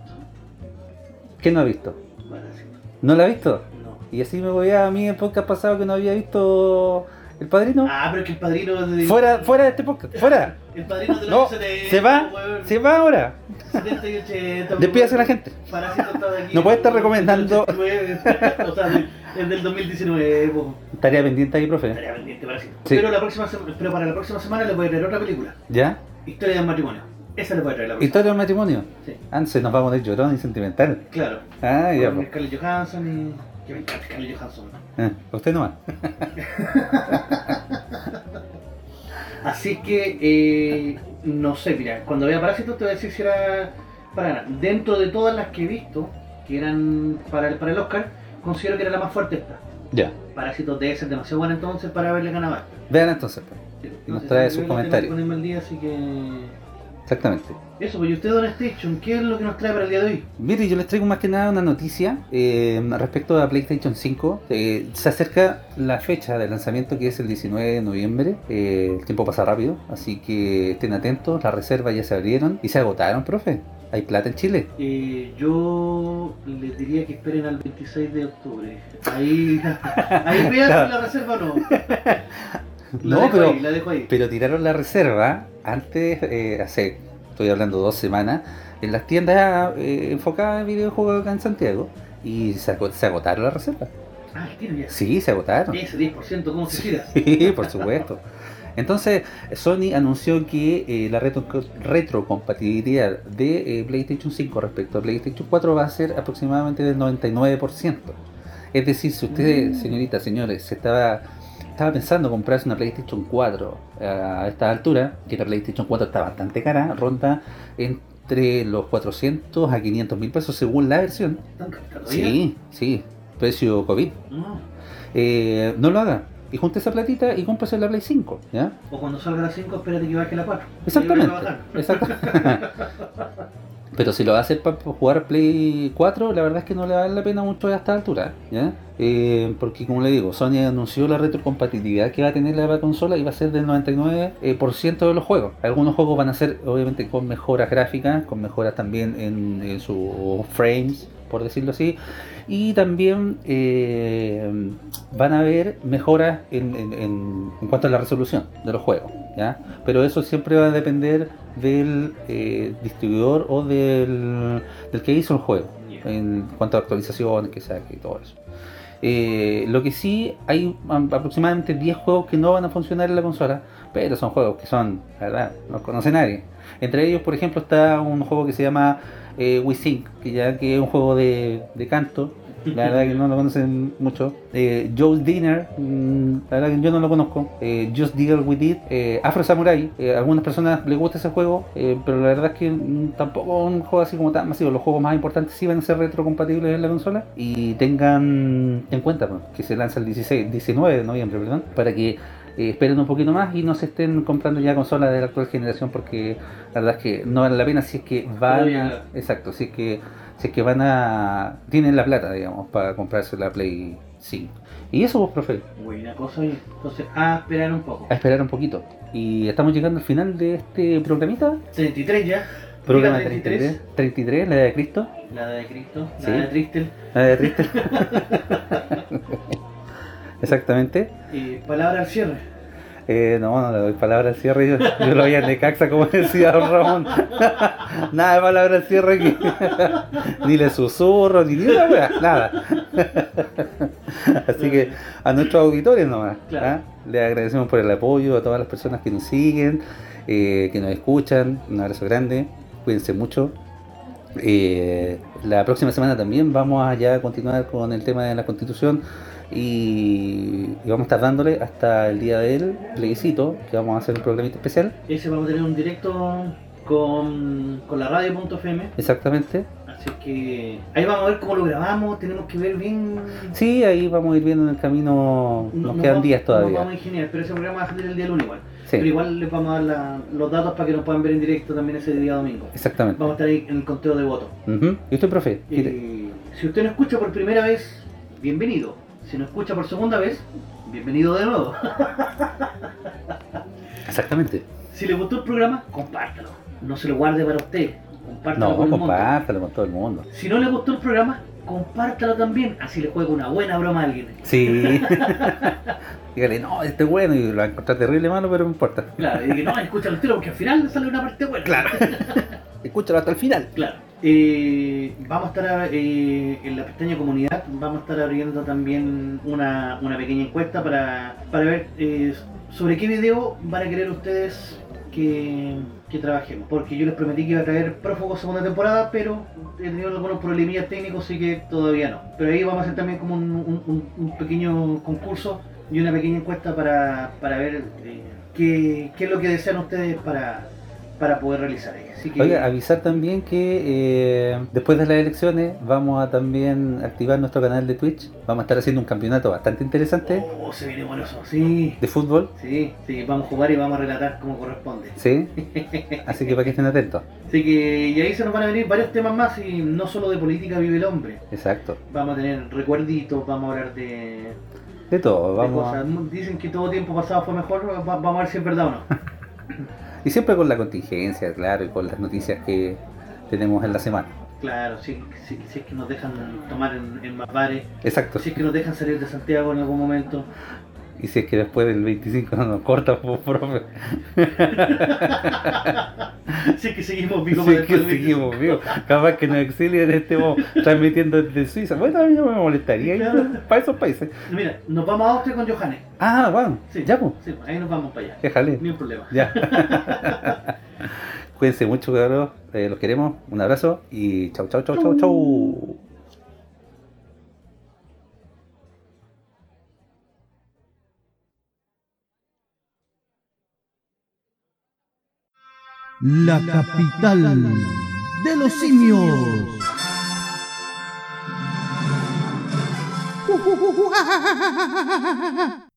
[SPEAKER 2] ¿Qué no ha visto?
[SPEAKER 3] Parásito.
[SPEAKER 2] ¿No la ha visto?
[SPEAKER 3] No.
[SPEAKER 2] Y así me voy a mí el podcast pasado que no había visto El Padrino.
[SPEAKER 3] Ah, pero es que el padrino de.
[SPEAKER 2] Fuera, fuera de este podcast, fuera.
[SPEAKER 3] El padrino de
[SPEAKER 2] No,
[SPEAKER 3] los 70,
[SPEAKER 2] se va, se va ahora.
[SPEAKER 3] 70 y 80.
[SPEAKER 2] Despídase a la gente.
[SPEAKER 3] Parásito está de aquí.
[SPEAKER 2] No puede estar recomendando-
[SPEAKER 3] 89, o sea, de- es del 2019. po.
[SPEAKER 2] Tarea pendiente ahí, profe.
[SPEAKER 3] Estaría pendiente Parásito.
[SPEAKER 2] Sí.
[SPEAKER 3] Pero, la próxima, pero para la próxima semana les voy a traer otra película.
[SPEAKER 2] ¿Ya?
[SPEAKER 3] Historia de un matrimonio. Esa les voy a traer la próxima.
[SPEAKER 2] Historia del matrimonio.
[SPEAKER 3] Sí,
[SPEAKER 2] Antes nos vamos a poner llorón y sentimental.
[SPEAKER 3] claro.
[SPEAKER 2] Ah, ya,
[SPEAKER 3] Con. Scarlett Johansson y. Que me encanta Scarlett Johansson.
[SPEAKER 2] Ah, usted nomás.
[SPEAKER 3] Así que, eh, no sé, mira, cuando vea Parásitos te voy a decir si era para ganar. Dentro de todas las que he visto, que eran para el, para el Oscar, considero que era la más fuerte esta.
[SPEAKER 2] Ya.
[SPEAKER 3] Parásitos debe ser demasiado buena entonces para haberle ganado.
[SPEAKER 2] Vean entonces. pues. Y nos trae sus comentarios.
[SPEAKER 3] así que...
[SPEAKER 2] Exactamente.
[SPEAKER 3] Eso, pues, ¿y usted, Don Station, qué es lo que nos trae para el día de hoy?
[SPEAKER 2] Mire, yo les traigo más que nada una noticia eh, respecto a PlayStation 5. Eh, se acerca la fecha de lanzamiento que es el 19 de noviembre. Eh, el tiempo pasa rápido, así que estén atentos. Las reservas ya se abrieron y se agotaron, profe. Hay plata en Chile.
[SPEAKER 3] Eh, yo les diría que esperen al 26 de octubre. Ahí, ahí vean si la reserva o no. La
[SPEAKER 2] No,
[SPEAKER 3] dejo
[SPEAKER 2] pero-
[SPEAKER 3] ahí, la dejo ahí.
[SPEAKER 2] Pero tiraron la reserva antes, eh, hace, estoy hablando dos semanas, en las tiendas eh, enfocadas en videojuegos acá en Santiago. Y se, ago- se agotaron las reservas.
[SPEAKER 3] Ah, ya.
[SPEAKER 2] Sí, se agotaron.
[SPEAKER 3] Ese 10%, ¿cómo se tira?
[SPEAKER 2] Sí, por supuesto. Entonces, Sony anunció que eh, la retro- retrocompatibilidad de eh, PlayStation 5 respecto a PlayStation 4 va a ser aproximadamente del 99%. Es decir, si usted,
[SPEAKER 3] Mm.
[SPEAKER 2] señorita, señores, se estaba, estaba pensando comprarse una PlayStation 4 a esta altura, que la PlayStation 4 está bastante cara, ronda entre los 400 a 500 mil pesos según la versión. Sí, sí, precio COVID.
[SPEAKER 3] No.
[SPEAKER 2] Eh, no lo haga. Y junte esa platita y cómprese la Play 5, ¿ya?
[SPEAKER 3] O cuando salga la 5, espérate que baje la 4.
[SPEAKER 2] Exactamente.
[SPEAKER 3] Y
[SPEAKER 2] Pero si lo va a hacer para jugar Play 4, la verdad es que no le vale la pena mucho a esta altura, ¿ya? Eh, porque como le digo, Sony anunció la retrocompatibilidad que va a tener la consola y va a ser del 99% de los juegos. Algunos juegos van a ser obviamente con mejoras gráficas, con mejoras también en, en sus frames, por decirlo así. Y también eh, van a haber mejoras en, en- en- en cuanto a la resolución de los juegos. ¿ya? Pero eso siempre va a depender del eh, distribuidor o del, del que hizo el juego. En cuanto a actualizaciones que saque y todo eso. Eh, lo que sí, hay am- aproximadamente 10 juegos que no van a funcionar en la consola, pero son juegos que son, la verdad, no conoce nadie. Entre ellos, por ejemplo, está un juego que se llama eh, WeSync, que ya que es un juego de, de canto. La verdad que no lo conocen mucho. Eh, Joe's Dinner, mm, la verdad que yo no lo conozco. Eh, Just Deal With It. Eh, Afro Samurai, a algunas personas les gusta ese juego, pero la verdad es que mm, tampoco es un juego así como tan masivo. Los juegos más importantes sí van a ser retrocompatibles en la consola. Y tengan en cuenta pues, que se lanza el 16, 19 de noviembre, perdón, para que eh, esperen un poquito más y no se estén comprando ya consolas de la actual generación porque la verdad es que no vale la pena si es que van a, exacto si es que si es que van a tienen la plata digamos para comprarse la Play 5 y eso pues profe
[SPEAKER 3] Buena cosa. Entonces, a esperar un poco.
[SPEAKER 2] a esperar un poquito y estamos llegando al final de este programita
[SPEAKER 3] 33 ya.
[SPEAKER 2] programa
[SPEAKER 3] Diga
[SPEAKER 2] 33 33 la edad de Cristo
[SPEAKER 3] La edad de Cristo, la
[SPEAKER 2] Sí.
[SPEAKER 3] edad de Tristel.
[SPEAKER 2] la edad de Cristo exactamente
[SPEAKER 3] Y palabra al cierre.
[SPEAKER 2] Eh, no, no le doy palabra al cierre. Yo, yo lo voy a Necaxa, como decía don Ramón. nada de palabra al cierre aquí. ni le susurro, ni ni una wea, nada. Así que a nuestros auditores nomás.
[SPEAKER 3] Claro.
[SPEAKER 2] ¿ah? Le agradecemos por el apoyo a todas las personas que nos siguen, eh, que nos escuchan. Un abrazo grande. Cuídense mucho. Eh, la próxima semana también vamos a ya continuar con el tema de la constitución y, y vamos a estar dándole hasta el día del plebiscito, que vamos a hacer un programita especial.
[SPEAKER 3] Ese vamos a tener un directo con, con la radio.fm.
[SPEAKER 2] Exactamente.
[SPEAKER 3] Así que ahí vamos a ver cómo lo grabamos, tenemos que ver bien.
[SPEAKER 2] Sí, ahí vamos a ir viendo en el camino, nos quedan
[SPEAKER 3] vamos-
[SPEAKER 2] días
[SPEAKER 3] Nos
[SPEAKER 2] todavía.
[SPEAKER 3] vamos a ingeniar, pero ese programa va a salir el día lunes igual.
[SPEAKER 2] Sí.
[SPEAKER 3] Pero igual les vamos a dar la- los datos para que nos puedan ver en directo también ese día domingo.
[SPEAKER 2] Exactamente.
[SPEAKER 3] Vamos a estar ahí en el conteo de votos.
[SPEAKER 2] ¿Y usted, profe?
[SPEAKER 3] Eh, si usted no escucha por primera vez, bienvenido. Si no escucha por segunda vez, bienvenido de nuevo.
[SPEAKER 2] Exactamente.
[SPEAKER 3] Si le gustó el programa, compártalo. No se lo guarde para usted. Compártalo
[SPEAKER 2] No,
[SPEAKER 3] con
[SPEAKER 2] compártalo con todo el mundo.
[SPEAKER 3] Si no le gustó el programa, compártalo también. Así le juega una buena broma a alguien.
[SPEAKER 2] Sí. Dígale, no, este es bueno y lo va a encontrar terrible malo, pero no importa.
[SPEAKER 3] Claro, y que no, escúchalo entero porque al final sale una parte buena.
[SPEAKER 2] Claro. Escúchalo hasta el final.
[SPEAKER 3] Claro. Eh, vamos a estar eh, en la pestaña comunidad, vamos a estar abriendo también una, una pequeña encuesta para, para ver eh, sobre qué video van a querer ustedes que, que trabajemos. Porque yo les prometí que iba a traer prófugos segunda temporada, pero he tenido algunos problemillas técnicos, así que todavía no. Pero ahí vamos a hacer también como un, un- un- pequeño concurso y una pequeña encuesta para, para ver qué, qué es lo que desean ustedes para, para poder realizar. Así que,
[SPEAKER 2] Oiga, avisar también que eh, después de las elecciones vamos a también activar nuestro canal de Twitch. Vamos a estar haciendo un campeonato bastante interesante
[SPEAKER 3] Oh, se viene bueno eso, sí.
[SPEAKER 2] de fútbol.
[SPEAKER 3] Sí, sí, vamos a jugar y vamos a relatar como corresponde.
[SPEAKER 2] ¿Sí? Así que para que estén atentos.
[SPEAKER 3] Así que, y ahí se nos van a venir varios temas más y no solo de política vive el hombre.
[SPEAKER 2] Exacto.
[SPEAKER 3] Vamos a tener recuerditos, vamos a hablar de,
[SPEAKER 2] De todo.
[SPEAKER 3] de
[SPEAKER 2] Vamos
[SPEAKER 3] cosas.
[SPEAKER 2] a-
[SPEAKER 3] Dicen que todo tiempo pasado fue mejor, va- vamos a ver si es verdad o no.
[SPEAKER 2] Y siempre con la contingencia, claro, y con las noticias que tenemos en la semana.
[SPEAKER 3] Claro, si, si, si es que nos dejan tomar en, en más bares,
[SPEAKER 2] Exacto.
[SPEAKER 3] si es que nos dejan salir de Santiago en algún momento.
[SPEAKER 2] Y si es que después del 25 no nos corta, pues, profe.
[SPEAKER 3] si es que seguimos vivos
[SPEAKER 2] Sí,
[SPEAKER 3] para
[SPEAKER 2] que
[SPEAKER 3] del
[SPEAKER 2] seguimos vivos. Capaz que nos exilien, estemos transmitiendo desde Suiza. Bueno, a mí no me molestaría ir para esos países.
[SPEAKER 3] Mira, nos vamos a Austria con Johannes.
[SPEAKER 2] Ah, bueno,
[SPEAKER 3] Sí,
[SPEAKER 2] ya, pues.
[SPEAKER 3] Sí, ahí nos vamos para allá.
[SPEAKER 2] Déjale.
[SPEAKER 3] Ni un problema.
[SPEAKER 2] Ya. Cuídense mucho, cabros. Eh, los queremos. Un abrazo y chau, chau, chau, chau, chau.
[SPEAKER 8] La capital de los simios.